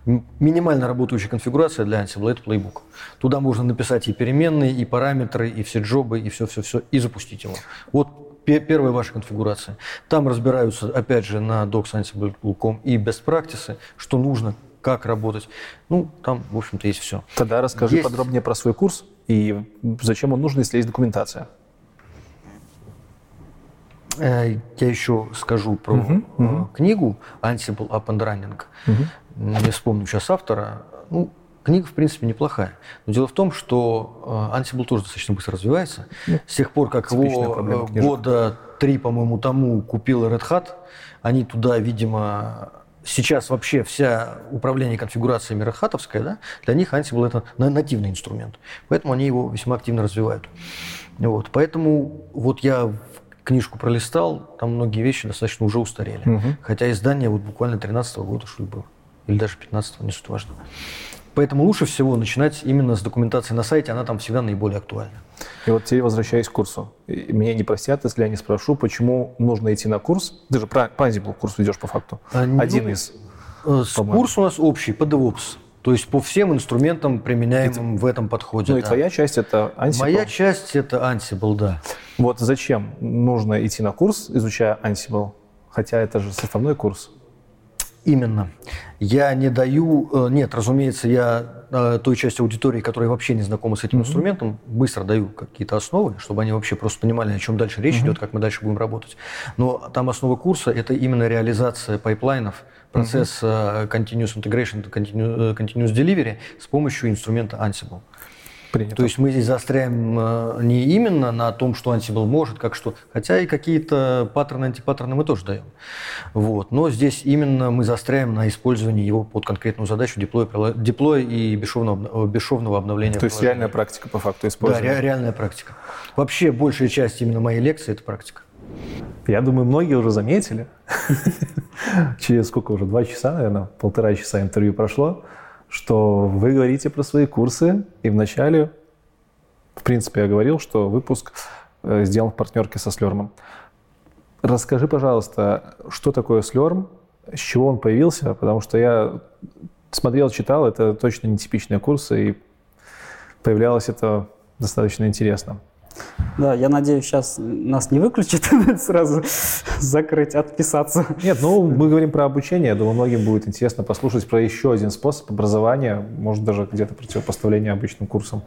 М- Минимально работающая конфигурация для Ansible – это плейбук. Туда можно написать и переменные, и параметры, и все джобы, и все-все-все, и запустить его. Вот пе- первая ваша конфигурация. Там разбираются, опять же, на docsansible.com и best practices, что нужно, как работать. Ну, там, в общем-то, есть все. Тогда расскажи Есть. подробнее про свой курс и зачем он нужен, если есть документация. Э, Я еще скажу про э, книгу Ansible Up and Running. Не вспомню сейчас автора. Ну, книга, в принципе, неплохая. Но дело в том, что э, Ansible тоже достаточно быстро развивается. С тех пор, как типичная его года три, по-моему, тому купила Red Hat, они туда, видимо, сейчас вообще вся управление конфигурациями Red Hat'овское, да, для них Ansible это на- нативный инструмент. Поэтому они его весьма активно развивают. Вот, поэтому вот я книжку пролистал, там многие вещи достаточно уже устарели. Хотя издание вот буквально 13 года, что ли, было. Или даже 15 не суть важно. Поэтому лучше всего начинать именно с документации на сайте, она там всегда наиболее актуальна. И вот теперь возвращаясь к курсу. Меня не простят, если я не спрошу, почему нужно идти на курс. Ты же про по Ansible курс ведешь по факту. А, ну, Один из. Э, с-. Курс у нас общий по DevOps. То есть по всем инструментам, применяемым в этом подходе. Ну и да. твоя часть это Ansible. Моя часть это Ansible, да. Вот зачем нужно идти на курс, изучая Ansible? Хотя это же составной курс. Именно. Я не даю, э, нет, разумеется, я э, той части аудитории, которая вообще не знакома с этим инструментом, быстро даю какие-то основы, чтобы они вообще просто понимали, о чем дальше речь идет, как мы дальше будем работать. Но там основа курса – это именно реализация pipeline'ов, процесса continuous integration, continu- continuous delivery с помощью инструмента Ansible. Принято. То есть мы здесь заостряем э, не именно на том, что Ansible может, как что, хотя и какие-то паттерны, антипаттерны мы тоже даем. Вот. Но здесь именно мы заостряем на использовании его под конкретную задачу деплоя, деплоя и бесшовного, э, бесшовного обновления. То есть приложения. реальная практика по факту Да, использования. ре- реальная практика. Вообще большая часть именно моей лекции – это практика. Я думаю, многие уже заметили. Через сколько уже? Два часа, наверное, полтора часа интервью прошло, что вы говорите про свои курсы, и вначале, в принципе, я говорил, что выпуск э, сделан в партнерке со Слермом. Расскажи, пожалуйста, что такое Слерм, с чего он появился, потому что я смотрел, читал, это точно нетипичные курсы, и появлялось это достаточно интересно. Да, я надеюсь, сейчас нас не выключат, сразу закрыть, отписаться. Нет, ну мы говорим про обучение. Я думаю, многим будет интересно послушать про еще один способ образования, может даже где-то противопоставление обычным курсам.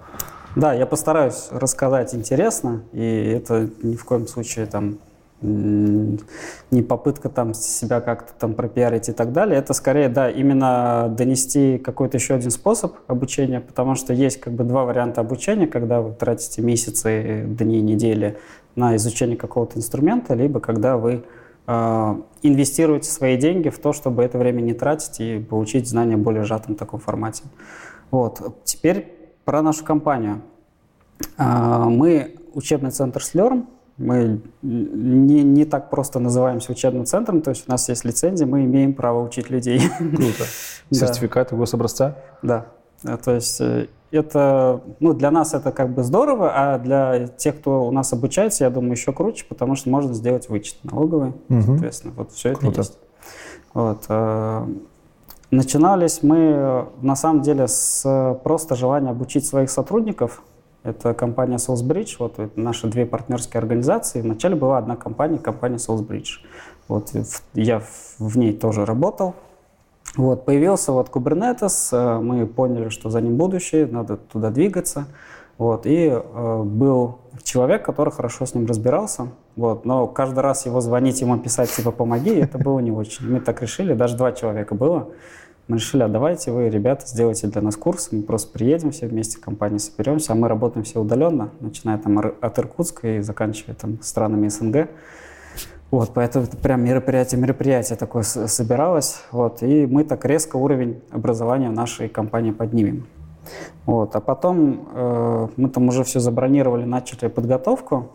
Да, я постараюсь рассказать интересно, и это ни в коем случае там не попытка там себя как-то там пропиарить и так далее. Это скорее, да, именно донести какой-то еще один способ обучения, потому что есть как бы два варианта обучения, когда вы тратите месяцы, дни, недели на изучение какого-то инструмента, либо когда вы э, инвестируете свои деньги в то, чтобы это время не тратить и получить знания в более сжатом таком формате. Вот. Теперь про нашу компанию. Э, мы учебный центр Slurm, мы не, не так просто называемся учебным центром, то есть у нас есть лицензия, мы имеем право учить людей. Круто. Сертификаты гособразца? Да. Э, то есть э, это, ну, для нас это как бы здорово, а для тех, кто у нас обучается, я думаю, еще круче, потому что можно сделать вычет налоговый, угу. соответственно, вот все это Круто. есть. Вот. Э, начинались мы, на самом деле, с просто желания обучить своих сотрудников, это компания Soulsbridge, вот наши две партнерские организации. Вначале была одна компания, компания Soulsbridge. Вот я в ней тоже работал. Вот, появился вот Kubernetes, э, мы поняли, что за ним будущее, надо туда двигаться. Вот, и э, был человек, который хорошо с ним разбирался, вот, но каждый раз его звонить, ему писать, типа, помоги, это было не очень. Мы так решили, даже два человека было. Мы решили, а давайте вы, ребята, сделайте для нас курс, мы просто приедем все вместе, компании соберемся, а мы работаем все удаленно, начиная там от Иркутска и заканчивая там странами СНГ. Вот, поэтому это прям мероприятие, мероприятие такое собиралось. Вот, и мы так резко уровень образования нашей компании поднимем. Вот, а потом э, мы там уже все забронировали, начали подготовку.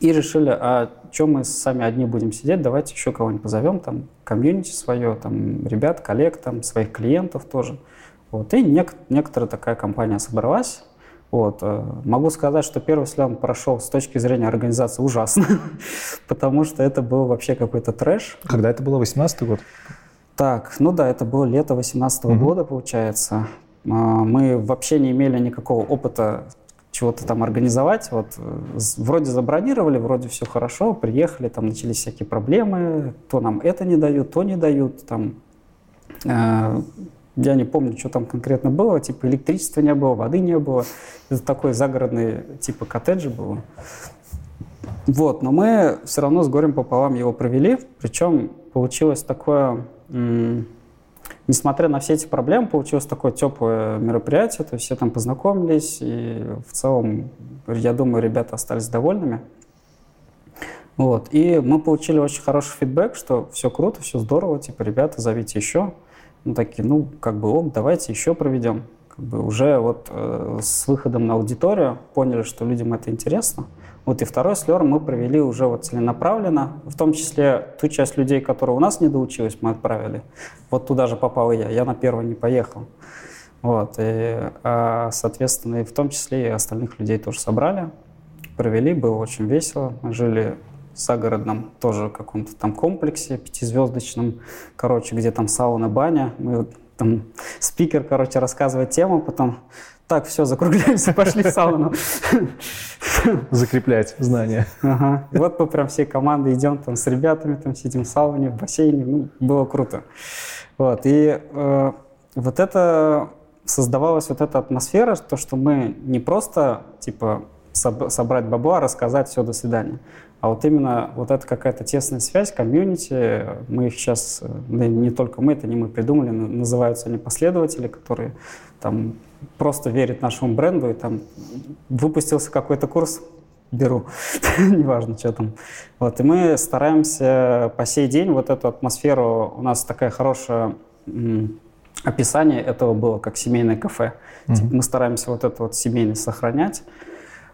И решили, а что мы сами одни будем сидеть, давайте еще кого-нибудь позовем, там, комьюнити свое, там, ребят, коллег, там, своих клиентов тоже. Вот. И нек- некоторая такая компания собралась. Вот. Э, могу сказать, что первый слем прошел с точки зрения организации ужасно, потому что это был вообще какой-то трэш. Когда это было, 18 год? Так, ну да, это было лето 18 -го угу. года, получается. А, мы вообще не имели никакого опыта чего-то там организовать. Вот э, вроде забронировали, вроде все хорошо, приехали, там начались всякие проблемы, то нам это не дают, то не дают, там э, я не помню, что там конкретно было, типа электричества не было, воды не было. Это такой загородный типа коттеджи было. Вот, но мы все равно с горем пополам его провели, причем получилось такое несмотря на все эти проблемы, получилось такое теплое мероприятие, то есть все там познакомились, и в целом, я думаю, ребята остались довольными. Вот. И мы получили очень хороший фидбэк, что все круто, все здорово, типа, ребята, зовите еще. Ну, такие, ну, как бы, ок, давайте еще проведем. Как бы уже вот э, с выходом на аудиторию поняли, что людям это интересно. Вот и второй слер мы провели уже вот целенаправленно, в том числе ту часть людей, которые у нас не доучились, мы отправили. Вот туда же попал и я. Я на первый не поехал. Вот, и, а, соответственно, и в том числе и остальных людей тоже собрали, провели, было очень весело. Мы жили в загородном тоже каком-то там комплексе пятизвездочном, короче, где там сауна, баня. Мы там спикер, короче, рассказывает тему, потом так, все, закругляемся, пошли в сауну. Закреплять знания. Ага. И вот мы прям всей командой идем там с ребятами, там сидим в сауне, в бассейне. Ну, было круто. Вот. И э, вот это создавалась вот эта атмосфера, то, что мы не просто, типа, собрать бабла, рассказать все, до свидания. А вот именно вот эта какая-то тесная связь, комьюнити, мы их сейчас, э, да не только мы, это не мы придумали, называются они последователи, которые там просто верят нашему бренду, и там выпустился какой-то курс, беру, неважно, что там. Вот, и мы стараемся по сей день вот эту атмосферу, у нас такая хорошая описание этого было как семейное кафе. Mm-hmm. Типа мы стараемся вот это вот семейность сохранять.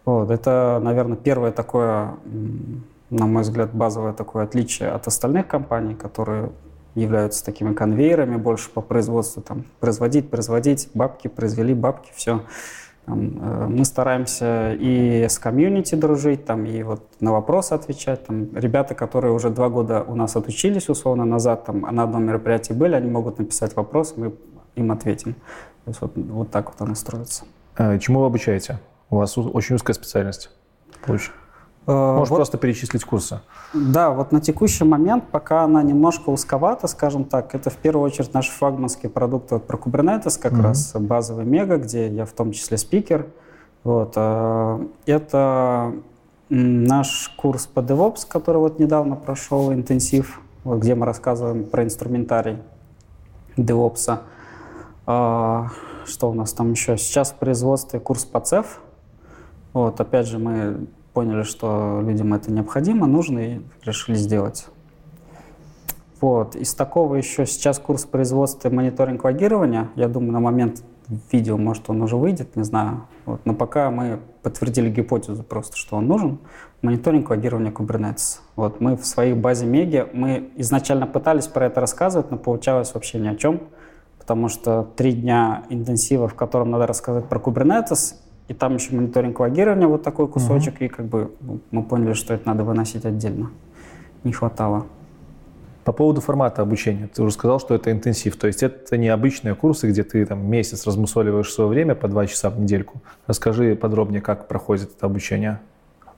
Вот, это, наверное, первое такое, на мой взгляд, базовое такое отличие от остальных компаний, которые являются такими конвейерами больше по производству, там, производить, производить, бабки, произвели бабки, все. Там, э, мы стараемся и с комьюнити дружить, там, и вот на вопросы отвечать. Там, ребята, которые уже два года у нас отучились, условно, назад, там, на одном мероприятии были, они могут написать вопрос, мы им ответим. То есть вот, вот так вот оно строится. А чему вы обучаете? У вас очень узкая специальность. Лучше. Можешь вот, просто перечислить курсы. Да, вот на текущий момент, пока она немножко узковата, скажем так, это в первую очередь наш флагманский продукт вот, про Kubernetes, как mm-hmm. раз базовый мега, где я в том числе спикер. Вот, это наш курс по DevOps, который вот недавно прошел, интенсив, вот, где мы рассказываем про инструментарий DevOps. А, что у нас там еще? Сейчас в производстве курс по CEF. Вот, опять же, мы поняли, что людям это необходимо, нужно и решили сделать. Вот. Из такого еще сейчас курс производства и мониторинг логирования. Я думаю, на момент видео, может, он уже выйдет, не знаю. Вот. Но пока мы подтвердили гипотезу просто, что он нужен. Мониторинг логирования Kubernetes. Вот. Мы в своей базе Меги, мы изначально пытались про это рассказывать, но получалось вообще ни о чем, потому что три дня интенсива, в котором надо рассказать про Kubernetes, и там еще мониторинг логирования, вот такой кусочек, угу. и как бы мы поняли, что это надо выносить отдельно. Не хватало. По поводу формата обучения. Ты уже сказал, что это интенсив. То есть это не обычные курсы, где ты там месяц размусоливаешь свое время по два часа в недельку. Расскажи подробнее, как проходит это обучение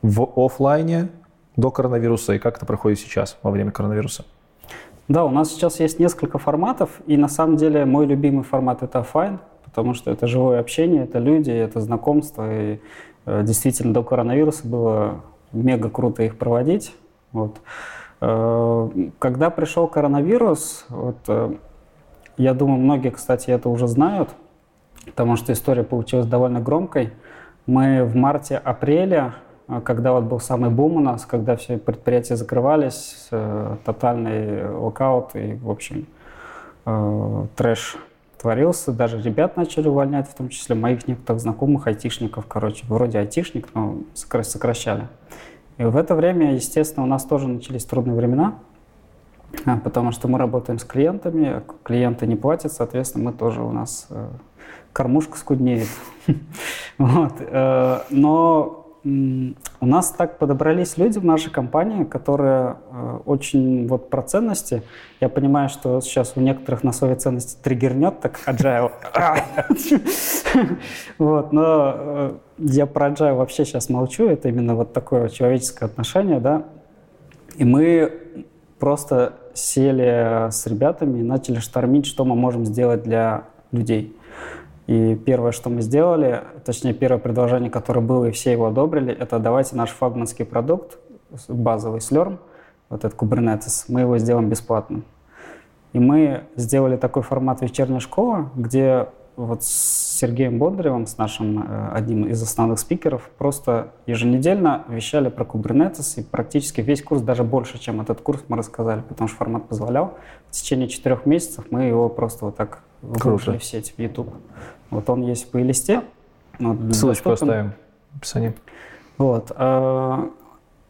в офлайне до коронавируса и как это проходит сейчас во время коронавируса. Да, у нас сейчас есть несколько форматов, и на самом деле мой любимый формат это офлайн, потому что это живое общение, это люди, это знакомство, и э, действительно до коронавируса было мега круто их проводить. Вот. Э, когда пришел коронавирус, вот, э, я думаю, многие, кстати, это уже знают, потому что история получилась довольно громкой. Мы в марте-апреле, когда вот был самый бум у нас, когда все предприятия закрывались, тотальный локдаун и, в общем, трэш творился, даже ребят начали увольнять, в том числе моих некоторых знакомых айтишников, короче, вроде айтишник, но сокращали. И в это время, естественно, у нас тоже начались трудные времена, а, потому что мы работаем с клиентами, клиенты не платят, соответственно, мы тоже у нас э, кормушка скуднеет. вот. Э, но у нас так подобрались люди в нашей компании, которые э, очень вот про ценности. Я понимаю, что сейчас у некоторых на своей ценности триггернет так agile. вот, но э, я про agile вообще сейчас молчу. Это именно вот такое человеческое отношение, да. И мы просто сели с ребятами и начали штормить, что мы можем сделать для людей. И первое, что мы сделали, точнее, первое предложение, которое было, и все его одобрили, это давайте наш флагманский продукт, базовый Slurm, вот этот Kubernetes, мы его сделаем бесплатным. И мы сделали такой формат вечерняя школа, где вот с Сергеем Бондаревым, с нашим э, одним из основных спикеров, просто еженедельно вещали про Kubernetes, и практически весь курс, даже больше, чем этот курс, мы рассказали, потому что формат позволял. В течение четырех месяцев мы его просто вот так выложили в сеть, в YouTube. Вот он есть в плейлисте. Вот, Ссылочку доступен. оставим в описании. Вот. А,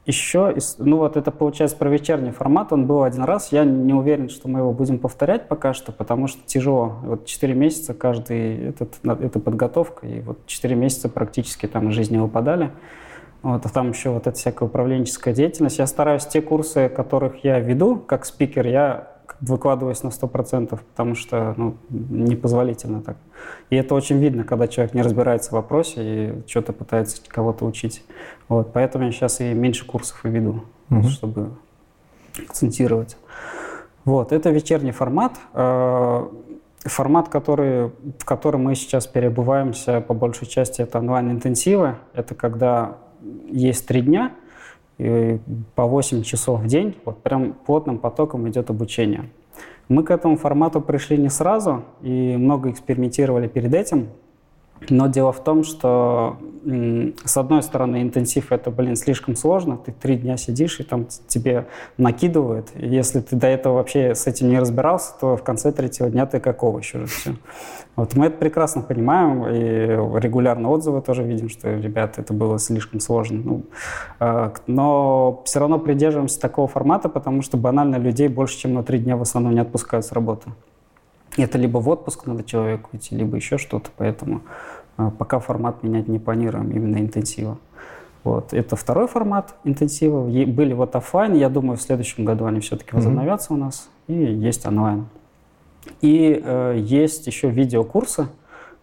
еще, ну вот это получается про вечерний формат, он был один раз. Я не уверен, что мы его будем повторять пока что, потому что тяжело. Вот 4 месяца каждый, этот, это подготовка, и вот 4 месяца практически там из жизни выпадали. Вот, а там еще вот эта всякая управленческая деятельность. Я стараюсь те курсы, которых я веду как спикер, я выкладываюсь на 100%, потому что ну, непозволительно так. И это очень видно, когда человек не разбирается в вопросе и что-то пытается кого-то учить. Вот, поэтому я сейчас и меньше курсов и веду, угу. чтобы акцентировать. Вот, это вечерний формат. Э, формат, который, в котором мы сейчас перебываемся, по большей части, это онлайн-интенсивы. Это когда есть три дня – и по 8 часов в день, вот прям плотным потоком идет обучение. Мы к этому формату пришли не сразу и много экспериментировали перед этим. Но дело в том, что с одной стороны интенсив это, блин, слишком сложно. Ты три дня сидишь и там тебе накидывают. Если ты до этого вообще с этим не разбирался, то в конце третьего дня ты как овощ уже все. Вот мы это прекрасно понимаем и регулярно отзывы тоже видим, что, ребят, это было слишком сложно. Ну, э, но все равно придерживаемся такого формата, потому что банально людей больше, чем на три дня в основном не отпускают с работы. Это либо в отпуск надо человеку идти, либо еще что-то, поэтому а, пока формат менять не планируем, именно интенсива. Вот. Это второй формат интенсива. Были вот офлайн, я думаю, в следующем году они все-таки возобновятся mm-hmm. у нас, и есть онлайн. И э, есть еще видеокурсы,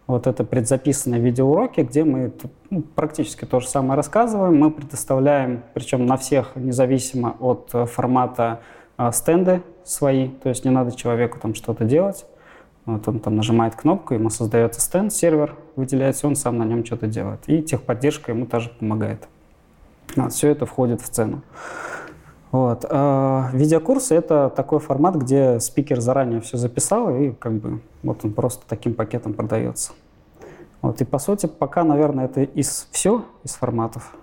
Вот это предзаписанные видеоуроки, где мы ну, практически то же самое рассказываем. Мы предоставляем, причем на всех, независимо от э, формата, э, стенды свои. То есть не надо человеку там что-то делать. Вот он там нажимает кнопку, ему создается стенд, сервер выделяется, он сам на нем что-то делает. И техподдержка ему тоже помогает. Вот, все это входит в цену. Вот. А видеокурсы — это такой формат, где спикер заранее все записал, и как бы вот он просто таким пакетом продается. Вот. И по сути, пока, наверное, это из все из форматов.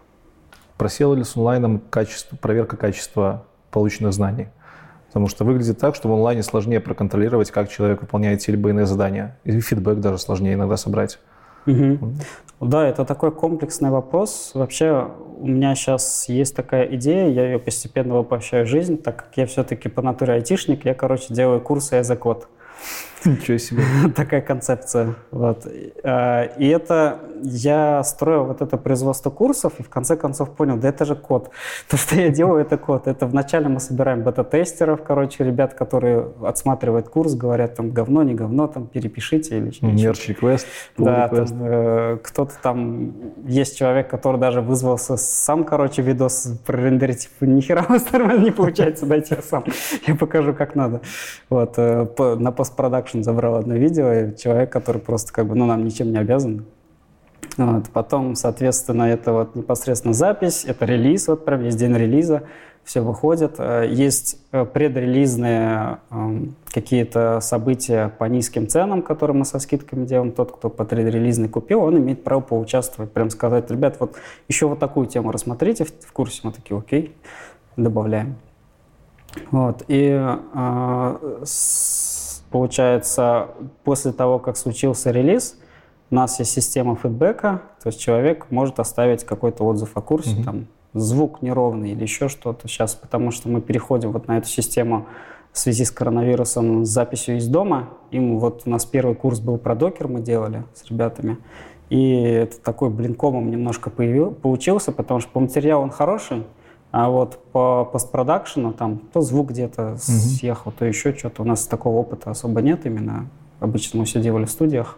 Просела ли с онлайном качество, проверка качества полученных знаний? Потому что выглядит так, что в онлайне сложнее проконтролировать, как человек выполняет те или иные задания. И фидбэк даже сложнее иногда собрать. Угу. Да, это такой комплексный вопрос. Вообще у меня сейчас есть такая идея, я ее постепенно воплощаю в жизнь, так как я все-таки по натуре айтишник, я, короче, делаю курсы за код. Ничего себе. Такая концепция. Вот. А, и это я строил вот это производство курсов и в конце концов понял, да это же код. То, что я делаю, это код. Это вначале мы собираем бета-тестеров, короче, ребят, которые отсматривают курс, говорят там говно, не говно, там перепишите или что-то. Мерч реквест. Да, там, э, кто-то там, есть человек, который даже вызвался сам, короче, видос прорендерить, типа, нихера у вас нормально не получается, дайте я сам, я покажу, как надо. Вот, э, на постпродакшн забрал одно видео, человек, который просто как бы, ну, нам ничем не обязан, вот. Потом, соответственно, это вот непосредственно запись, это релиз, вот прям есть день релиза, все выходит. Э, есть э, предрелизные эм, какие-то события по низким ценам, которые мы со скидками делаем. Тот, кто по предрелизной купил, он имеет право поучаствовать, прям сказать, ребят, вот еще вот такую тему рассмотрите в курсе. Мы такие, окей, добавляем. Вот. И э, получается, после того, как случился релиз, у нас есть система фидбэка, то есть человек может оставить какой-то отзыв о курсе, mm-hmm. там, звук неровный или еще что-то сейчас, потому что мы переходим вот на эту систему в связи с коронавирусом с записью из дома. Им вот у нас первый курс был про докер, мы делали с ребятами. И это такой блинкомом немножко появил, получился, потому что по материалу он хороший, а вот по постпродакшену там то звук где-то mm-hmm. съехал, то еще что-то. У нас такого опыта особо нет именно. Обычно мы все делали в студиях.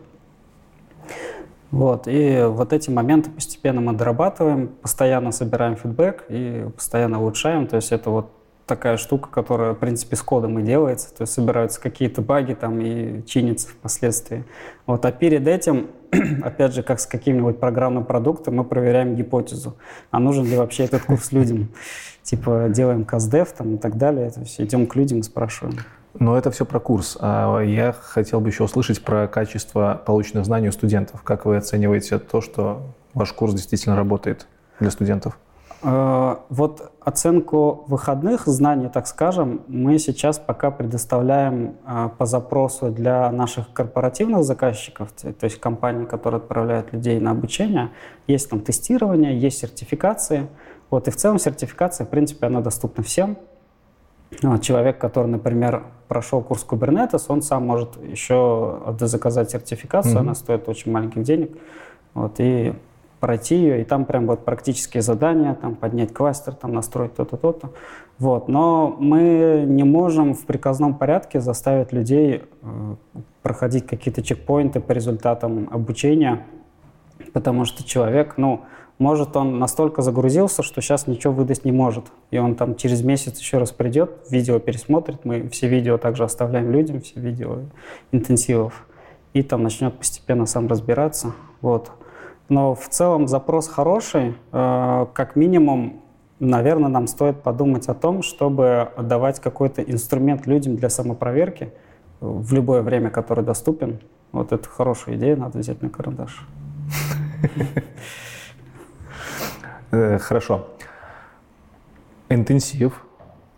Вот, и вот эти моменты постепенно мы дорабатываем, постоянно собираем фидбэк и постоянно улучшаем. То есть это вот такая штука, которая, в принципе, с кодом и делается. То есть собираются какие-то баги там и чинятся впоследствии. Вот, а перед этим, опять же, как с каким-нибудь программным продуктом, мы проверяем гипотезу. А нужен ли вообще этот курс людям? Типа делаем каздев там и так далее. То есть идем к людям и спрашиваем. Но это все про курс. А я хотел бы еще услышать про качество полученных знаний у студентов. Как вы оцениваете то, что ваш курс действительно работает для студентов? А, вот оценку выходных знаний, так скажем, мы сейчас пока предоставляем а, по запросу для наших корпоративных заказчиков, то есть компаний, которые отправляют людей на обучение. Есть там тестирование, есть сертификации. Вот, и в целом сертификация, в принципе, она доступна всем. Вот, человек, который, например, прошел курс Kubernetes, он сам может еще заказать сертификацию, mm-hmm. она стоит очень маленьких денег, вот, и пройти ее, и там прям вот практические задания, там поднять кластер, там настроить то-то, то-то. Вот. Но мы не можем в приказном порядке заставить людей э, проходить какие-то чекпоинты по результатам обучения, потому что человек, ну, может, он настолько загрузился, что сейчас ничего выдать не может. И он там через месяц еще раз придет, видео пересмотрит. Мы все видео также оставляем людям, все видео интенсивов. И там начнет постепенно сам разбираться. Вот. Но в целом запрос хороший. Э, как минимум, наверное, нам стоит подумать о том, чтобы давать какой-то инструмент людям для самопроверки в любое время, который доступен. Вот это хорошая идея, надо взять на карандаш. Э, хорошо. Интенсив,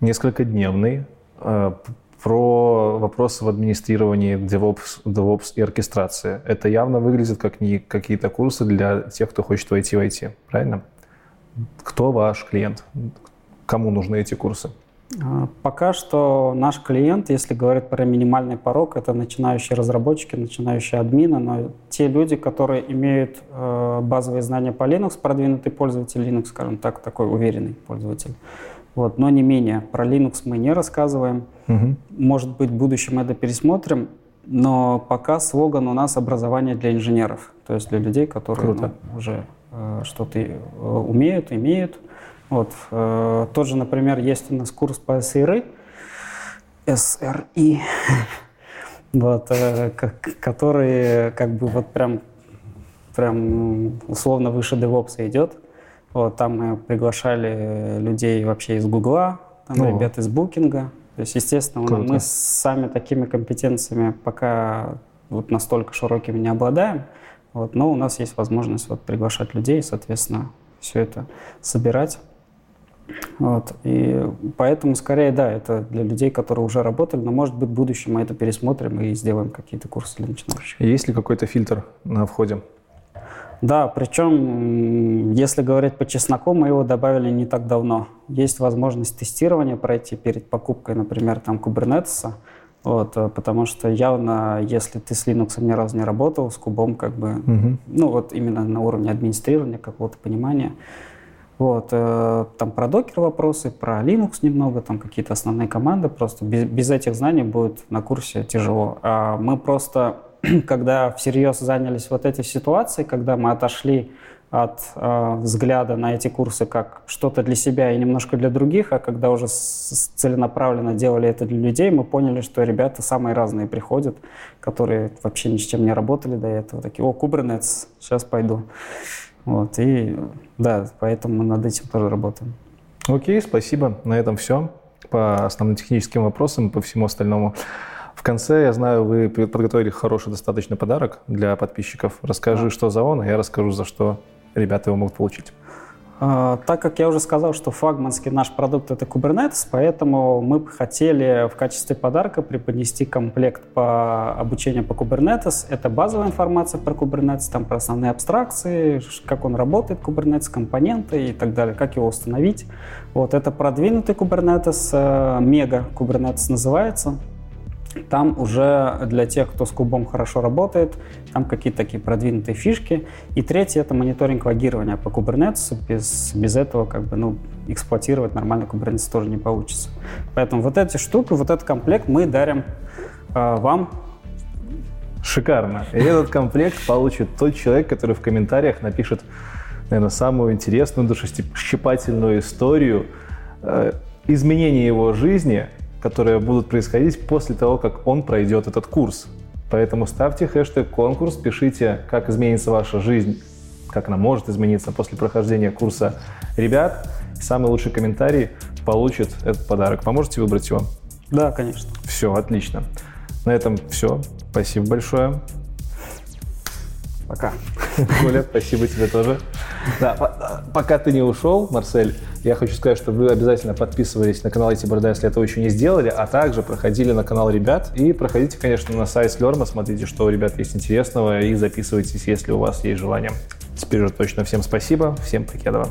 несколько дневный, э, про вопросы в администрировании DevOps, DevOps и оркестрации. Это явно выглядит как не какие-то курсы для тех, кто хочет войти в IT, правильно? Кто ваш клиент? Кому нужны эти курсы? А, пока что наш клиент, если говорить про минимальный порог, это начинающие разработчики, начинающие админы, но те люди, которые имеют э, базовые знания по Linux, продвинутый пользователь Linux, скажем так, такой уверенный пользователь. Вот, но не менее, про Linux мы не рассказываем. Угу. Может быть, в будущем это пересмотрим. но пока слоган у нас образование для инженеров, то есть для людей, которые ну, уже э, что-то э, умеют, имеют. Вот. Э, тот же, например, есть у нас курс по СРИ, СРИ, вот, э, который как бы вот прям, прям условно выше DevOps идет. Вот, там мы приглашали людей вообще из Гугла, там О. ребят из Букинга, то есть, естественно, Круто. мы сами такими компетенциями пока вот настолько широкими не обладаем, вот, но у нас есть возможность вот приглашать людей, соответственно, все это собирать. Вот. И поэтому, скорее, да, это для людей, которые уже работали, но, может быть, в будущем мы это пересмотрим и сделаем какие-то курсы для начинающих. Есть ли какой-то фильтр на входе? Да, причем, если говорить по чесноку, мы его добавили не так давно. Есть возможность тестирования пройти перед покупкой, например, там Kubernetes, вот, э, потому что явно, если ты с Linux ни разу не работал, с кубом как бы, угу. ну вот именно на уровне администрирования, какого-то понимания, вот, э, там про докер вопросы, про Linux немного, там какие-то основные команды, просто без, без этих знаний будет на курсе тяжело. А мы просто когда всерьез занялись вот этой ситуацией, когда мы отошли от э, взгляда на эти курсы как что-то для себя и немножко для других, а когда уже с, целенаправленно делали это для людей, мы поняли, что ребята самые разные приходят, которые вообще ни с чем не работали до этого, такие, о, Kubernetes, сейчас пойду. Вот, и да, поэтому мы над этим тоже работаем. Окей, спасибо. На этом все по основным техническим вопросам, по всему остальному. В конце, я знаю, вы подготовили хороший достаточно подарок для подписчиков. Расскажи, да. что за он, а я расскажу, за что ребята его могут получить. А, так как я уже сказал, что флагманский наш продукт — это Kubernetes, поэтому мы бы хотели в качестве подарка преподнести комплект по обучению по Kubernetes. Это базовая информация про Kubernetes, там про основные абстракции, как он работает, Kubernetes, компоненты и так далее, как его установить. Вот это продвинутый Kubernetes, э, мега Kubernetes называется. Там уже для тех, кто с кубом хорошо работает, там какие-то такие продвинутые фишки. И третье — это мониторинг логирования по Kubernetes. Без, без этого как бы, ну, эксплуатировать нормально Kubernetes тоже не получится. Поэтому вот эти штуки, вот этот комплект мы дарим э, вам. Шикарно. И этот комплект получит тот человек, который в комментариях напишет, наверное, самую интересную, душещипательную историю э, изменения его жизни — которые будут происходить после того, как он пройдет этот курс. Поэтому ставьте хэштег конкурс, пишите, как изменится ваша жизнь, как она может измениться после прохождения курса ребят. Самый лучший комментарий получит этот подарок. Поможете выбрать его? Да, конечно. Все, отлично. На этом все. Спасибо большое. Пока. Коля, спасибо тебе тоже. Да, пока ты не ушел, Марсель, я хочу сказать, что вы обязательно подписывались на канал IT Борода, если этого еще не сделали, а также проходили на канал ребят и проходите, конечно, на сайт Слерма, смотрите, что у ребят есть интересного и записывайтесь, если у вас есть желание. Теперь уже точно всем спасибо, всем покедова.